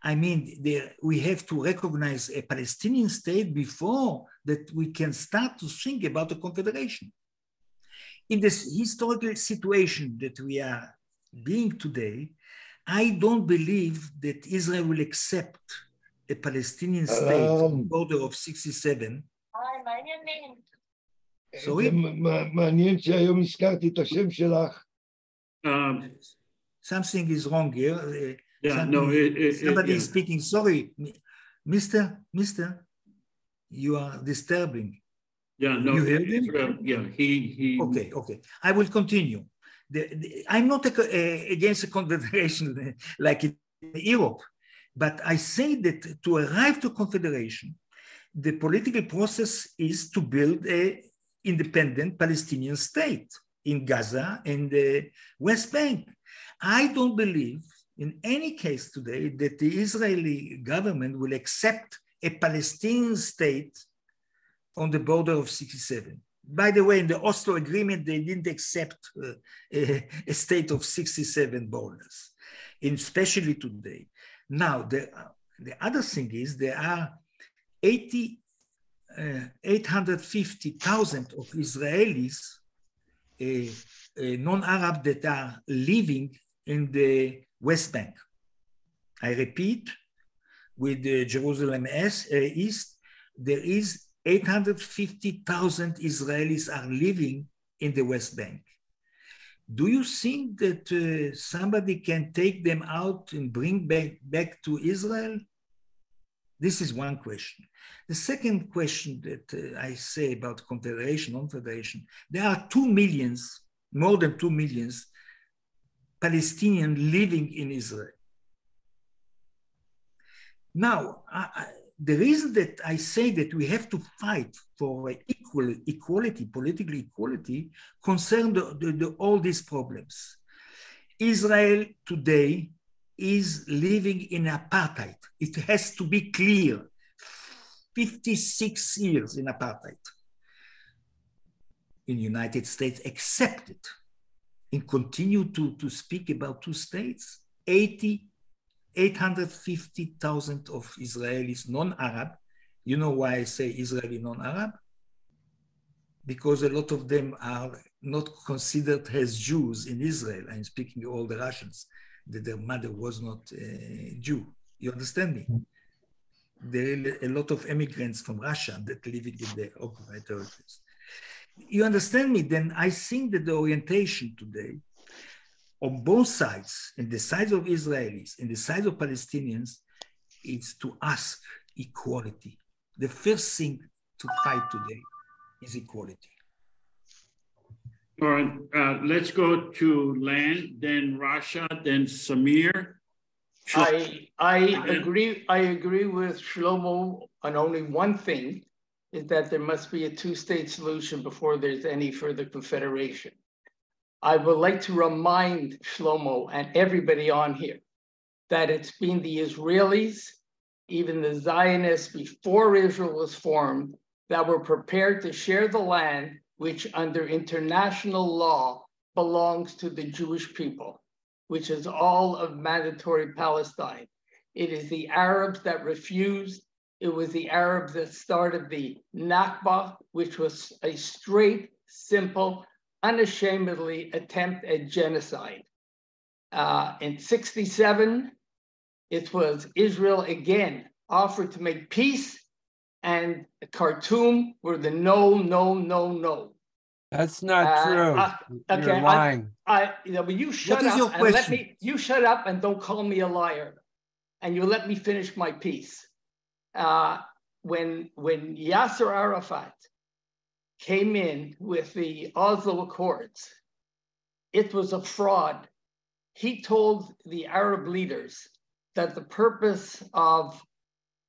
I mean, there, we have to recognize a Palestinian state before that we can start to think about a confederation. In this historical situation that we are being today, I don't believe that Israel will accept a Palestinian state um, border of 67. sorry? מעניין שהיום הזכרתי את השם שלך. Something is wrong here. Yeah, no, it, it, somebody it, is speaking. Sorry, Mister, Mister, you are disturbing. Yeah, no, you hear him? Yeah, he he. Okay, okay. I will continue. The, the, I'm not a, a, against a confederation like in Europe, but I say that to arrive to confederation, the political process is to build a independent Palestinian state in Gaza and the West Bank. I don't believe in any case today that the Israeli government will accept a Palestinian state on the border of 67. By the way, in the Oslo Agreement, they didn't accept uh, a, a, state of 67 borders, especially today. Now, the, the other thing is there are 80, uh, 850,000 of Israelis, uh, uh, non-Arab that are living in the West Bank. I repeat, with the Jerusalem East, there is 850,000 Israelis are living in the West Bank. Do you think that uh, somebody can take them out and bring back, back to Israel? This is one question. The second question that uh, I say about confederation, non-federation, there are two millions, more than two millions Palestinians living in Israel. Now, I, the reason that I say that we have to fight for equal equality, political equality, concern the, the, the, all these problems. Israel today is living in apartheid. It has to be clear. 56 years in apartheid. In United States accepted and continue to, to speak about two states, 80, 850,000 of Israelis non-Arab. You know why I say Israeli non-Arab? Because a lot of them are not considered as Jews in Israel. I'm speaking all the Russians, that their mother was not a Jew. You understand me? Mm-hmm. There are a lot of immigrants from Russia that live in the occupied territories you understand me, then I think that the orientation today on both sides, in the sides of Israelis, in the sides of Palestinians, is to ask equality. The first thing to fight today is equality. All right, uh, let's go to Len, then Rasha, then Samir. I I agree. I agree with Shlomo on only one thing, is that there must be a two-state solution before there's any further confederation. I would like to remind Shlomo and everybody on here that it's been the Israelis, even the Zionists before Israel was formed, that were prepared to share the land, which under international law belongs to the Jewish people, which is all of mandatory Palestine. It is the Arabs that refused it was the Arabs that started the Nakba, which was a straight, simple, unashamedly attempt at genocide. Uh, in 67, it was Israel again offered to make peace, and Khartoum were the no, no, no, no. That's not uh, true. Uh, okay, You're lying. I, I, you know, but you shut up and question? let me. You shut up and don't call me a liar, and you let me finish my piece uh, when, when Yasser Arafat came in with the Oslo Accords, it was a fraud. He told the Arab leaders that the purpose of,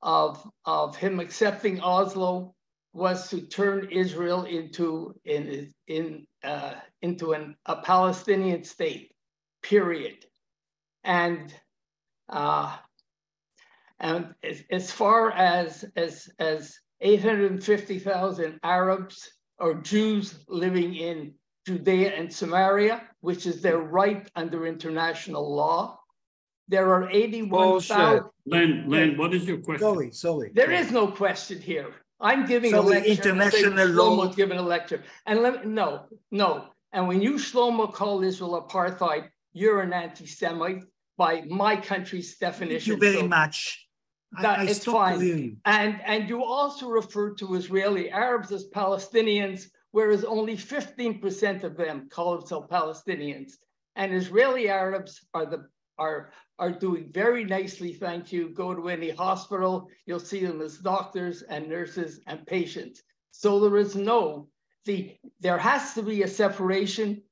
of, of him accepting Oslo was to turn Israel into, in, in, uh, into an, a Palestinian state, period. And uh, and as, as far as, as, as 850,000 Arabs or Jews living in Judea and Samaria, which is their right under international law, There are 81,000. Len, Len, what is your question? Sorry, sorry. There is no question here. I'm giving so a lecture. International law. giving a lecture. And let me, no, no. And when you, Shlomo, call Israel apartheid, you're an anti Semite by my country's definition. Thank you very so much. That, I, I it's fine. And, and you also refer to Israeli Arabs as Palestinians, whereas only 15% of them call themselves Palestinians. And Israeli Arabs are the are are doing very nicely, thank you. Go to any hospital, you'll see them as doctors and nurses and patients. So there is no, the, there has to be a separation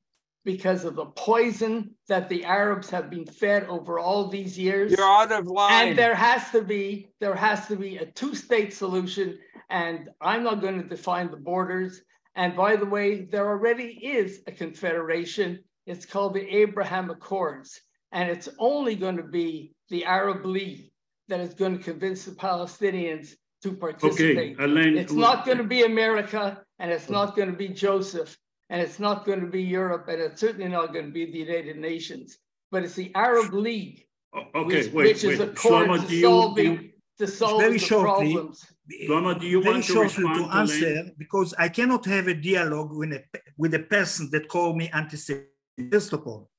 because of the poison that the Arabs have been fed over all these years. You're out of line. And there has to be, there has to be a two-state solution. And I'm not going to define the borders. And by the way, there already is a confederation. It's called the Abraham Accords. And it's only going to be the Arab League that is going to convince the Palestinians to participate. Okay, Elaine, it's not going to be America, and it's not going to be Joseph, and it's not going to be Europe, and it's certainly not going to be the United Nations. But it's the Arab League, okay, which, wait, which wait. is a court to you, solving, to solve very the shortly, problems. Shlomo, do you very want to shortly respond to to answer Elaine? because I cannot have a dialogue with a with a person that called me anti-Semitic. First of all,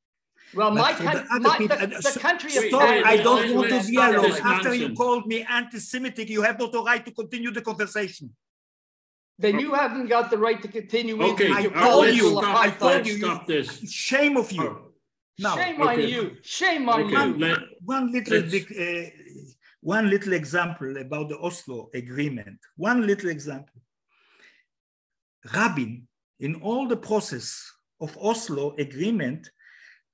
Well, my, But the my- people- the, the country of Stop, Canada- I don't Wait, want to wait, stop dialogue. this After you called me anti-Semitic, you have not the right to continue the conversation. Then you haven't got the right to continue. Okay, I You all right, called told let's you, Israel stop, I apartheid. told you, stop this. Shame of you. Now, Shame on you. Shame on Okay, you. let, one little big, uh, one little example about the Oslo agreement. One little example. Rabin, in all the process of Oslo agreement,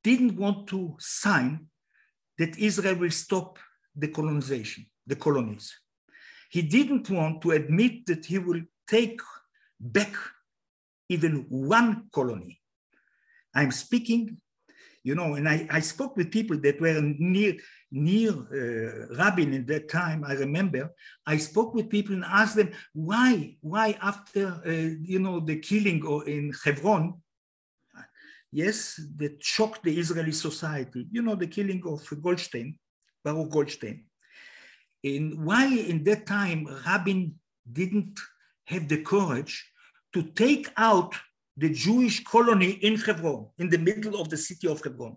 didn't want to sign that Israel will stop the colonization, the colonies. He didn't want to admit that he will take back even one colony. I'm speaking, you know, and I, I spoke with people that were near, near uh, Rabin in that time, I remember. I spoke with people and asked them, why, why after, uh, you know, the killing or in Hebron, yes, that shocked the Israeli society, you know, the killing of Goldstein, Baruch Goldstein. And why in that time Rabin didn't have the courage to take out the Jewish colony in Hebron, in the middle of the city of Hebron.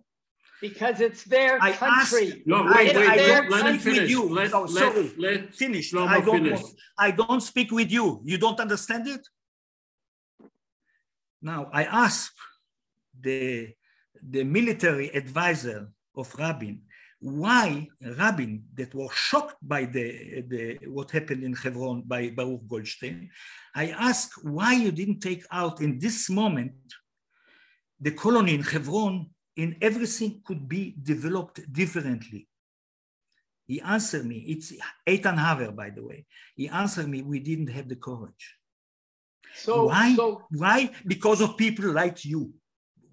Because it's their I country. asked, No, I, wait, wait, I let- don't let him speak with finish. you. Let- no, let- sorry, let finished. Shlomo I don't, finish. want- I don't speak with you. You don't understand it? Now, I asked the, the military advisor of Rabin, why Rabin, that was shocked by the, the, what happened in Hebron by Baruch Goldstein, I asked why you didn't take out in this moment the colony in Hebron and everything could be developed differently. He answered me, it's Eitan Haber, by the way. He answered me, we didn't have the courage. So, Why? so Why? Because of people like you.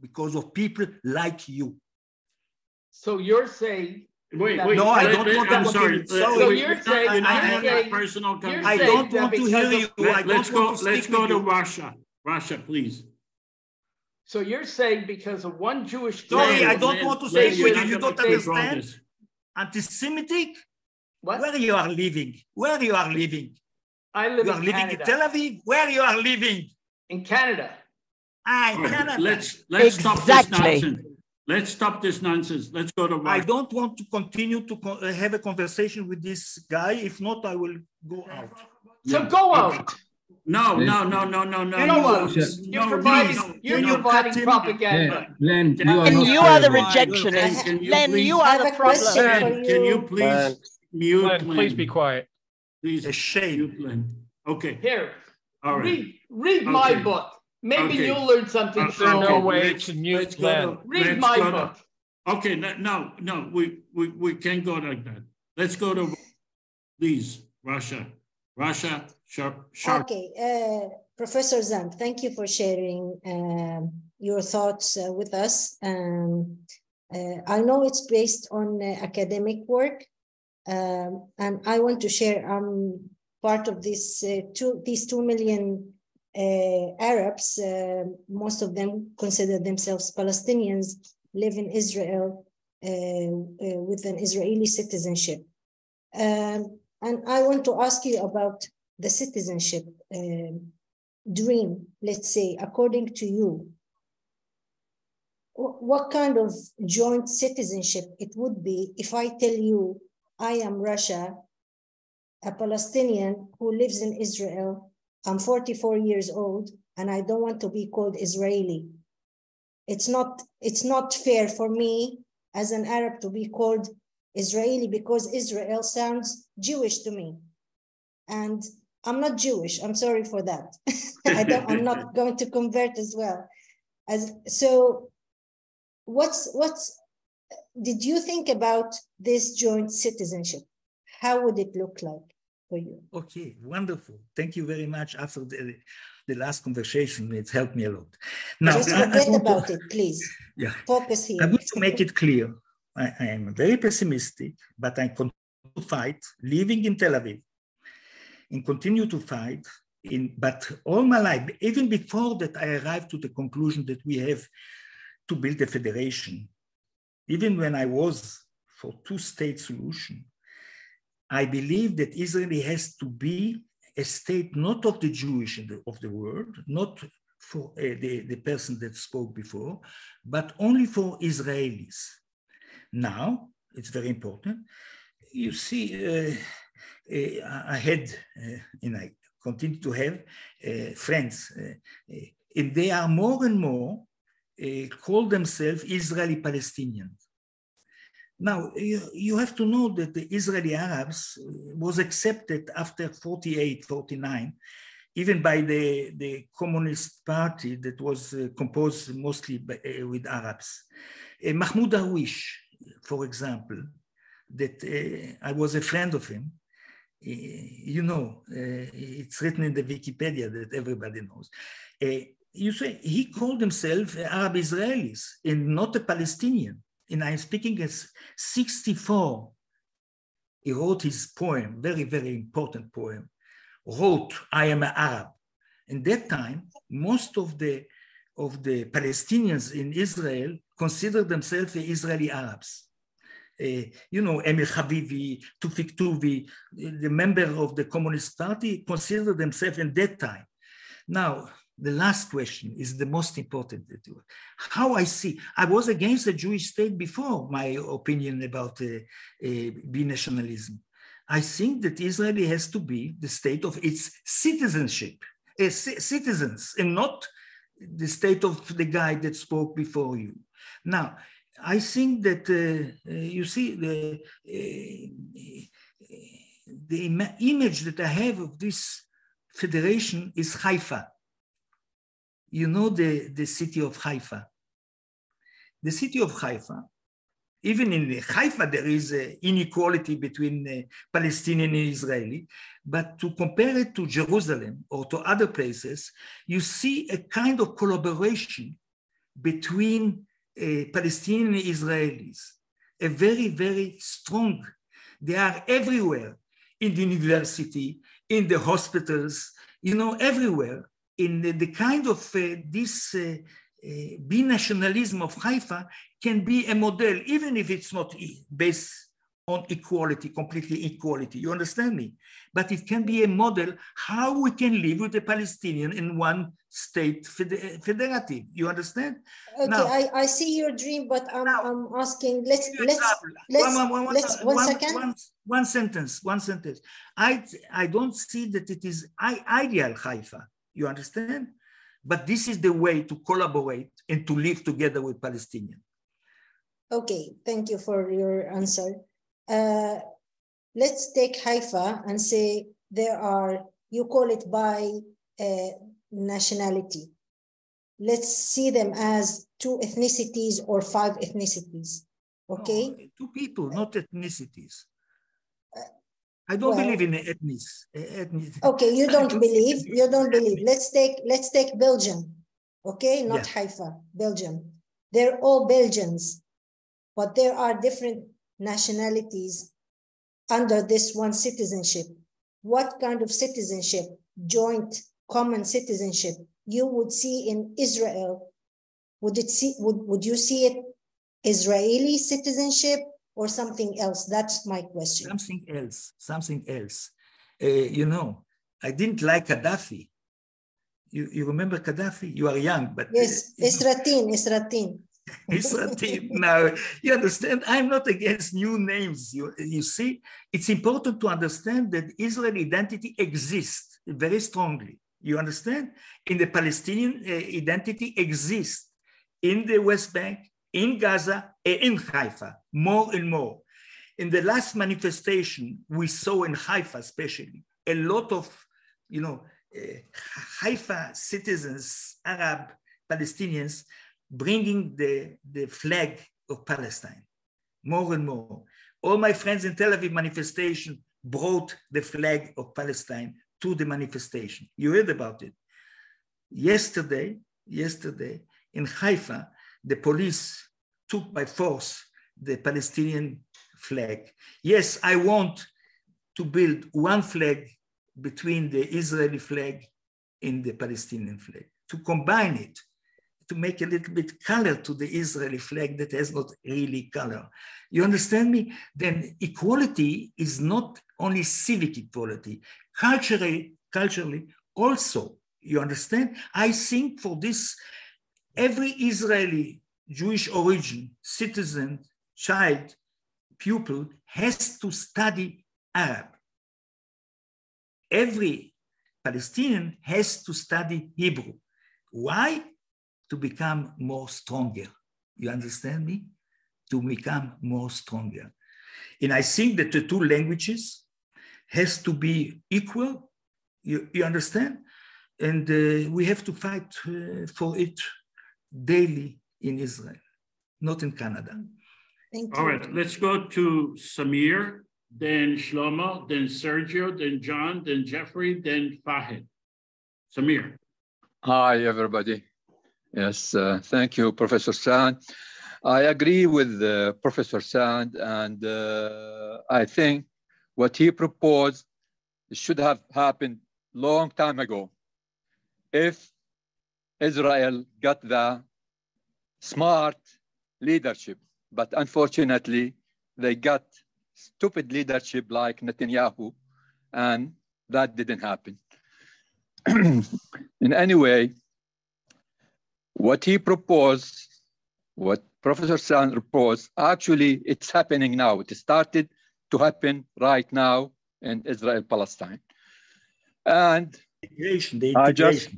Because of people like you. So you're saying. Wait, that- wait. No, I don't let- want to I'm sorry. let- So we- you're saying- we're not you're a saying- personal you're conversation. I don't that want to hear of- you. I Let, don't let's go. to Let's go to you. Rasha. Rasha, please. So you're saying because of one Jewish. Sorry, I don't want to Let- speak with you. You don't let- let- understand? this. Anti-Semitic? What? Where you are living? Where you are living? I live You are in living Canada. in Tel Aviv? Where you are living? In Canada. In All right, Canada. Let's let's stop this nonsense. Let's stop this nonsense. Let's go to I don't want to continue to co- uh, have a conversation with this guy. If not, I will go out. So Yeah. go Okay. out. No, no, no, no, no, no. Go no, out. no, You're no, providing, no, you're no. providing propaganda. Len, you are And you are the rejectionist. Can you Len, you are the problem. Len, can you you. please mute Len, please be quiet. Please A shame. mute Len. Okay, Here, all right. read, read my book. Maybe Okay. you'll learn something Uh, from no me. way let's- to mute let's go to- Read let's my go to- book. Okay, no, no, no, we, we, we can't go like that. Let's go to, please, Rasha, Rasha, sharp, sharp. Okay, uh, Professor Sand, thank you for sharing um, your thoughts uh, with us. Um, uh, I know it's based on uh, academic work, um, and I want to share. I'm part of this uh, two these two million Arabs. Uh, most of them consider themselves Palestinians, live in Israel, uh, uh, with an Israeli citizenship. Um, and I want to ask you about the citizenship um, dream, let's say, according to you, what kind of joint citizenship it would be if I tell you I am Rasha, a Palestinian who lives in Israel, I'm 44 years old, and I don't want to be called Israeli. It's not, it's not fair for me as an Arab to be called Israeli because Israel sounds Jewish to me. And I'm not Jewish. I'm sorry for that. I don't, I'm not going to convert as well. As so, what's what's did you think about this joint citizenship? How would it look like for you? Okay, wonderful. Thank you very much. After the, the last conversation, it's helped me a lot. Now, Just forget I, I about to, it, please. Yeah. Focus here. I want to make it clear. I, I am very pessimistic, but I continue to fight, living in Tel Aviv, and continue to fight. In, but all my life, even before that, I arrived to the conclusion that we have to build a federation. Even when I was for two-state solution, I believe that Israel has to be a state not of the Jewish of the world, not for uh, the, the person that spoke before, but only for Israelis. Now, it's very important. You see, uh, uh, I had, uh, and I continue to have uh, friends, uh, uh, and they are more and more call themselves Israeli Palestinians. Now, you, you have to know that the Israeli Arabs was accepted after 48, 49, even by the, the Communist Party that was uh, composed mostly by, uh, with Arabs. Uh, Mahmoud Darwish, for example, that I was a friend of him, you know, it's written in the Wikipedia that everybody knows you say he called himself Arab Israelis and not a Palestinian. And I'm speaking as 64. He wrote his poem, very, very important poem, wrote, I am an Arab. In that time, most of the of the Palestinians in Israel considered themselves the Israeli Arabs. Uh, you know, Emil Habibi, Tawfik Toubi, the member of the Communist Party, considered themselves in that time. Now, the last question is the most important. How I see, I was against the Jewish state before my opinion about uh, uh, binationalism. I think that Israel has to be the state of its citizenship, uh, citizens, and not the state of the guy that spoke before you. Now, I think that uh, uh, you see the uh, the Im image that I have of this federation is Haifa you know the, the city of Haifa. The city of Haifa, even in Haifa, there is an inequality between Palestinian and Israeli, but to compare it to Jerusalem or to other places, you see a kind of collaboration between uh, Palestinian and Israelis, a very, very strong. They are everywhere in the university, in the hospitals, you know, everywhere in the, the kind of uh, this uh, uh, binationalism of Haifa can be a model, even if it's not based on equality, completely equality. You understand me? But it can be a model how we can live with the Palestinian in one state federative. You understand? Okay, now, I, I see your dream, but I'm, now, I'm asking, let's, let's, let's, one, one, let's, one, one second. One, one sentence, one sentence. I, I don't see that it is ideal Haifa. You understand? But this is the way to collaborate and to live together with Palestinians. Okay, thank you for your answer. Uh, let's take Haifa and say there are, you call it by uh, nationality. Let's see them as two ethnicities or five ethnicities. Okay? No, two people, not ethnicities. I don't well, believe in ethnics. ethnic. Okay, you don't, don't believe. You don't believe. Let's take let's take Belgium. Okay, not yeah. Haifa, Belgium. They're all Belgians, but there are different nationalities under this one citizenship. What kind of citizenship, joint common citizenship, you would see in Israel? Would it see? Would would you see it Israeli citizenship or something else? That's my question. Something else, something else. Uh, you know, I didn't like Gaddafi. You, you remember Gaddafi? You are young, but yes, uh, Isratin, Isratin. Isratin. now you understand. I'm not against new names. You you see, it's important to understand that Israel identity exists very strongly. You understand? In the Palestinian uh, identity exists in the West Bank, in Gaza, and in Haifa, more and more. In the last manifestation we saw in Haifa, especially, a lot of, you know, uh, Haifa citizens, Arab Palestinians, bringing the, the flag of Palestine, more and more. All my friends in Tel Aviv manifestation brought the flag of Palestine to the manifestation. You heard about it. Yesterday, yesterday in Haifa, the police took by force the Palestinian flag. Yes, I want to build one flag between the Israeli flag and the Palestinian flag, to combine it, to make a little bit color to the Israeli flag that has not really color. You understand me? Then equality is not only civic equality, culturally, culturally also, you understand? I think for this, every Israeli Jewish origin, citizen, child, pupil has to study Arab. Every Palestinian has to study Hebrew. Why? To become more stronger. You understand me? To become more stronger. And I think that the two languages has to be equal. You, you understand? And uh, we have to fight uh, for it daily in Israel, not in Canada. Thank you. All right, let's go to Samir, then Shlomo, then Sergio, then John, then Jeffrey, then Fahid. Samir. Hi, everybody. Yes, uh, thank you, Professor Sand. I agree with uh, Professor Sand, and uh, I think what he proposed should have happened long time ago. If Israel got the smart leadership but unfortunately, they got stupid leadership like Netanyahu, and that didn't happen. In any way, what he proposed, what Professor Sand proposed, actually it's happening now. It started to happen right now in Israel Palestine. And integration, the integration. Just,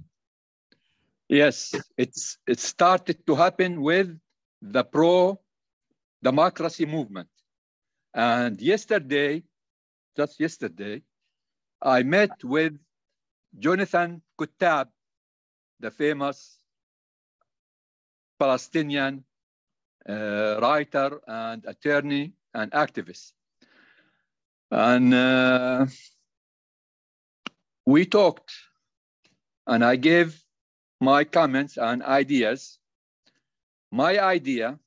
yes, it's it started to happen with the pro democracy movement. And yesterday, just yesterday, I met with Jonathan Kuttab, the famous Palestinian uh, writer and attorney and activist. And uh, we talked, and I gave my comments and ideas. My idea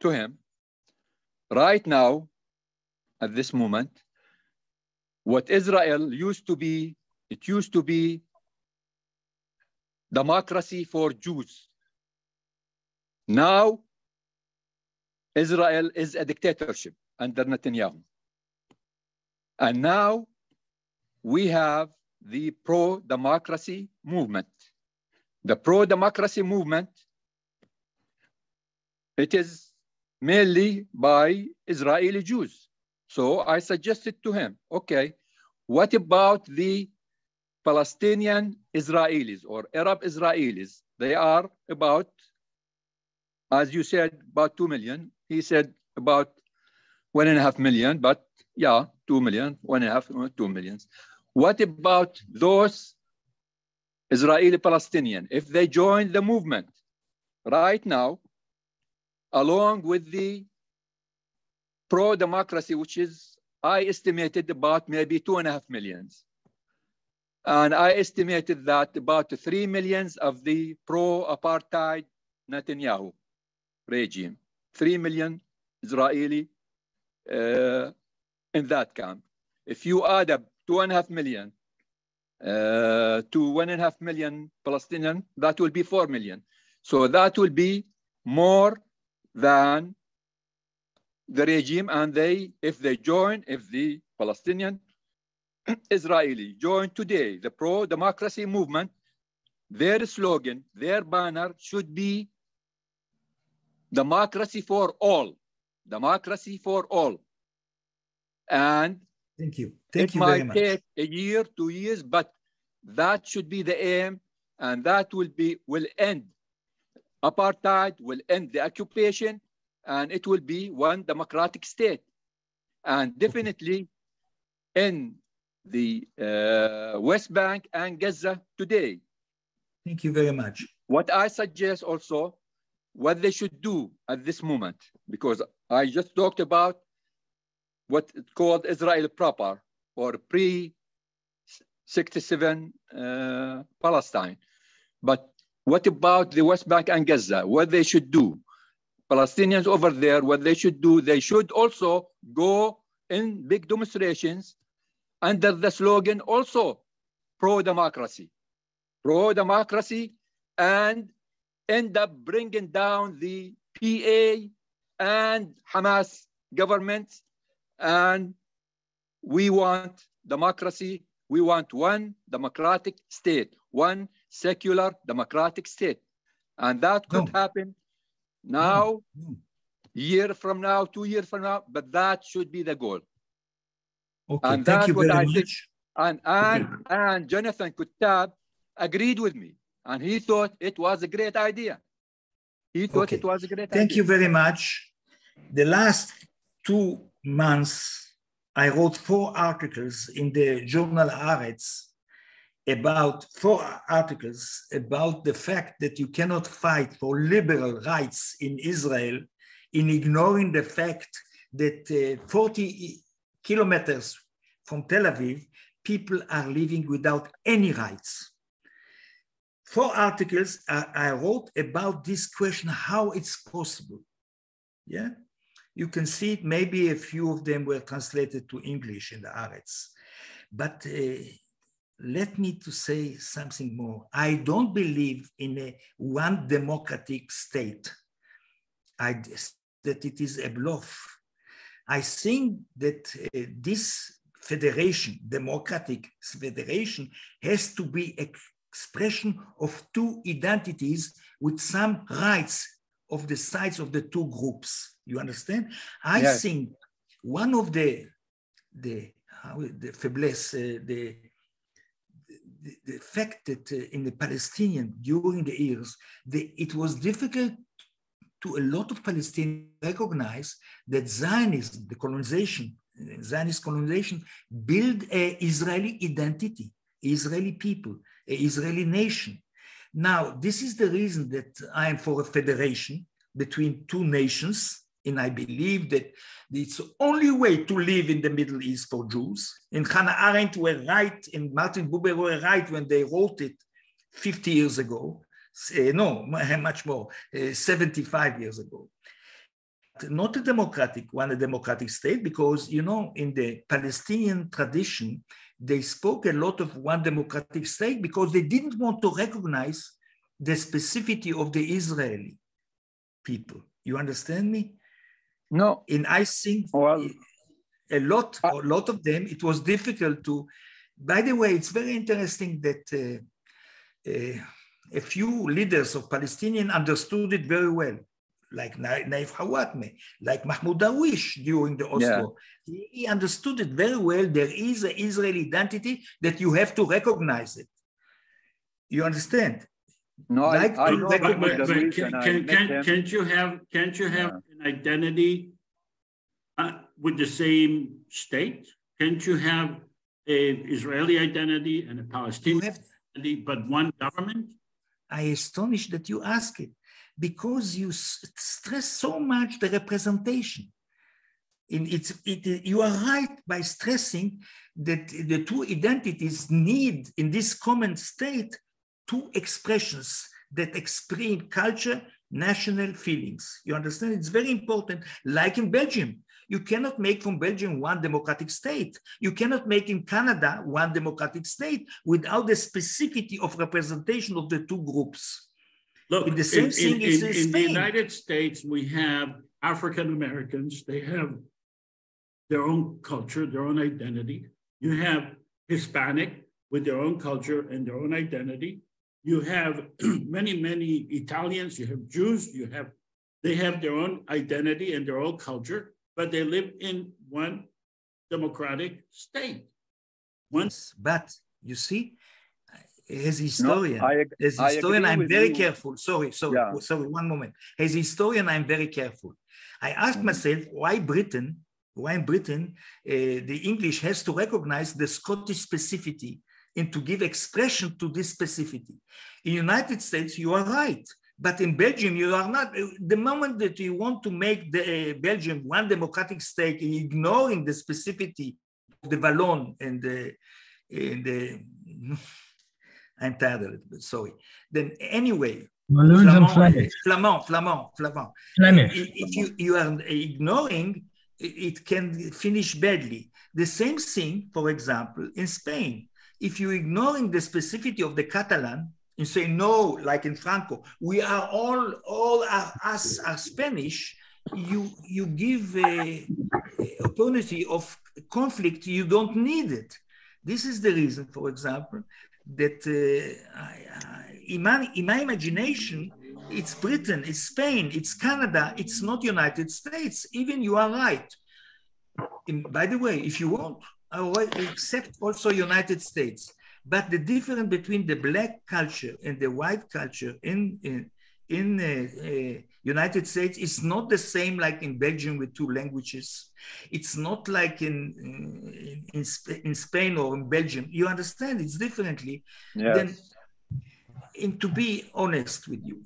to him right now, at this moment, what Israel used to be, it used to be democracy for Jews. Now, Israel is a dictatorship under Netanyahu. And now we have the pro-democracy movement. The pro-democracy movement, it is mainly by Israeli Jews. So I suggested to him, okay, what about the Palestinian Israelis or Arab Israelis? They are about, as you said, about 2 million. He said about one and a half million, but yeah, 2 million, one and a half, two millions. What about those Israeli Palestinian? If they join the movement right now, along with the pro-democracy, which is, I estimated about maybe two and a half millions. And I estimated that about three millions of the pro-apartheid Netanyahu regime, three million Israeli uh, in that camp. If you add up two and a half million uh, to one and a half million Palestinian, that will be four million. So that will be more than the regime and they, if they join, if the Palestinian Israeli join today the pro-democracy movement, their slogan, their banner should be democracy for all, democracy for all. And thank you. Thank it you might take a year, two years, but that should be the aim, and that will be will end apartheid, will end the occupation, and it will be one democratic state. And definitely in the uh, West Bank and Gaza today. Thank you very much. What I suggest also, what they should do at this moment, because I just talked about what it's called Israel proper or pre 67 uh, Palestine. But what about the West Bank and Gaza? What they should do? Palestinians over there, what they should do, they should also go in big demonstrations under the slogan also pro-democracy, pro-democracy, and end up bringing down the PA and Hamas governments. And we want democracy. We want one democratic state, one secular democratic state. And that could no. happen now, no. year from now, two years from now, but that should be the goal. Okay, and thank you very I much. Think. And, and, okay. and Jonathan Kuttab agreed with me, and he thought it was a great idea. He thought okay. it was a great Thank idea. you very much. The last two months, I wrote four articles in the journal Haaretz about four articles about the fact that you cannot fight for liberal rights in Israel in ignoring the fact that uh, 40 kilometers from Tel Aviv, people are living without any rights. Four articles I, I wrote about this question, how it's possible. Yeah, you can see it. Maybe a few of them were translated to English in the Haaretz. But uh, let me to say something more. I don't believe in a one democratic state. I, that it is a bluff. I think that uh, this federation, democratic federation, has to be expression of two identities with some rights of the sides of the two groups. You understand? I yes. think one of the the how the faiblesse, uh, the, the, the fact that uh, in the Palestinian during the years, the, it was difficult to a lot of Palestinians recognize that Zionism, the colonization, Zionist colonization, build a Israeli identity, Israeli people, a Israeli nation. Now, this is the reason that I am for a federation between two nations, and I believe that it's the only way to live in the Middle East for Jews. And Hannah Arendt were right, and Martin Buber were right when they wrote it 50 years ago uh, no, much more, uh, 75 years ago. Not a democratic one, a democratic state, because, you know, in the Palestinian tradition, they spoke a lot of one democratic state because they didn't want to recognize the specificity of the Israeli people. You understand me? No. And I think well, a lot, a lot of them, it was difficult to. By the way, it's very interesting that uh, uh, a few leaders of Palestinian understood it very well, like Nayef Hawatmeh, like Mahmoud Darwish during the Oslo. Yeah. He understood it very well. There is an Israeli identity that you have to recognize it. You understand? No, like I, I know but, but, but can, can, can, can't you have can't you have yeah. An identity uh, with the same state? Can't you have a Israeli identity and a Palestinian have, identity, but one government? I astonished that you ask it because you stress so much the representation. In it's, it, you are right by stressing that the two identities need in this common state two expressions that express culture, national feelings. You understand? It's very important, like in Belgium. You cannot make from Belgium one democratic state. You cannot make in Canada one democratic state without the specificity of representation of the two groups. Look, the same in, thing in, in, in the United States, we have African Americans. They have their own culture, their own identity. You have Hispanic with their own culture and their own identity. You have many, many Italians. You have Jews. You have they have their own identity and their own culture, but they live in one democratic state. Once, but you see, as historian, no, I, as historian, I'm very you. careful. Sorry, sorry, yeah. sorry, one moment. As historian, I'm very careful. I ask mm-hmm. myself why Britain, why in Britain, uh, the English has to recognize the Scottish specificity and to give expression to this specificity. In United States, you are right. But in Belgium, you are not. The moment that you want to make the, uh, Belgium one democratic state, ignoring the specificity of the Wallon and the, and the I'm tired a little bit, sorry. Then anyway, Flamand, Flemish. Flamand, Flamand, Flamand. Flemish. If you, you are ignoring, it can finish badly. The same thing, for example, in Spain. If you're ignoring the specificity of the Catalan, you say no, like in Franco, we are all, all are, us are Spanish, you, you give a, a opportunity of conflict, you don't need it. This is the reason, for example, that uh, I, in, my, in my imagination, it's Britain, it's Spain, it's Canada, it's not United States. Even you are right. In, by the way, if you want, Will accept also United States. But the difference between the black culture and the white culture in, in, in uh, uh, United States is not the same like in Belgium with two languages. It's not like in in, in, in Spain or in Belgium. You understand it's differently. Yes. Then, and to be honest with you,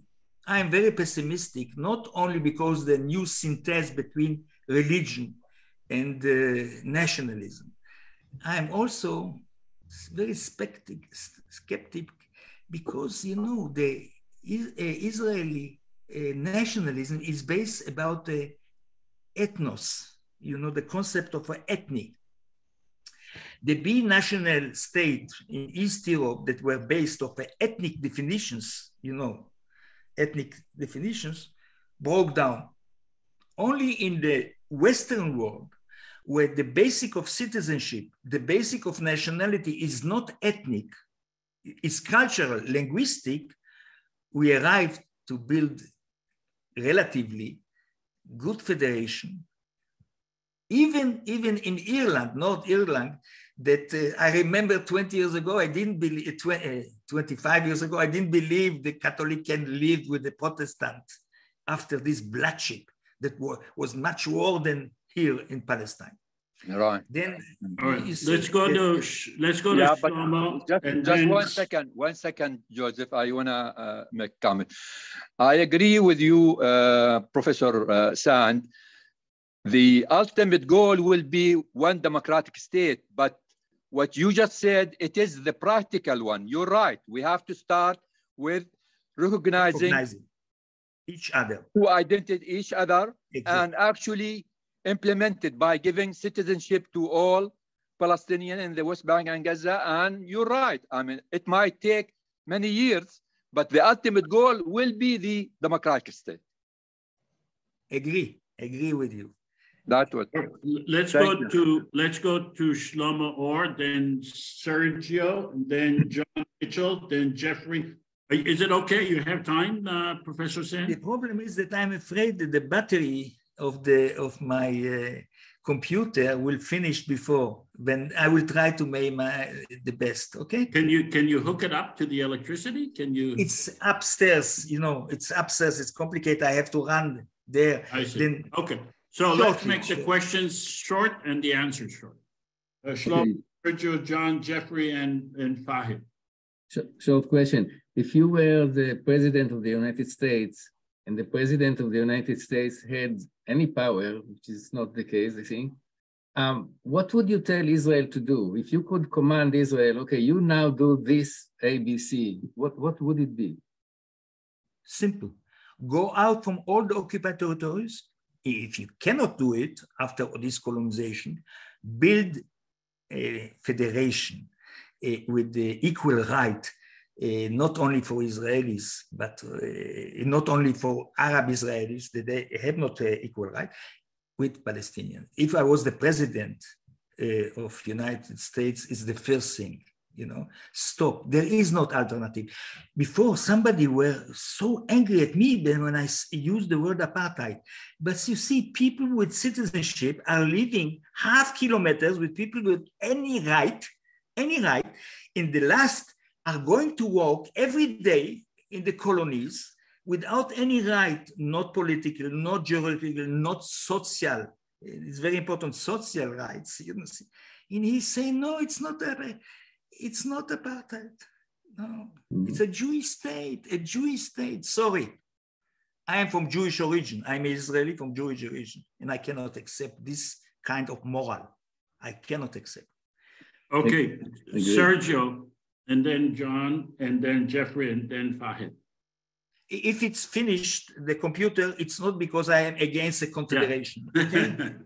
I am very pessimistic, not only because the new synthesis between religion and uh, nationalism. I am also very skeptic, skeptic because, you know, the uh, Israeli uh, nationalism is based about the ethnos, you know, the concept of an ethnic. The binational state in East Europe that were based of ethnic definitions, you know, ethnic definitions, broke down. Only in the Western world, where the basic of citizenship, the basic of nationality is not ethnic, it's cultural, linguistic, we arrived to build relatively good federation. Even, even in Ireland, North Ireland, that uh, I remember 20 years ago, I didn't believe, uh, uh 25 years ago, I didn't believe the Catholic can live with the Protestant after this bloodshed that was much worse than here in Palestine. Right. Then right. let's go to let's go yeah, to but just, just then... one second, one second, Joseph. I wanna uh, make comment. I agree with you, uh, Professor uh, Sand. The ultimate goal will be one democratic state, but what you just said, it is the practical one. You're right. We have to start with recognizing, recognizing each other, who identify each other, exactly. and actually implemented by giving citizenship to all Palestinians in the West Bank and Gaza. And you're right. I mean, it might take many years, but the ultimate goal will be the democratic state. Agree. Agree with you. That what. Let's Thank go you. to let's go to Shlomo Or, then Sergio, then John Mitchell, then Jeffrey. Is it okay? You have time, uh, Professor Sand? The problem is that I'm afraid that the battery of the of my uh, computer will finish before then i will try to make my the best okay? Can you can you hook it up to the electricity? Can you? It's upstairs you know it's upstairs it's complicated i have to run there. I see. then okay. So let's make the questions short and the answers short. Uh, Shlomo, Richard, John, Jeffrey, and, and Fahid. Short question. If you were the president of the United States and the president of the United States had any power, which is not the case, I think, um, what would you tell Israel to do? If you could command Israel, okay, you now do this ABC, what, what would it be? Simple. Go out from all the occupied territories. If you cannot do it after this colonization, build a federation uh, with the equal right not only for Israelis, but uh, not only for Arab Israelis, that they have not equal right with Palestinians. If I was the president uh, of United States, is the first thing you know stop. There is not alternative. Before somebody were so angry at me then when i used the word apartheid. But you see people with citizenship are living half kilometers with people with any right any right. In the last are going to work every day in the colonies without any right not political not geographical not social it's very important social rights you know and he's saying no it's not a it's not apartheid. No, mm. it's a Jewish state, a Jewish state. Sorry. I am from Jewish origin. I'm Israeli from Jewish origin, and I cannot accept this kind of moral. I cannot accept. Okay, Sergio, and then John, and then Jeffrey, and then Fahid. If it's finished, the computer, it's not because I am against the confederation. Yeah.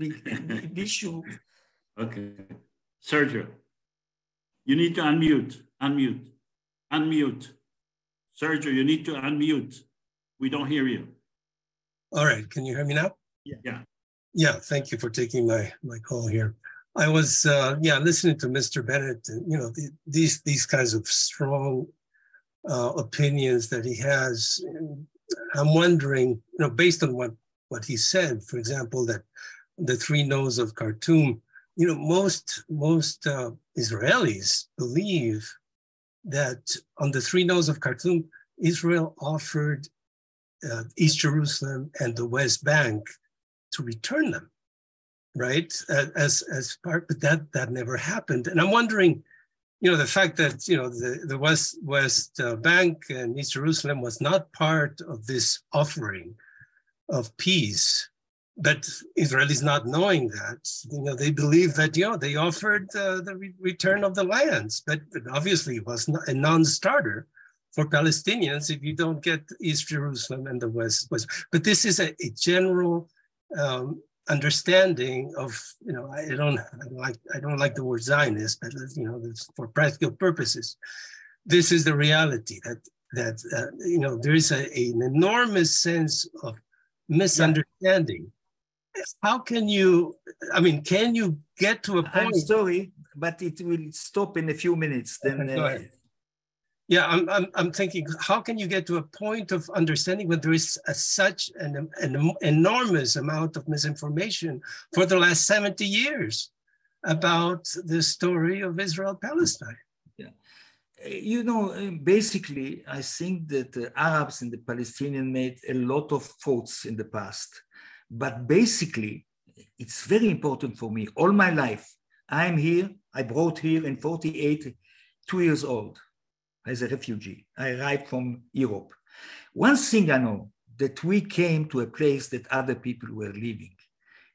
Okay? the, the issue. Okay, Sergio. You need to unmute, unmute, unmute. Sergio, you need to unmute. We don't hear you. All right, can you hear me now? Yeah. Yeah, yeah thank you for taking my, my call here. I was, uh, yeah, listening to Mr. Bennett, and, you know, the, these, these kinds of strong uh, opinions that he has. I'm wondering, you know, based on what, what he said, for example, that the three no's of Khartoum, you know, most most uh, Israelis believe that on the three no's of Khartoum, Israel offered uh, East Jerusalem and the West Bank to return them, right? As as part, but that that never happened. And I'm wondering, you know, the fact that you know the the West West uh, Bank and East Jerusalem was not part of this offering of peace but Israelis not knowing that, you know, they believe that, you know, they offered uh, the re return of the lands, but, obviously it was a non-starter for Palestinians if you don't get East Jerusalem and the West. West. But this is a, a general um, understanding of, you know, I don't, I don't like I don't like the word Zionist, but you know, for practical purposes, this is the reality that that uh, you know there is a, an enormous sense of misunderstanding. Yeah. How can you i mean can you get to a point i'm sorry but it will stop in a few minutes then uh, yeah I'm, I'm, I'm thinking how can you get to a point of understanding when there is a, such an, an enormous amount of misinformation for the last 70 years about the story of israel palestine yeah eh, you know eh, basically i think that the arabs and the palestinians made a lot of faults in the past but basically, it's very important for me. All my life, I'm here. I brought here in 48, two years old, as a refugee. I arrived from Europe. One thing I know that we came to a place that other people were living.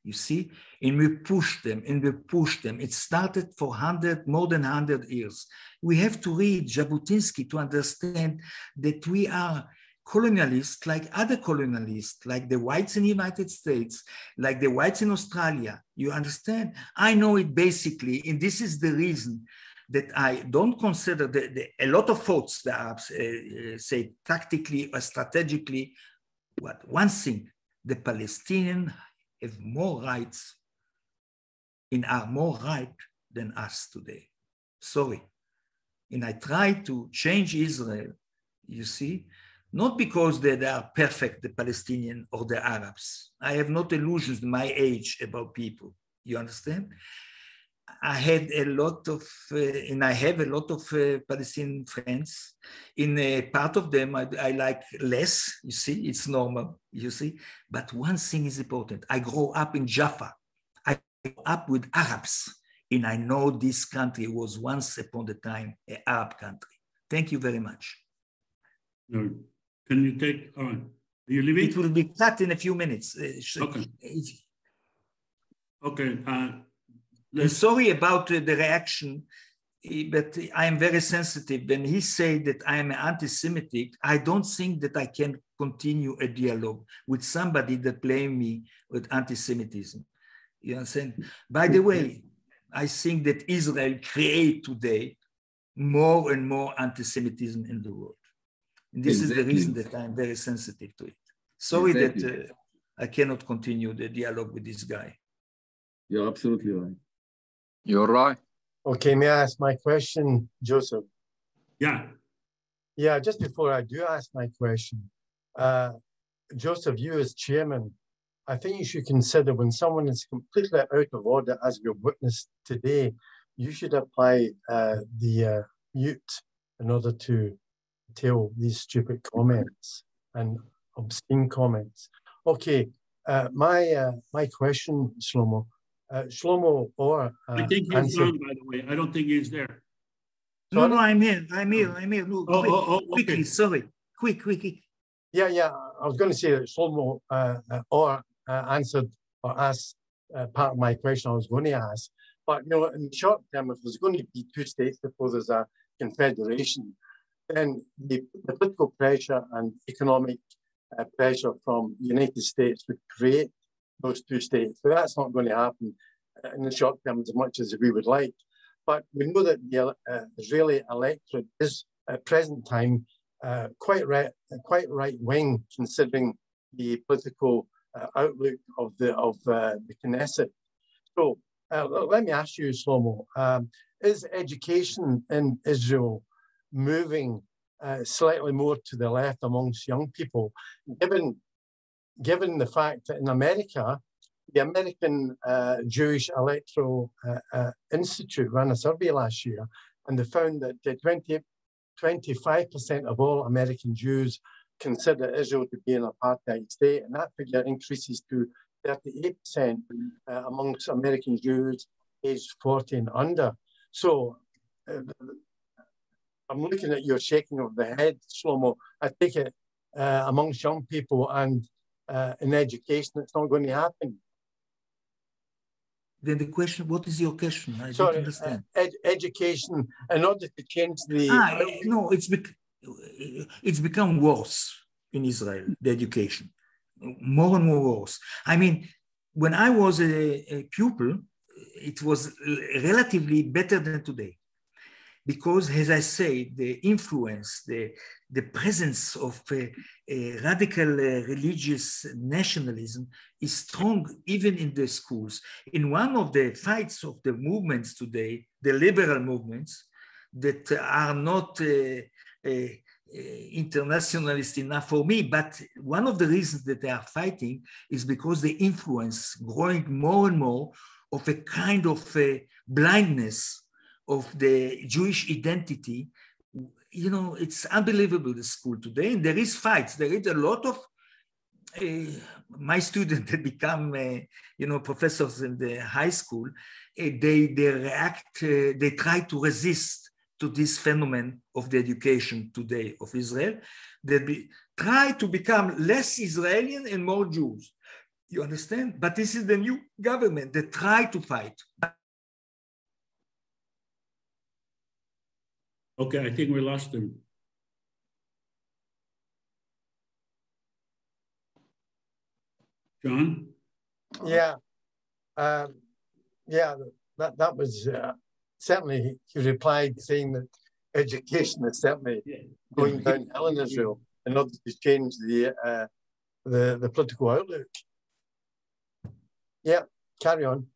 You see, and we pushed them and we pushed them. It started for 100, more than 100 years. We have to read Jabotinsky to understand that we are colonialists like other colonialists, like the whites in the United States, like the whites in Australia. You understand? I know it basically, and this is the reason that I don't consider the, the a lot of thoughts that Arabs uh, uh, say tactically or strategically. What one thing, the Palestinians have more rights and are more right than us today. Sorry. And I try to change Israel, you see, not because they, they are perfect, the Palestinian or the Arabs. I have not illusions my age about people. You understand? I had a lot of, uh, and I have a lot of uh, Palestinian friends. In a part of them, I, I, like less, you see, it's normal, you see. But one thing is important. I grew up in Jaffa. I grew up with Arabs, and I know this country was once upon a time an Arab country. Thank you very much. No. Can you take, all right. Are you leaving? It will be cut in a few minutes. Uh, okay. Okay. Sorry about the reaction, eh, but I am very sensitive. When he said that I am anti-Semitic, I don't think that I can continue a dialogue with somebody that blame me with anti-Semitism. You understand? By the way, I think that Israel create today more and more anti-Semitism in the world. And this exactly. is the reason that I'm very sensitive to it. Sorry exactly. that uh, I cannot continue the dialogue with this guy. You're absolutely right. You're right. Okay, may I ask my question, Joseph? Yeah. Yeah, just before I do ask my question, uh, Joseph, you as chairman, I think you should consider when someone is completely out of order, as we've witnessed today, you should apply uh, the uh, mute in order to tell these stupid comments and obscene comments. Okay, uh, my uh, my question, Shlomo, uh, Shlomo or uh, I think he's answered... gone. By the way, I don't think he's there. No, no, I'm here. I'm here. I'm here. No, oh, quick, oh, oh, okay. quickly. Sorry, quick, quickly. Yeah, yeah. I was going to say that Shlomo uh, uh, or uh, answered or asked uh, part of my question I was going to ask. But you know, in the short term, if there's going to be two states before there's a confederation, then the, the political pressure and economic uh, pressure from the United States would create those two states. So that's not going to happen in the short term as much as we would like. But we know that the uh, Israeli electorate is at present time uh, quite right, quite right wing, considering the political uh, outlook of the of uh, the Knesset. So uh, let me ask you, Shlomo, um, is education in Israel moving uh, slightly more to the left amongst young people, given given the fact that in America, the American uh, Jewish Electorate uh, uh, Institute ran a survey last year, and they found that 20, 25% of all American Jews consider Israel to be an apartheid state, and that figure increases to 38% uh, amongst American Jews aged 40 and under. So uh, I'm looking at your shaking of the head, Shlomo. I take it uh, amongst young people and uh, in education, it's not going to happen. Then the question, what is your question? I Sorry, don't understand. Uh, ed education, in order to change the... Ah, no, it's, bec it's become worse in Israel, the education. More and more worse. I mean, when I was a, a pupil, it was relatively better than today because, as I say, the influence, the, the presence of a, a radical uh, religious nationalism is strong even in the schools. In one of the fights of the movements today, the liberal movements that are not uh, uh, internationalist enough for me, but one of the reasons that they are fighting is because the influence growing more and more of a kind of a blindness of the Jewish identity you know, it's unbelievable, the school today. And there is fights. There is a lot of uh, my students that become, uh, you know, professors in the high school, uh, they, they react, they try to resist to this phenomenon of the education today of Israel. They be, try to become less Israeli and more Jews. You understand? But this is the new government that try to fight. Okay, I think we lost him. John? Yeah. Um, yeah, that, that was uh, certainly, he replied saying that education is certainly yeah. going downhill in Israel in order to change the, uh, the, the political outlook. Yeah, carry on.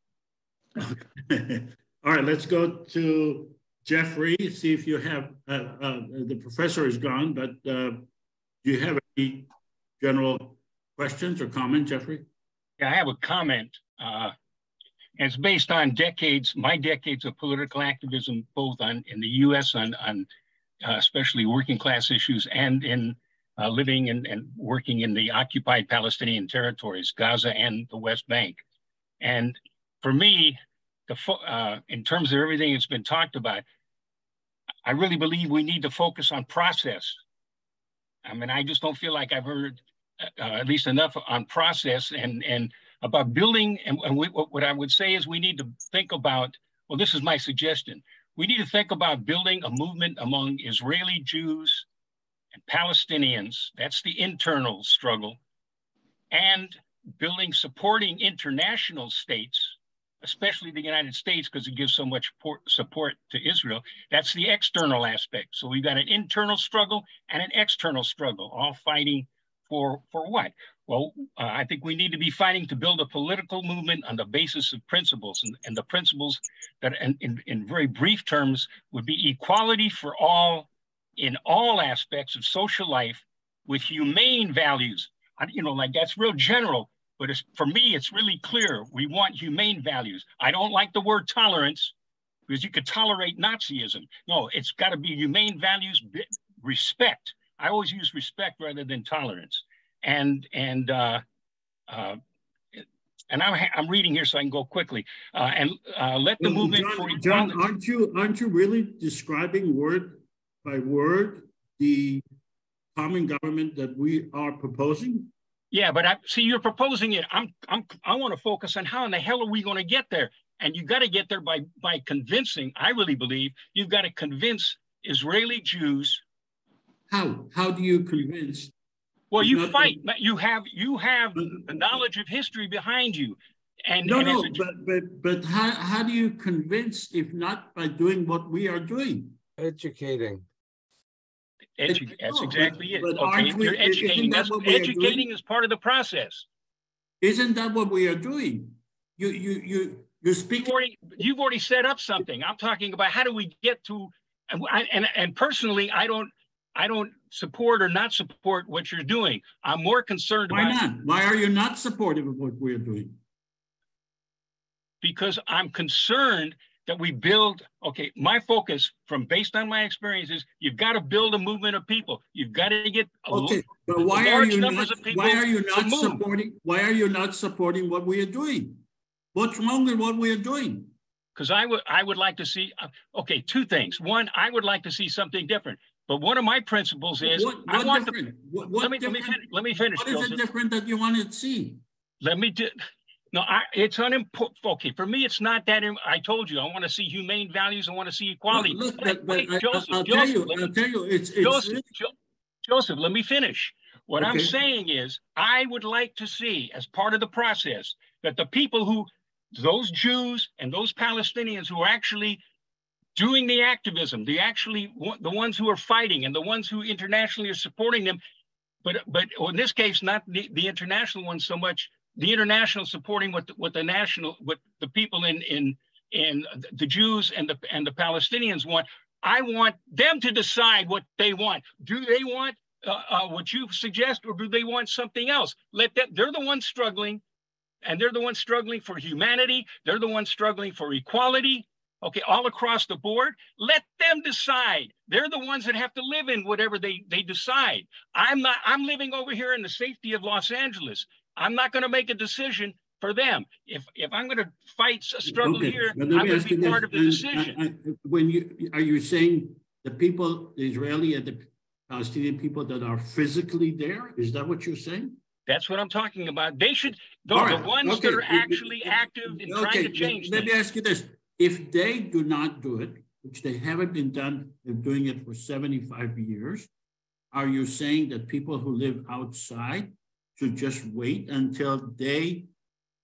All right, let's go to Jeffrey, see if you have, uh, uh, the professor is gone, but uh, do you have any general questions or comments, Jeffrey? Yeah, I have a comment. Uh, it's based on decades, my decades of political activism, both on in the U.S. on, on uh, especially working class issues and in uh, living and, and working in the occupied Palestinian territories, Gaza and the West Bank. And for me, the, uh, in terms of everything that's been talked about, I really believe we need to focus on process. I mean, I just don't feel like I've heard uh, at least enough on process and and about building. And, and we, what I would say is we need to think about. Well, this is my suggestion. We need to think about building a movement among Israeli Jews and Palestinians. That's the internal struggle, and building supporting international states especially the United States, because it gives so much support to Israel. That's the external aspect. So we've got an internal struggle and an external struggle, all fighting for for what? Well, uh, I think we need to be fighting to build a political movement on the basis of principles, and, and the principles that, in, in, in very brief terms, would be equality for all in all aspects of social life with humane values. You know, like that's real general, but for me, it's really clear. We want humane values. I don't like the word tolerance because you could tolerate Nazism. No, it's got to be humane values, respect. I always use respect rather than tolerance. And and uh, uh, and I'm I'm reading here so I can go quickly. Uh, and uh, let the movement John, for. John, aren't you aren't you really describing word by word the common government that we are proposing? Yeah, but I see you're proposing it. I'm I'm I want to focus on how in the hell are we going to get there? And you got to get there by by convincing. I really believe you've got to convince Israeli Jews. How how do you convince? Well, you fight. You have you have mm-hmm. the knowledge of history behind you. And, no, and no, but but but how how do you convince if not by doing what we are doing? Educating. Edu that's exactly it. But okay, we, you're educating. That educating is part of the process. Isn't that what we are doing? You you you you speak. You've already, you've already set up something. I'm talking about how do we get to, and and, and personally, I don't I don't support or not support what you're doing. I'm more concerned Why about. not? Why are you not supportive of what we're doing? Because I'm concerned that we build okay my focus from based on my experiences you've got to build a movement of people you've got to get okay but why are you not why are you not supporting why are you not supporting what we are doing what's wrong with what we are doing because i would i would like to see uh, okay two things one i would like to see something different but one of my principles is what, what I want different? The, what, what let me let me finish. Let me finish. What is Joseph. it different that you want to see? Let me do. No, I, it's unimportant. Okay, for me, it's not that. I told you, I want to see humane values. I want to see equality. Look, Wait, but, I, Joseph, I'll Joseph, tell you. let me- I'll tell you. It's, it's Joseph, Jo- Joseph, let me finish. What I'm saying is, I would like to see, as part of the process, that the people who, those Jews and those Palestinians who are actually doing the activism, the actually the ones who are fighting and the ones who internationally are supporting them, but but in this case, not the, the international ones so much. The international supporting what the, what the national what the people in in in the Jews and the and the Palestinians want. I want them to decide what they want. Do they want uh, uh, what you suggest, or do they want something else? Let them. They're the ones struggling, and they're the ones struggling for humanity. They're the ones struggling for equality. Okay, all across the board. Let them decide. They're the ones that have to live in whatever they they decide. I'm not. I'm living over here in the safety of Los Angeles. I'm not going to make a decision for them. If if I'm going to fight a struggle Okay, here, I'm going to be this, part of the decision. I- I- When you, are you saying the people, the Israeli and the Palestinian people that are physically there? Is that what you're saying? That's what I'm talking about. They should, the, All the ones okay, that are actually active in Okay, trying to let- change Let me ask you this. If they do not do it, which they haven't been done, they're doing it for 75 years, are you saying that people who live outside should just wait until they,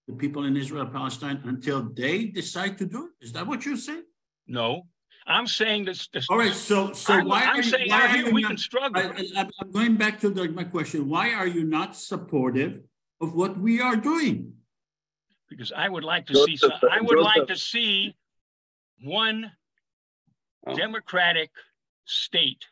the people in Israel, Palestine, until they decide to do it? Is that what you're saying? No, I'm saying this. this All right, so so I'm, why I'm are you, saying why are you we not, can struggle. I, I, I'm going back to the, my question. Why are you not supportive of what we are doing? because I would like to see some, I would like to see one democratic state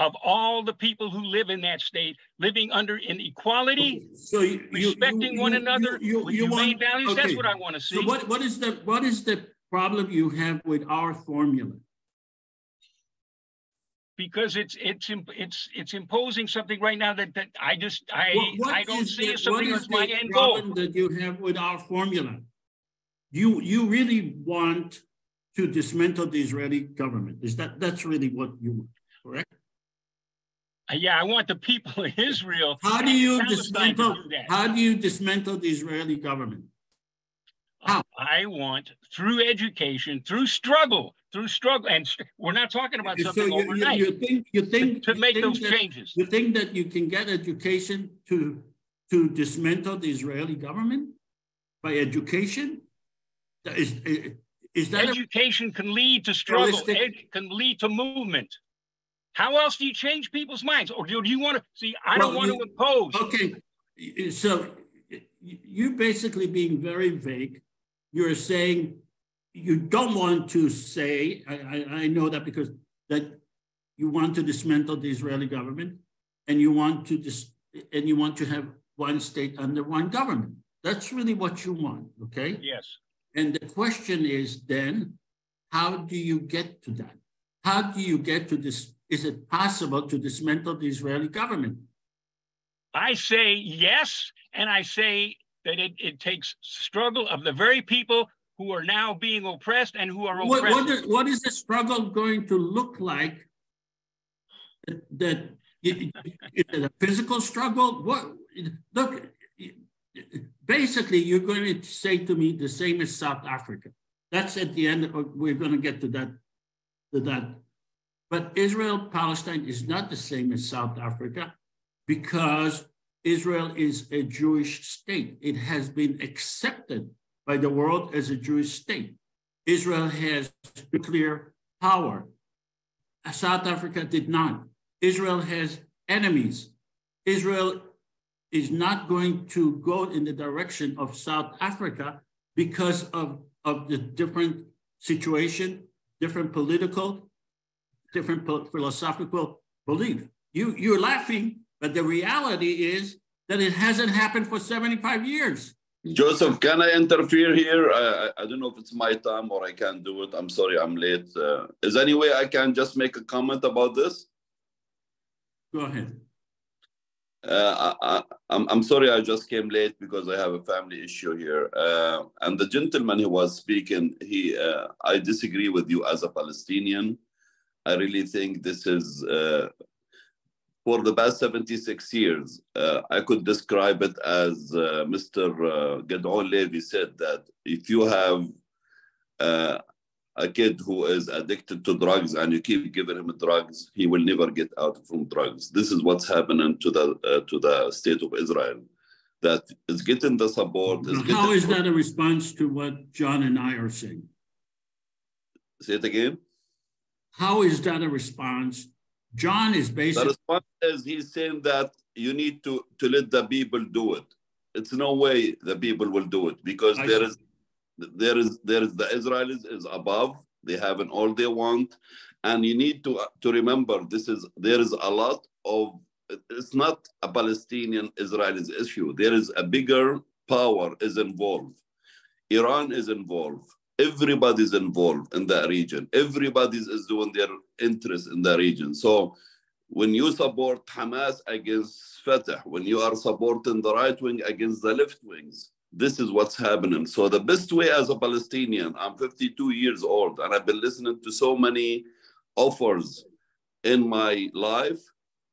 of all the people who live in that state living under inequality, So you, respecting you- one you- another, you, humane want, values. That's what I want to see. So what, what is the, what is the problem you have with our formula? because it's it's it's it's imposing something right now that, that I just I What- I don't see the- as something what as my end goal. problem That you have with our formula? You, you really want to dismantle the Israeli government. Is that, that's really what you want, correct? Uh, Yeah, I want the people in Israel. How do you dismantle, do that. how do you dismantle the Israeli government? How? I want through education, through struggle, through struggle, and st- we're not talking about So something you, you, overnight. you think, you think. to you make think those that- changes. You think that you can get education to, to dismantle the Israeli government by education? Is, is that education a, can lead to struggle? Ed, can lead to movement. How else do you change people's minds? Or do you want to see? I well, don't want you, to impose. Okay, so you're basically being very vague. You're saying you don't want to say. I, I, I know that because that you want to dismantle the Israeli government, and you want to dis, and you want to have one state under one government. That's really what you want, okay? Yes. And the question is then, how do you get to that? How do you get to this? Is it possible to dismantle the Israeli government? I say yes, and I say that it, it takes struggle of the very people who are now being oppressed and who are oppressed. What, what, is, what is the struggle going to look like? That, that is it a physical struggle? What look? Basically, you're going to say to me the same as South Africa. That's at the end. We're going to get to that. To that. But Israel Palestine is not the same as South Africa because Israel is a Jewish state. It has been accepted by the world as a Jewish state. Israel has nuclear power. South Africa did not. Israel has enemies. Israel is not going to go in the direction of South Africa because of, of the different situation, different political, different philosophical belief. You, you're laughing, but the reality is that it hasn't happened for 75 years. Joseph, can I interfere here? I, I don't know if it's my time or I can't do it. I'm sorry, I'm late. Uh, is there any way I can just make a comment about this? Go ahead. Uh, I, am I'm, I'm sorry I just came late because I have a family issue here. Uh, and the gentleman who was speaking, he, uh, I disagree with you as a Palestinian. I really think this is, uh, for the past 76 years, uh, I could describe it as uh, Mr. Uh, Gideon Levy said that if you have a kid who is addicted to drugs and you keep giving him drugs, he will never get out from drugs. This is what's happening to the uh, to the state of Israel. That is getting the support. Is getting how is that a response to what John and I are saying? Say it again. How is that a response? John is basically the response is he's saying that you need to to let the people do it. It's no way the people will do it because I there see. is there is there is the Israelis is above. They have an all they want, and you need to to remember this is there is a lot of it's not a Palestinian Israelis issue. There is a bigger power is involved. Iran is involved. Everybody's involved in that region. Everybody is doing their interest in the region. So when you support Hamas against Fatah, when you are supporting the right wing against the left wings, this is what's happening. So the best way as a Palestinian, I'm 52 years old and I've been listening to so many offers in my life.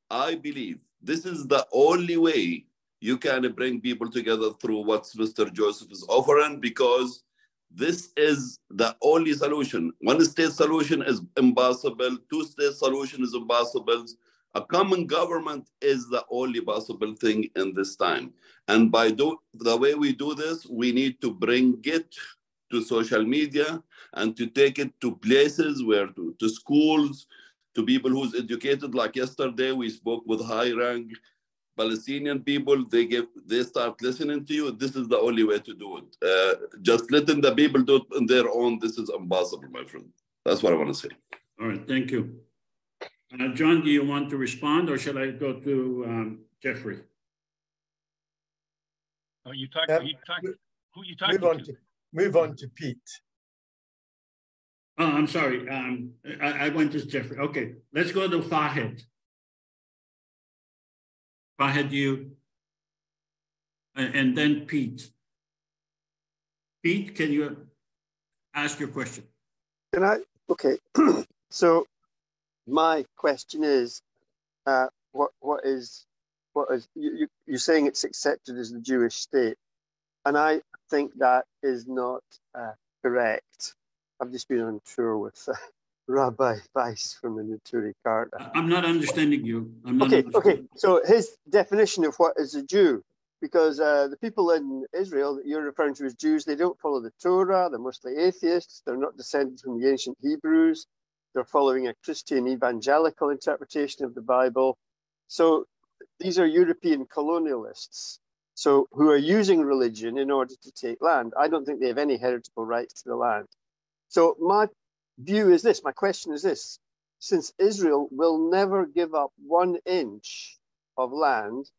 I believe this is the only way you can bring people together through what Mr. Joseph is offering because this is the only solution. One state solution is impossible. Two state solution is impossible. A common government is the only possible thing in this time. And by do, the way we do this, we need to bring it to social media and to take it to places where to, to schools, to people who's educated. Like yesterday, we spoke with high rank Palestinian people. They give, they start listening to you. This is the only way to do it. Uh, just letting the people do it on their own. This is impossible, my friend. That's what I want to say. All right, thank you. Uh, John, do you want to respond or shall I go to um, Jeffrey? Oh, you talk, um, you talk, who you talking move on to? to? Move on to Pete. Oh, I'm sorry. Um, I, I went to Jeffrey. Okay, let's go to Fahed. Fahed, you, and then Pete. Pete, can you ask your question? Can I? Okay. so my question is, uh, what what is what is you, you are saying it's accepted as the Jewish state, and I think that is not uh, correct. I've just been tour with Rabbi Weiss from the Neturei Karta. I'm not understanding you. I'm not okay, okay. So his definition of what is a Jew because uh, the people in Israel that you're referring to as Jews, they don't follow the Torah. They're mostly atheists. They're not descended from the ancient Hebrews. They're following a Christian evangelical interpretation of the Bible. So these are European colonialists. So who are using religion in order to take land. I don't think they have any heritable rights to the land. So my view is this, my question is this, since Israel will never give up one inch of land,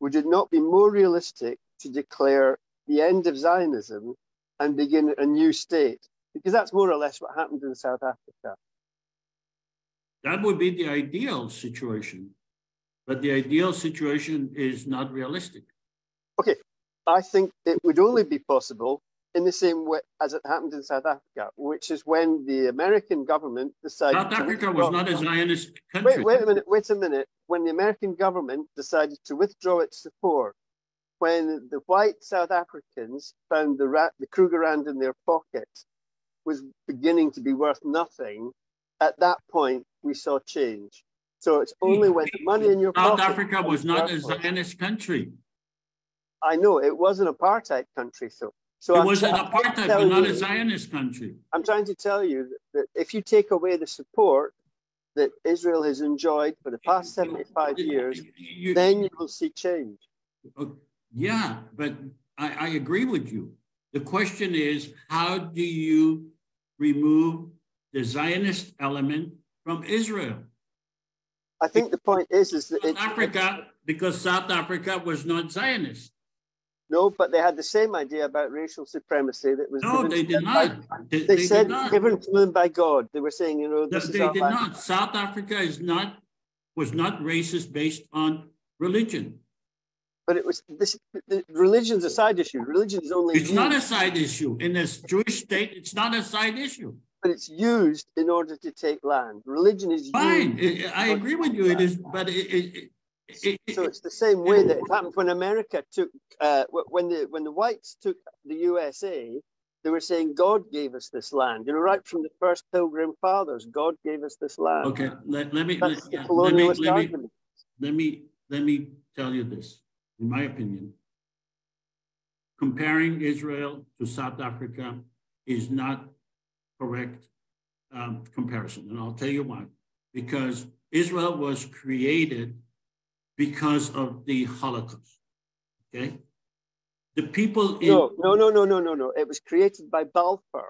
would it not be more realistic to declare the end of Zionism and begin a new state? Because that's more or less what happened in South Africa. That would be the ideal situation, but the ideal situation is not realistic. Okay, I think it would only be possible in the same way as it happened in South Africa, which is when the American government decided. South Africa was not a Zionist country. Wait, wait a minute, wait a minute. When the American government decided to withdraw its support, when the white South Africans found the, rat, the Krugerrand in their pockets was beginning to be worth nothing, at that point we saw change. So it's only when the money in your pocket. South Africa was not a Zionist country. I know it was an apartheid country, so so it I'm was an apartheid, but not a Zionist country. I'm trying to tell you that, that if you take away the support that Israel has enjoyed for the past 75 years, you, then you will see change. Oh, yeah, but I, I agree with you. The question is, how do you remove the Zionist element from Israel? I think the point is, is that South Africa, because South Africa was not Zionist. No, but they had the same idea about racial supremacy that was. No, they did not. By, they, they, they, said not. given to them by God. They were saying, you know, this they, they did land. not. South Africa is not was not racist based on religion. But it was this. The religion's a side issue. Religion is only. It's used. not a side issue in this Jewish state. It's not a side issue. But it's used in order to take land. Religion is fine. I agree with you. It is, but it, it, so it's the same way that it happened when America took uh, when the when the whites took the USA. They were saying God gave us this land. You know, right from the first Pilgrim Fathers, God gave us this land. Okay, let, let me let, me let, me let me let me tell you this. In my opinion, comparing Israel to South Africa is not correct um, comparison, and I'll tell you why. Because Israel was created because of the Holocaust. Okay? The people in No, no, no, no, no, no, no. It was created by Balfour.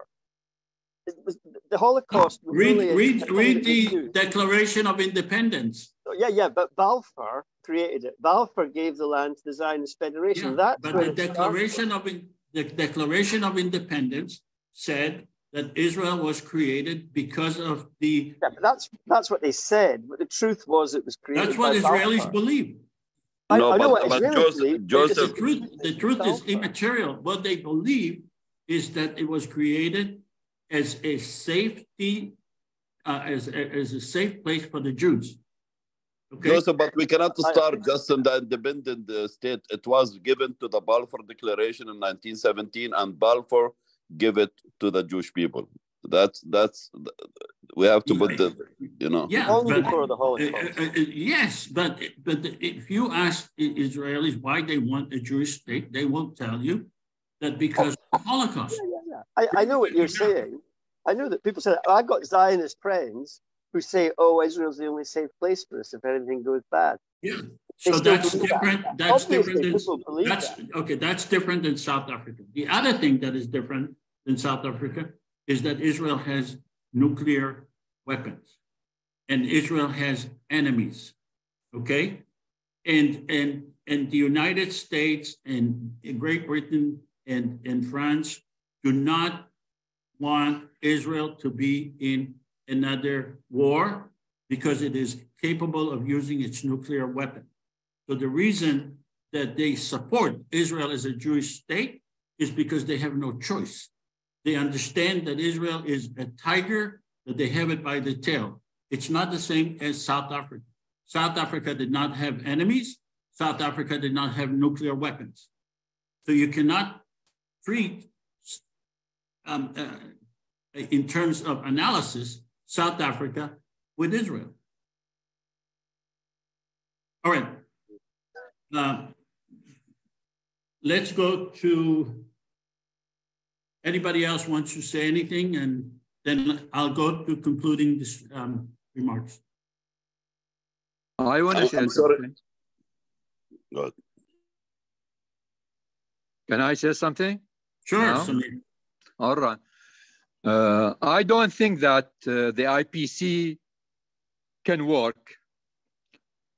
It was the Holocaust. Oh, read, really read, read the Declaration of Independence. Oh, yeah, yeah, but Balfour created it. Balfour gave the land to the Zionist Federation. Yeah, That's but the Declaration of the Declaration of Independence said that Israel was created because of the. Yeah, that's that's what they said, but the truth was it was created. That's what Israelis Balfour. believe. No, I, I but, but Joseph, Joseph. The truth, the truth is immaterial. What they believe is that it was created as a safety, uh, as, as a safe place for the Jews. Okay. Joseph, but we cannot start just in the independent uh, state. It was given to the Balfour Declaration in 1917, and Balfour give it to the Jewish people. That's that's we have to put the you know yeah only but, for the Holocaust. Uh, uh, uh, yes, but but if you ask Israelis why they want a Jewish state, they won't tell you that because oh. of the Holocaust. Yeah, yeah, yeah. I, I know what you're saying. I know that people say I've got Zionist friends who say, "Oh, Israel's the only safe place for us if anything goes bad." Yeah. So that's different. That. That's Obviously, different. Than, that's that. okay. That's different than South Africa. The other thing that is different than South Africa is that Israel has nuclear weapons, and Israel has enemies. Okay, and and and the United States and Great Britain and and France do not want Israel to be in another war because it is capable of using its nuclear weapon. So the reason that they support Israel as a Jewish state is because they have no choice. They understand that Israel is a tiger, that they have it by the tail. It's not the same as South Africa. South Africa did not have enemies. South Africa did not have nuclear weapons. So you cannot treat, um, uh, in terms of analysis, South Africa with Israel. All right. Uh, let's go to anybody else wants to say anything, and then I'll go to concluding this um, remarks. I want to say something. Good. Can I say something? Sure, No? All right. Uh, I don't think that uh, the IPC can work.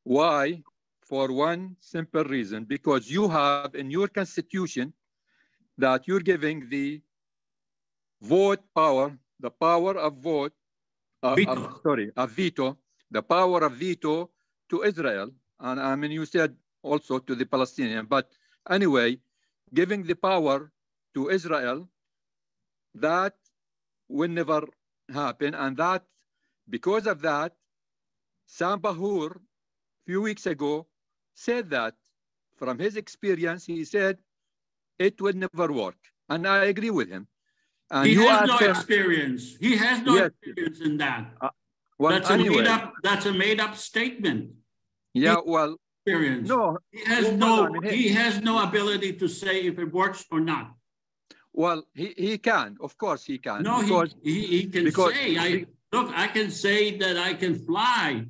Why? For one simple reason, because you have in your constitution that you're giving the vote power, the power of vote, uh, of- sorry, of veto, the power of veto to Israel. And I mean, you said also to the Palestinian, but anyway, giving the power to Israel, that will never happen. And that, because of that, Sam Bahour, few weeks ago, said that from his experience, he said it will never work. And I agree with him. And he has no him- experience. He has no Yes. experience in that. Uh, well, that's a made up. That's a made up statement. Yeah, well, Experience. no, He has well, no. He has no ability to say if it works or not. Well, he, he can, of course he can. No, he, because, he, he can because- say, I, look, I can say that I can fly.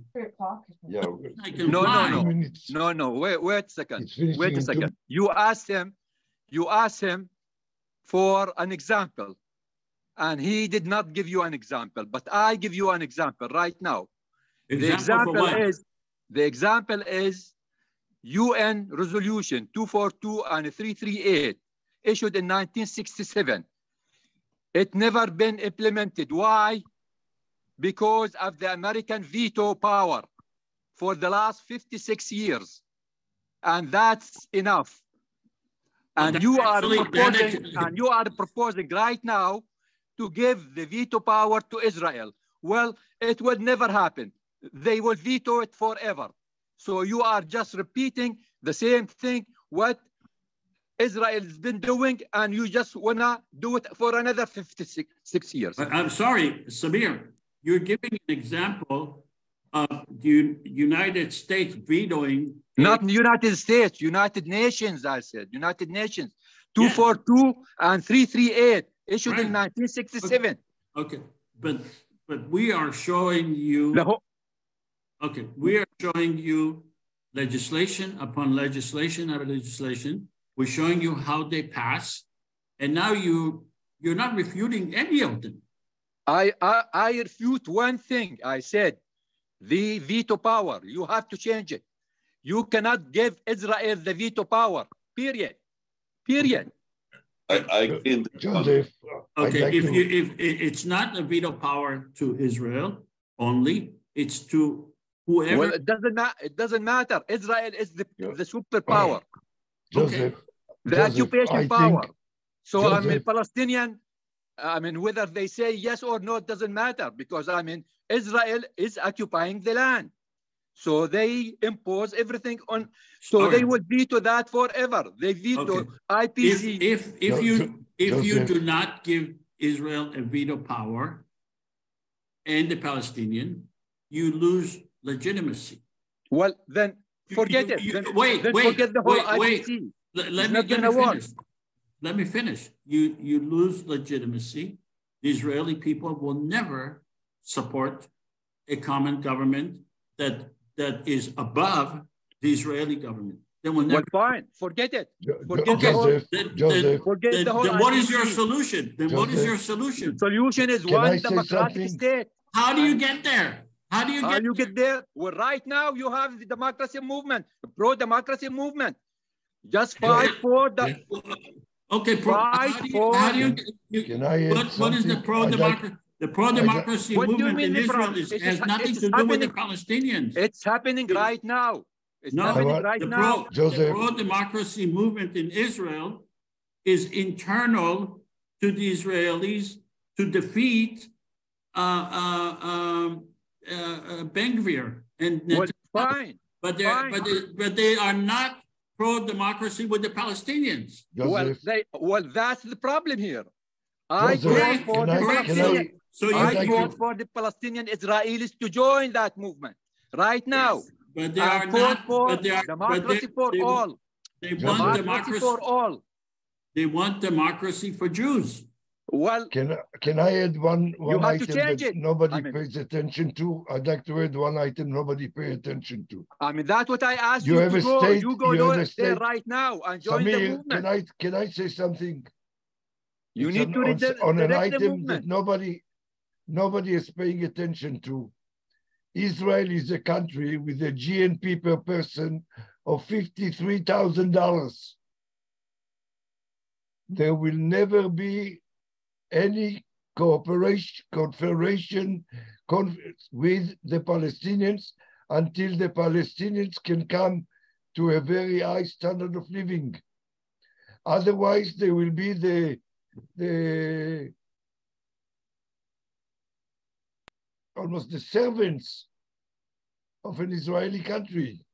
Yeah. I can no, fly. no, no, no, no, wait, wait a second, wait a second. You asked him, you asked him for an example, and he did not give you an example, but I give you an example right now. the Example for example what? is, the example is UN resolution 242 and 338 issued in 1967. It never been implemented. Why? Because of the American veto power for the last 56 years. And that's enough. And you are proposing, and you are proposing right now to give the veto power to Israel. Well, it will never happen. They will veto it forever. So you are just repeating the same thing what Israel has been doing, and you just wanna do it for another 56 six years. I'm sorry, Samir, you're giving an example of the United States vetoing. Not United States, United Nations, I said, United Nations. 242 and 338, issued in 1967. Okay, but, but we are showing you. Okay, we are showing you legislation upon legislation upon legislation. We're showing you how they pass. And now you, you're not refuting any of them. I, I, I refute one thing. I said, the veto power, you have to change it. You cannot give Israel the veto power, period. Period. I, I agree. Joseph, Okay, like if to- you, if, it's not a veto power to Israel only, it's to whoever. Well, it doesn't matter. It doesn't matter. Israel is the, the superpower, Joseph, the Joseph, occupation I power. think- So I mean, Joseph- Palestinian. I mean, whether they say yes or no, it doesn't matter because I mean, Israel is occupying the land. So they impose everything on. So All they right. will veto that forever. They veto Okay. IPC. If, if, if Jo- you, Jo- if you Joseph. do not give Israel a veto power and the Palestinian, you lose legitimacy. Well, then forget you- it. you- Then, wait, then wait, forget the whole wait, wait. IPC. Let, let me, not let me gonna finish. Let me finish. You, you lose legitimacy. The Israeli people will never support a common government that, that is above the Israeli government. They will Well, never. fine. Forget it. Jo- Forget Jo- the whole. Joseph, Then, Joseph, then, Forget then, the whole then what is your solution? Then what is your solution? Solution is Can one democratic something? state. How do you get there? How do you How get you get there? Well, right now you have the democracy movement, pro-democracy movement. Just fight for the Okay, pro, Fight how do you, how do you, you Can I what, what is the pro-democracy? The pro democracy What movement in Israel is, has just- nothing it's to do with the. Palestinians. It's happening right now. It's No, happening right the now. pro, the Joseph. pro democracy movement in Israel is internal to the Israelis to defeat uh, uh, um, uh, uh, Ben Gvir and Well, fine. but fine. but they, but they are not pro democracy with the Palestinians. Well, they, well, that's the problem here. I Joseph, vote for can the I- I- Palestinian. So you, I like vote for the Palestinian Israelis to join that movement right now. but they I are not. for but they are, but democracy they, for they, all. They want democracy for all. They want democracy for Jews. Well, can can I add one one item that it. nobody I mean, pays attention to? I'd like to add one item nobody pay attention to. I mean, that's what I asked you, you have to a go. State, you go you there right now and join Samir, the movement. Can I can I say something? You it's need on, to the, on an item that nobody nobody is paying attention to. Israel is a country with a GNP per person of fifty-three thousand dollars. There will never be any cooperation, confederation with the Palestinians until the Palestinians can come to a very high standard of living. Otherwise, they will be the, the almost the servants of an Israeli country.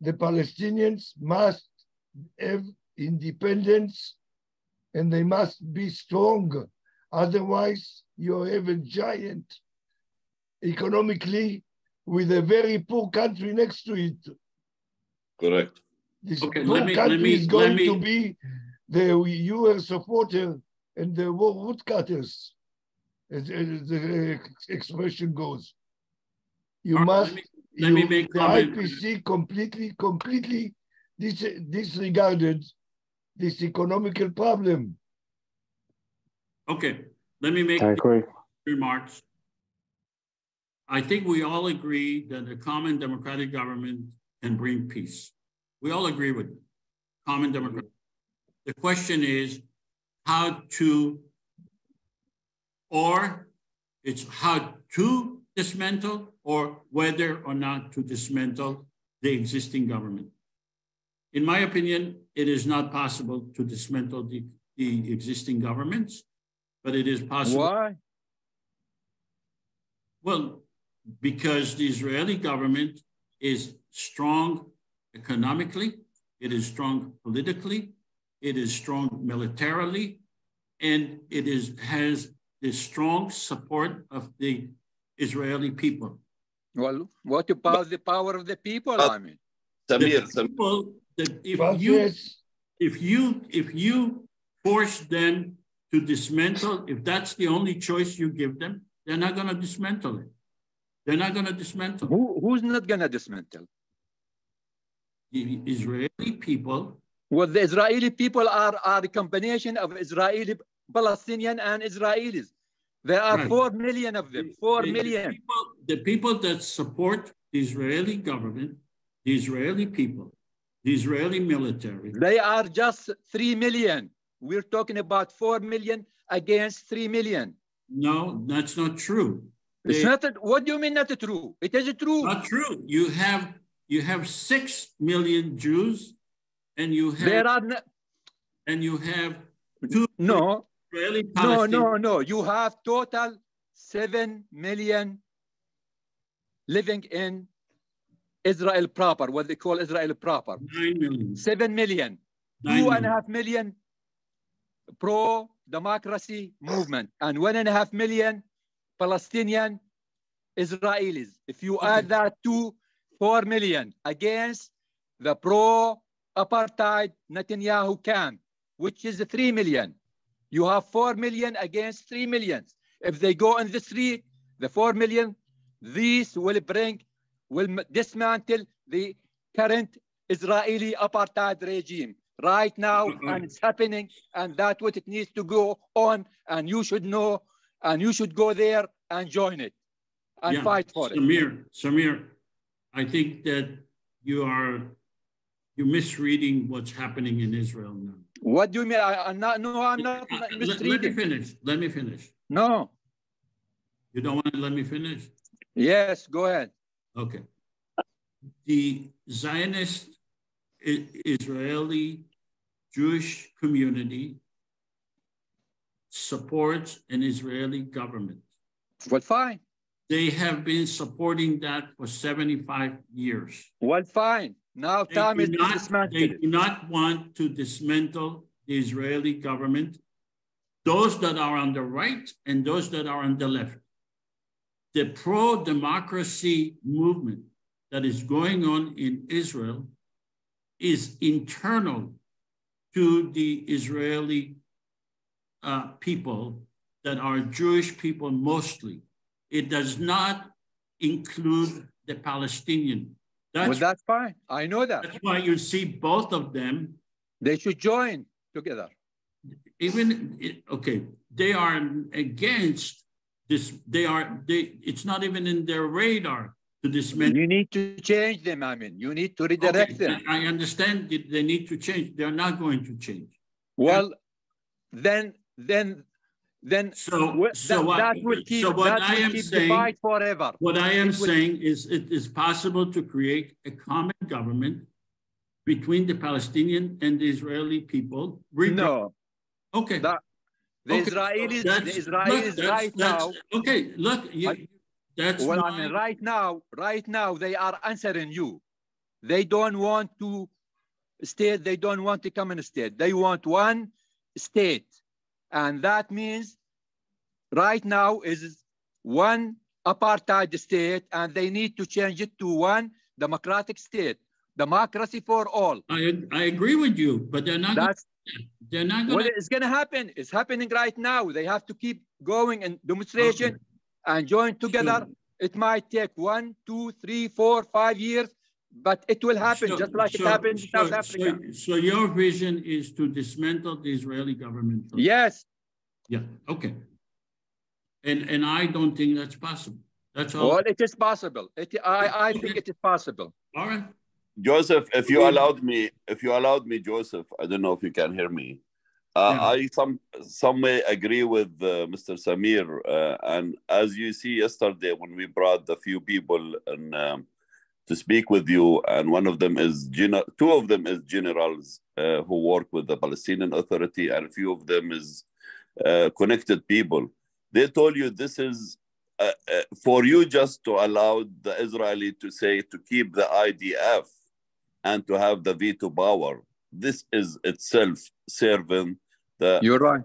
The Palestinians must have independence and they must be strong. Otherwise, you have a giant economically with a very poor country next to it. Correct. This okay, poor me, country me, is going me... to be the US supporter and the woodcutters, as, as the expression goes. You right, must, let me, let you, me make the IPC completely, completely dis, disregarded this economical problem. Okay, let me make remarks. I think we all agree that a common democratic government can bring peace. We all agree with it. Common democratic. The question is how to, or it's how to dismantle or whether or not to dismantle the existing government. In my opinion, it is not possible to dismantle the, the existing governments, but it is possible. Why? Well, because the Israeli government is strong economically, it is strong politically, it is strong militarily, and it is has the strong support of the Israeli people. Well, what about but, the power of the people? Uh, I mean, Samir, the people that if you if you if you force them to dismantle, if that's the only choice you give them, they're not going to dismantle it. They're not going to dismantle. Who, who's not going to dismantle? The Israeli people. Well, the Israeli people are, are a combination of Israeli, Palestinian, and Israelis. There are right. four million of them. Four the, million. The people, the people that support the Israeli government, the Israeli people, the Israeli military. They are just 3 million. We're talking about 4 million against 3 million. No, that's not true. It's they, not, what do you mean not true? It is true. Not true. You have, you have 6 million Jews and you have, there are and you have two no, Israeli No, no, no. You have total 7 million living in Israel proper, what they call Israel proper. Nine million. Seven million. Nine two and a half million pro-democracy movement and one and a half million Palestinian Israelis. If you add that to four million against the pro-apartheid Netanyahu camp, which is three million, you have four million against three millions. If they go in the street, the four million, these will bring will dismantle the current Israeli apartheid regime right now, and it's happening, and that's what it needs to go on, and you should know, and you should go there and join it and yeah. fight for Samir, it. Samir, Samir, I think that you are you're misreading what's happening in Israel now. What do you mean? I, am not. No, I'm not uh, misreading. Let me finish. Let me finish. No. You don't want to let me finish? Yes, go ahead. Okay. The Zionist Israeli Jewish community supports an Israeli government. Well, fine. They have been supporting that for 75 years. Well, fine. Now they time is not, They do not want to dismantle the Israeli government, those that are on the right and those that are on the left the pro-democracy movement that is going on in Israel is internal to the Israeli uh, people that are Jewish people mostly. It does not include the Palestinian. That's, well, that's fine. I know that. That's why you see both of them. They should join together. Even okay, they are against this. They are they. It's not even in their radar to dismantle. You need to change them. I mean, you need to redirect okay, them. I understand they need to change. They're not going to change. Well, and, then then then so, so that, what, that will keep, so what I am saying, forever. What I am saying is it is possible to create a common government between the Palestinian and the Israeli people. No. Okay. That, the okay. Israelis, the Israelis look, right now. Okay, look, you, that's well, my... I mean, right now, right now, they are answering you. They don't want to state, they don't want to come in a state. They want one state and that means right now is one apartheid state and they need to change it to one democratic state. Democracy for all. I, I agree with you, but they're not. That's, they're not going What is going to happen? It's happening right now. They have to keep going in demonstration okay. and join together. Sure. It might take one, two, three, four, five years, but it will happen so, just like so, it happened in South Africa. So, your vision is to dismantle the Israeli government? Yes. Yeah, okay. And and I don't think that's possible. That's all. Well, it is possible. It, I, I think it is possible. All right. Joseph, if you allowed me, if you allowed me, Joseph, I don't know if you can hear me. Uh, yeah. I some some may agree with uh, Mr. Samir, uh, and as you see yesterday when we brought the few people and um, to speak with you, and one of them is gen- two of them is generals uh, who work with the Palestinian Authority, and a few of them is uh, connected people. They told you this is uh, uh, for you just to allow the Israeli to say to keep the IDF and to have the veto power. This is itself serving the. You're right.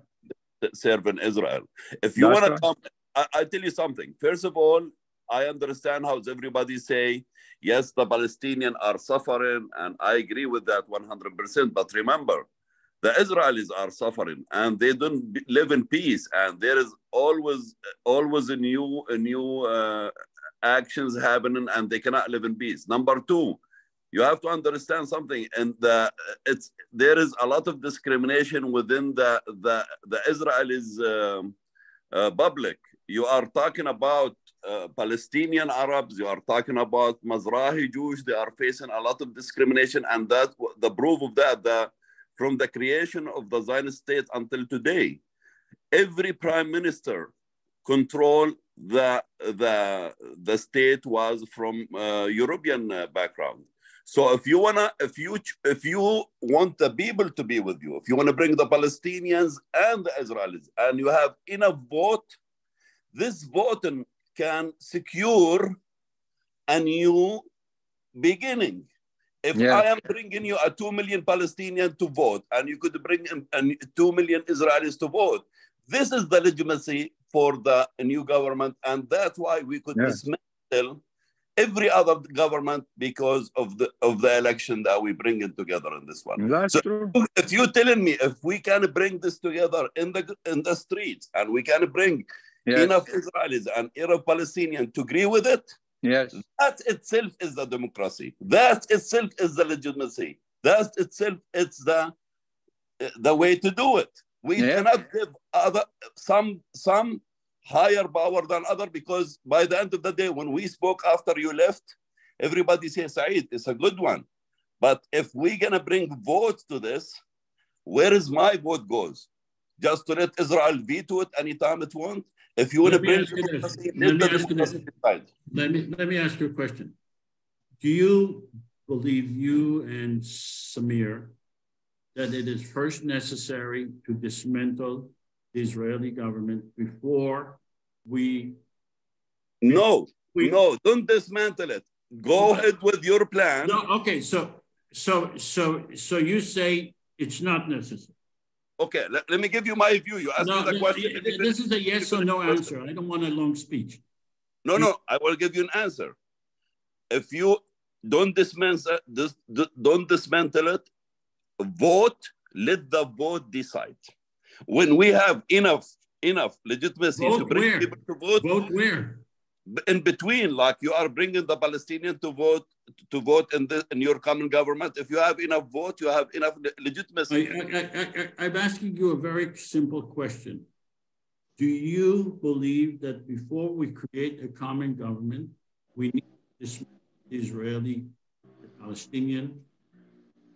Serving Israel. If you want right. to come, I, I tell you something. First of all, I understand how everybody say, yes, the Palestinians are suffering, and I agree with that 100%. But remember, the Israelis are suffering and they don't live in peace. And there is always, always a new, a new uh, actions happening and they cannot live in peace. Number two, you have to understand something and the, it's there is a lot of discrimination within the the the israelis um, uh, public you are talking about uh, palestinian arabs you are talking about mizrahi jews they are facing a lot of discrimination and that the proof of that the from the creation of the Zionist state until today. Every prime minister control the, the, the state was from uh, European uh, background. So if you wanna, if you if you want the people to be with you, if you wanna bring the Palestinians and the Israelis, and you have enough vote, this voting can secure a new beginning. If yeah. I am bringing you a 2 million Palestinian to vote and you could bring in, 2 million Israelis to vote, this is the legitimacy for the new government. And that's why we could yeah. dismantle every other government because of the of the election that we bring it together in this one. That's so true. If you're telling me if we can bring this together in the in the streets and we can bring yes. enough Israelis and enough Palestinians to agree with it, Yes. That itself is the democracy. That itself is the legitimacy. That itself is the the way to do it. We cannot give other some some higher power than other because by the end of the day, when we spoke after you left, everybody says Saeed, it's a good one. But if we're gonna bring votes to this, where is my vote goes? Just to let Israel veto it anytime it wants? If you want to bring let me ask you. Let me let me ask you a question. Do you believe you and Samir that it is first necessary to dismantle the Israeli government before we No, we, no, don't dismantle it. Go ahead with your plan. No, okay, so so so so you say it's not necessary. Okay, let, let me give you my view. You asked no, me the question. This is a yes or no answer. I don't want a long speech. No, no, I will give you an answer. If you don't dismantle this, don't dismantle it. Vote. Let the vote decide. When we have enough enough legitimacy vote to bring where? people to vote, vote where? In between, like you are bringing the Palestinian to vote to vote in the in your common government. If you have enough vote, you have enough legitimacy. I, I, am asking you a very simple question. Do you believe that before we create a common government, we need this Israeli, the Palestinian,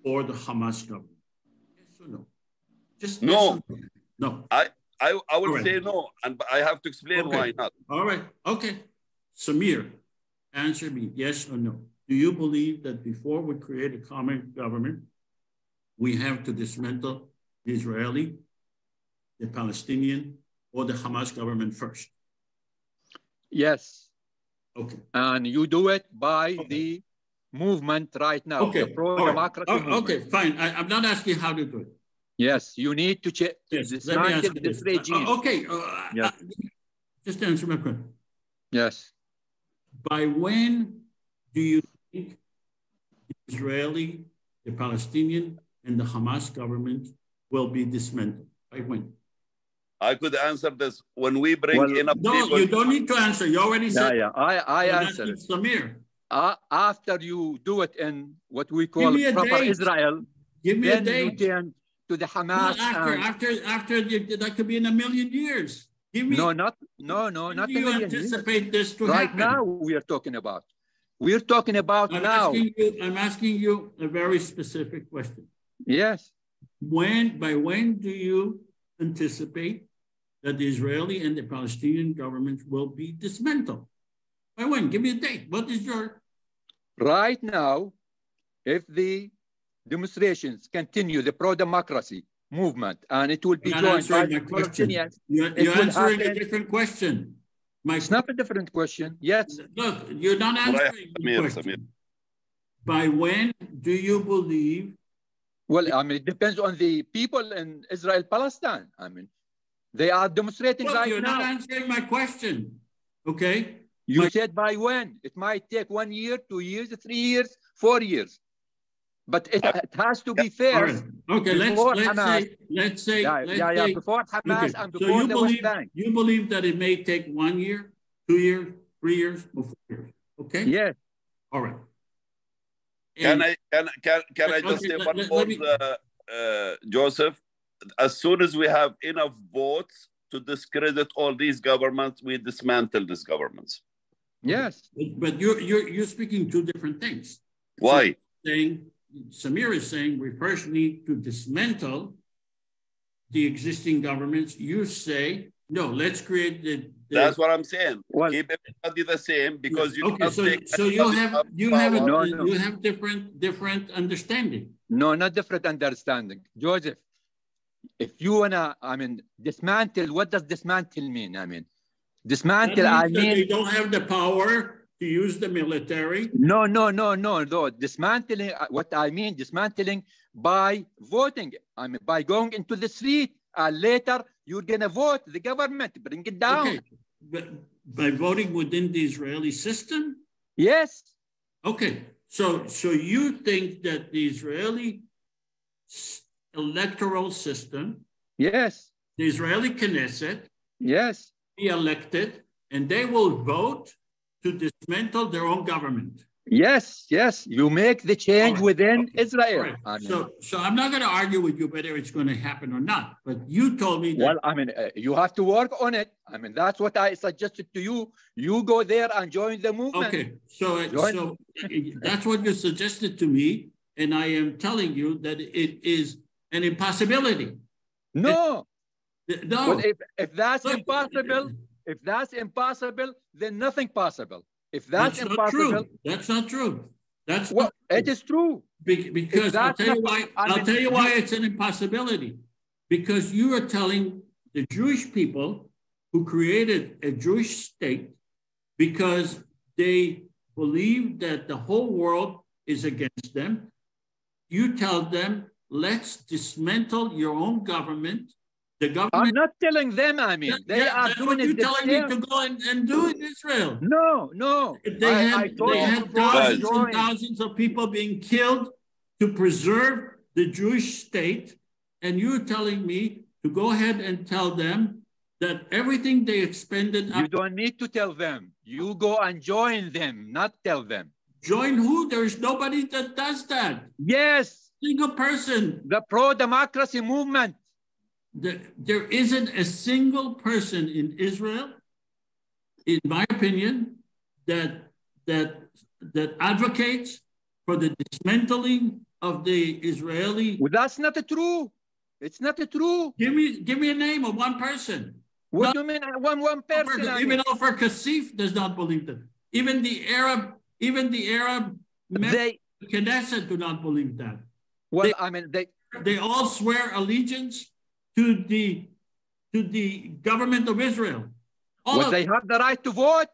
or the Hamas government? Yes or no? Just no. No. I I, I would right. say no, and I have to explain okay. why not. All right. Okay. Samir, answer me yes or no. Do you believe that before we create a common government, we have to dismantle the Israeli, the Palestinian, or the Hamas government first? Yes. Okay. And you do it by okay. the movement right now, okay. the pro-democracy right. Okay, fine. I, am not asking how to do it. Yes, you need to check yes, dismantle this regime. Uh, okay, uh, yes. uh, just answer my question. Yes. By when do you think the Israeli, the Palestinian, and the Hamas government will be dismantled? By when? I could answer this when we bring well, enough no, people. you don't need to answer. You already said. Yeah, yeah. I, I answered. Samir. Uh, after you do it in what we call proper date. Israel, Give me then a date. you can to the Hamas. No, after, and, after, after the, that could be in a million years. Give me. No, not no, no, not do you anticipate years. this to right happen? now we are talking about. We're talking about I'm now. Asking you, I'm asking you a very specific question. Yes. When, by when do you anticipate that the Israeli and the Palestinian governments will be dismantled? By when? Give me a date. What is your? Right now, if the demonstrations continue, the pro-democracy movement, and it will be joined by the Palestinians. You're, you're answering a different question. My it's not a different question. Yes. Look, you're not answering the question. By when do you believe? Well, I mean, it depends on the people in Israel, Palestine. I mean, they are demonstrating Look, right you're now. not answering my question. Okay. You my... said by when? It might take one year, two years, three years, four years. But it, it has to be fair. Right. Okay, let's, let's Hamas, say, let's say, yeah, let's yeah, yeah, say, before Hamas okay. and before so you the believe, West Bank. You believe that it may take one year, two years, three years, or four years, okay? Yes. All right. Can I, can, can, can I just okay, say let, one let, more, let me... uh, uh, Joseph? As soon as we have enough votes to discredit all these governments, we dismantle these governments. Yes. But, but you're, you're, you're speaking two different things. Why? So saying, Samir is saying we first need to dismantle the existing governments. You say, no, let's create the. the That's what I'm saying. Well, Keep everybody the same because you okay, so, so you have you have a, no, no. you have different different understanding. No, not different understanding, Joseph. If you wanna, I mean, dismantle. What does dismantle mean? I mean, dismantle. I mean, they don't have the power to use the military. No, no, no, no, no. Dismantling. What I mean, dismantling by voting. I mean, by going into the street. Uh, later, you're gonna vote the government, bring it down. Okay, but by voting within the Israeli system. Yes. Okay, so so you think that the Israeli electoral system. Yes. The Israeli Knesset. Yes. Be elected, and they will vote to dismantle their own government. Yes, yes. You make the change right. within okay. Israel. Right. I mean, so, so I'm not going to argue with you whether it's going to happen or not. But you told me that. Well, I mean, uh, you have to work on it. I mean, that's what I suggested to you. You go there and join the movement. Okay. So, join. so that's what you suggested to me, and I am telling you that it is an impossibility. No. It, no. But if, if that's Look, impossible, if that's impossible, then nothing possible. If that's, that's impossible, not true. That's not true. That's well, it is true. Be because I'll tell you why. I will tell you why it's an impossibility. Because you are telling the Jewish people who created a Jewish state because they believe that the whole world is against them. You tell them, let's dismantle your own government The government. I'm not telling them. I mean, they yeah, are doing you it telling me to go and, and do in Israel. No, no. They I, had, I they had thousands and thousands of people being killed to preserve the Jewish state, and you're telling me to go ahead and tell them that everything they expended. You don't need to tell them. You go and join them, not tell them. Join who? There's nobody that does that. Yes. Single person. The pro-democracy movement. The, there isn't a single person in Israel, in my opinion, that that that advocates for the dismantling of the Israeli. Well, that's not true. It's not true. Give me give me a name of one person. What do you mean uh, one one person? person even Ofer Kasif does not believe that. Even the Arab, even the Arab they, Knesset do not believe that. Well, they, I mean they they all swear allegiance to the to the government of Israel. All well, of they have the right to vote.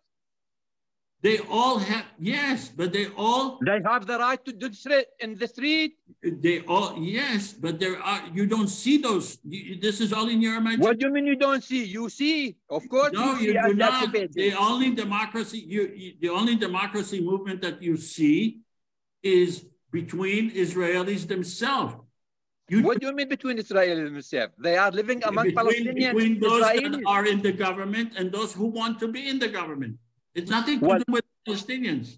They all have yes, but they all they have the right to do it in the street. They all yes, but there are you don't see those. This is all in your imagination. What do you mean you don't see? You see, of course. No, you, you do not. The only democracy you, you the only democracy movement that you see is between Israelis themselves. You what do you mean between Israel and themselves? They are living among between, Palestinians. Between those Israelis. that are in the government and those who want to be in the government. It's nothing to do with Palestinians.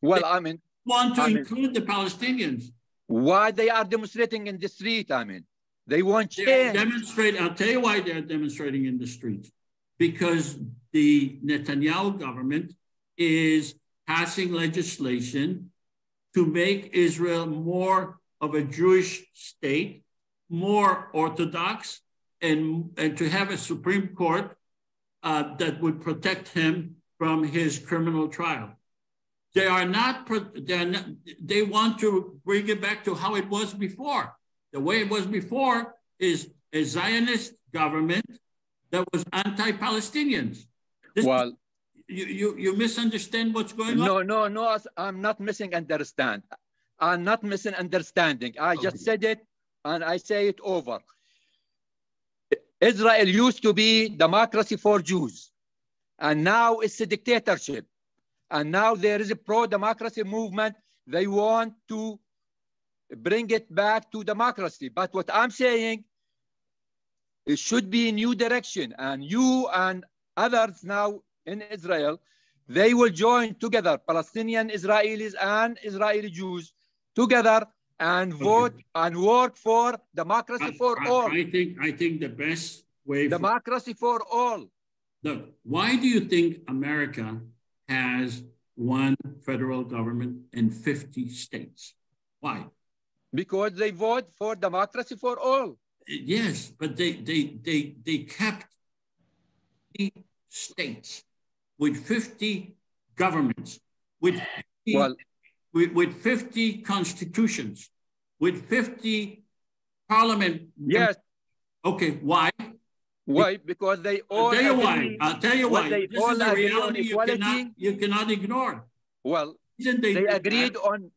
Well, they I mean, want to I mean, include the Palestinians. Why they are demonstrating in the street? I mean, they want change. Demonstrate. I'll tell you why they're demonstrating in the streets. Because the Netanyahu government is passing legislation to make Israel more of a Jewish state, more orthodox, and, and to have a Supreme Court uh, that would protect him from his criminal trial. They are not, they're not, they want to bring it back to how it was before. The way it was before is a Zionist government that was anti-Palestinians. Well, you, you, you misunderstand what's going no, on? No, no, no, I'm not missing understand. I'm not misunderstanding. I okay. just said it and I say it over. Israel used to be democracy for Jews. And now it's a dictatorship. And now there is a pro-democracy movement. They want to bring it back to democracy. But what I'm saying, it should be a new direction. And you and others now in Israel, they will join together, Palestinian Israelis and Israeli Jews together and vote okay. and work for democracy I, for I, all. I think I think the best way democracy for, for all. Look, why do you think America has one federal government in 50 states? Why? Because they vote for democracy for all. Yes, but they they they they kept the states with 50 governments, with 50, well, with, with 50 constitutions, with 50 parliament. Yes. Okay, why? Why? Because they all. I'll tell you why. I'll tell you why. They this all is a reality you cannot, you cannot ignore. Well, Isn't they, they agreed that? on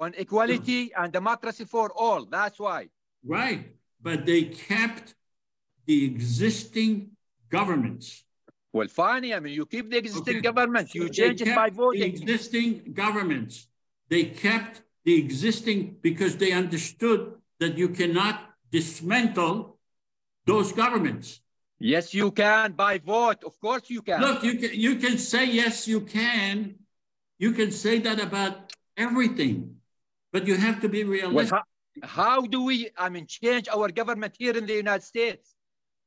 on equality and democracy for all. That's why. Right, but they kept the existing governments. Well, fine. I mean, you keep the existing okay. government. You change it by voting. The existing governments. They kept the existing because they understood that you cannot dismantle those governments. Yes, you can by vote. Of course you can. Look, you can, you can say, yes, you can. You can say that about everything, but you have to be realistic. Well, how, how, do we, I mean, change our government here in the United States?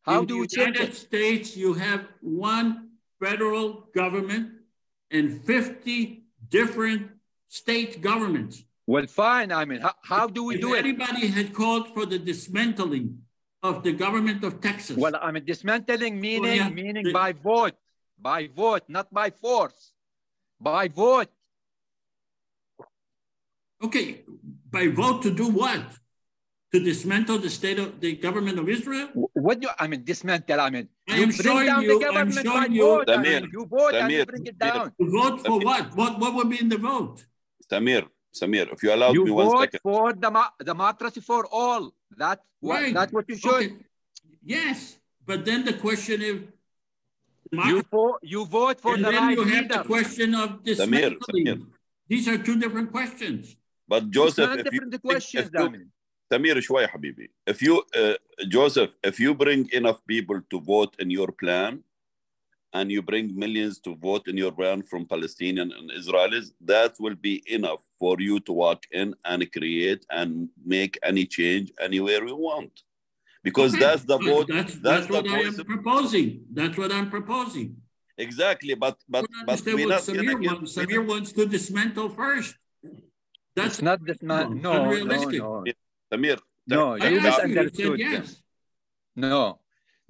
How in do we change United? States, you have one federal government and 50 different state governments. Well, fine. I mean, how, how do we if do anybody it? Anybody had called for the dismantling of the government of Texas. Well, I mean, dismantling oh, meaning well, yeah, meaning the, by vote, by vote, not by force, by vote. Okay, by vote to do what? To dismantle the state of the government of Israel? What do you, I mean, dismantle? I mean, I you am bring showing down you, the government I'm showing by you, vote. Samir, I mean, you vote Samir, and you bring it down. To vote for Samir. what? What what would be in the vote? Samir, Samir, if you allow you me one vote second. for demo democracy for all. That what Right. that's what you should. Okay. yes, but then the question is, you vote, you vote for and the then right you have leader. the question of dismantling. Samir, These are two different questions. But Joseph, if different you, questions, if you, Samir, شوي حبيبي. If you, uh, Joseph, if you bring enough people to vote in your plan, and you bring millions to vote in your plan from Palestinian and Israelis, that will be enough for you to walk in and create and make any change anywhere you want. Because Okay, that's the vote. That's, That's, that's the what I am proposing. That's what I'm proposing. Exactly, but but but understand we're what not Samir wants. Samir wants to dismantle first. That's It's not this man. No, no, unrealistic. no. Samir, No, you asked you, you said misunderstood. yes. No.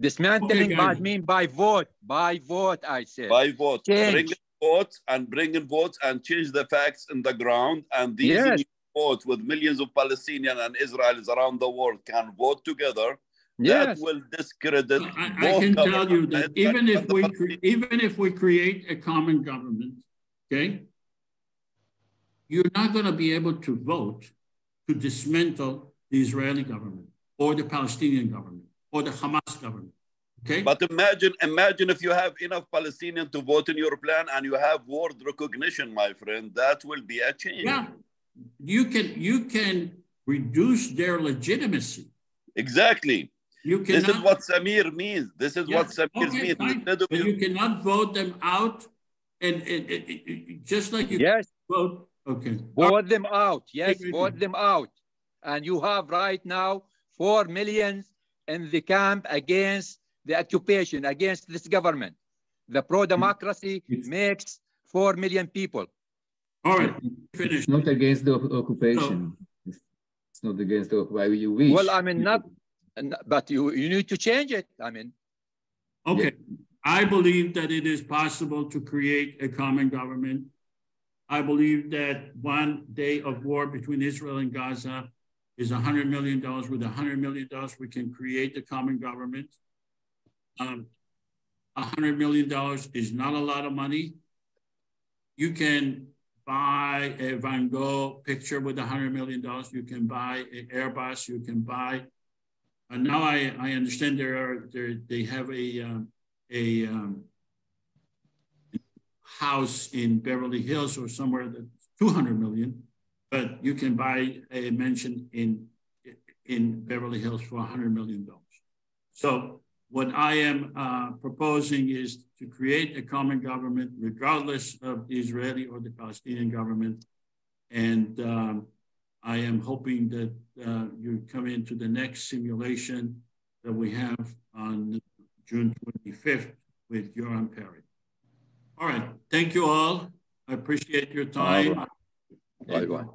Dismantling Okay, mean by vote. By vote, I said. by vote, Change. bring in votes and bring in votes and change the facts in the ground. And these Yes. new votes with millions of Palestinians and Israelis around the world can vote together. That will discredit I, I both can tell you that even if we cre- even if we create a common government, okay, you're not going to be able to vote to dismantle the Israeli government or the Palestinian government or the Hamas government. Okay. But imagine, imagine if you have enough Palestinians to vote in your plan and you have world recognition, my friend, that will be a change. Yeah, you can you can reduce their legitimacy. Exactly. You can This is what Samir means. This is Yeah, what Samir okay, means. fine. Of But you- you cannot vote them out, and, and, and- and- just like you Yes. vote. Okay. Vote them out. Yes, vote them out. And you have right now four millions in the camp against the occupation, against this government. The pro-democracy makes four million people. All right, finish. It's not against the occupation. It's it's not against the occupation. You wish. Well, I mean, not, but you, you need to change it. I mean, Okay, I believe that it is possible to create a common government. I believe that one day of war between Israel and Gaza is $100 million. With $100 million, we can create the common government. Um, $100 million is not a lot of money. You can buy a Van Gogh picture with $100 million. You can buy an Airbus. You can buy and now I, I understand there are there they have a um, a um, house in Beverly Hills or somewhere that's 200 million, but you can buy a mansion in in Beverly Hills for 100 million dollars. So what I am uh, proposing is to create a common government, regardless of the Israeli or the Palestinian government, and um, I am hoping that uh, you come into the next simulation that we have on June 25th with Yoram Peri. All right. Thank you all. I appreciate your time. Bye bye.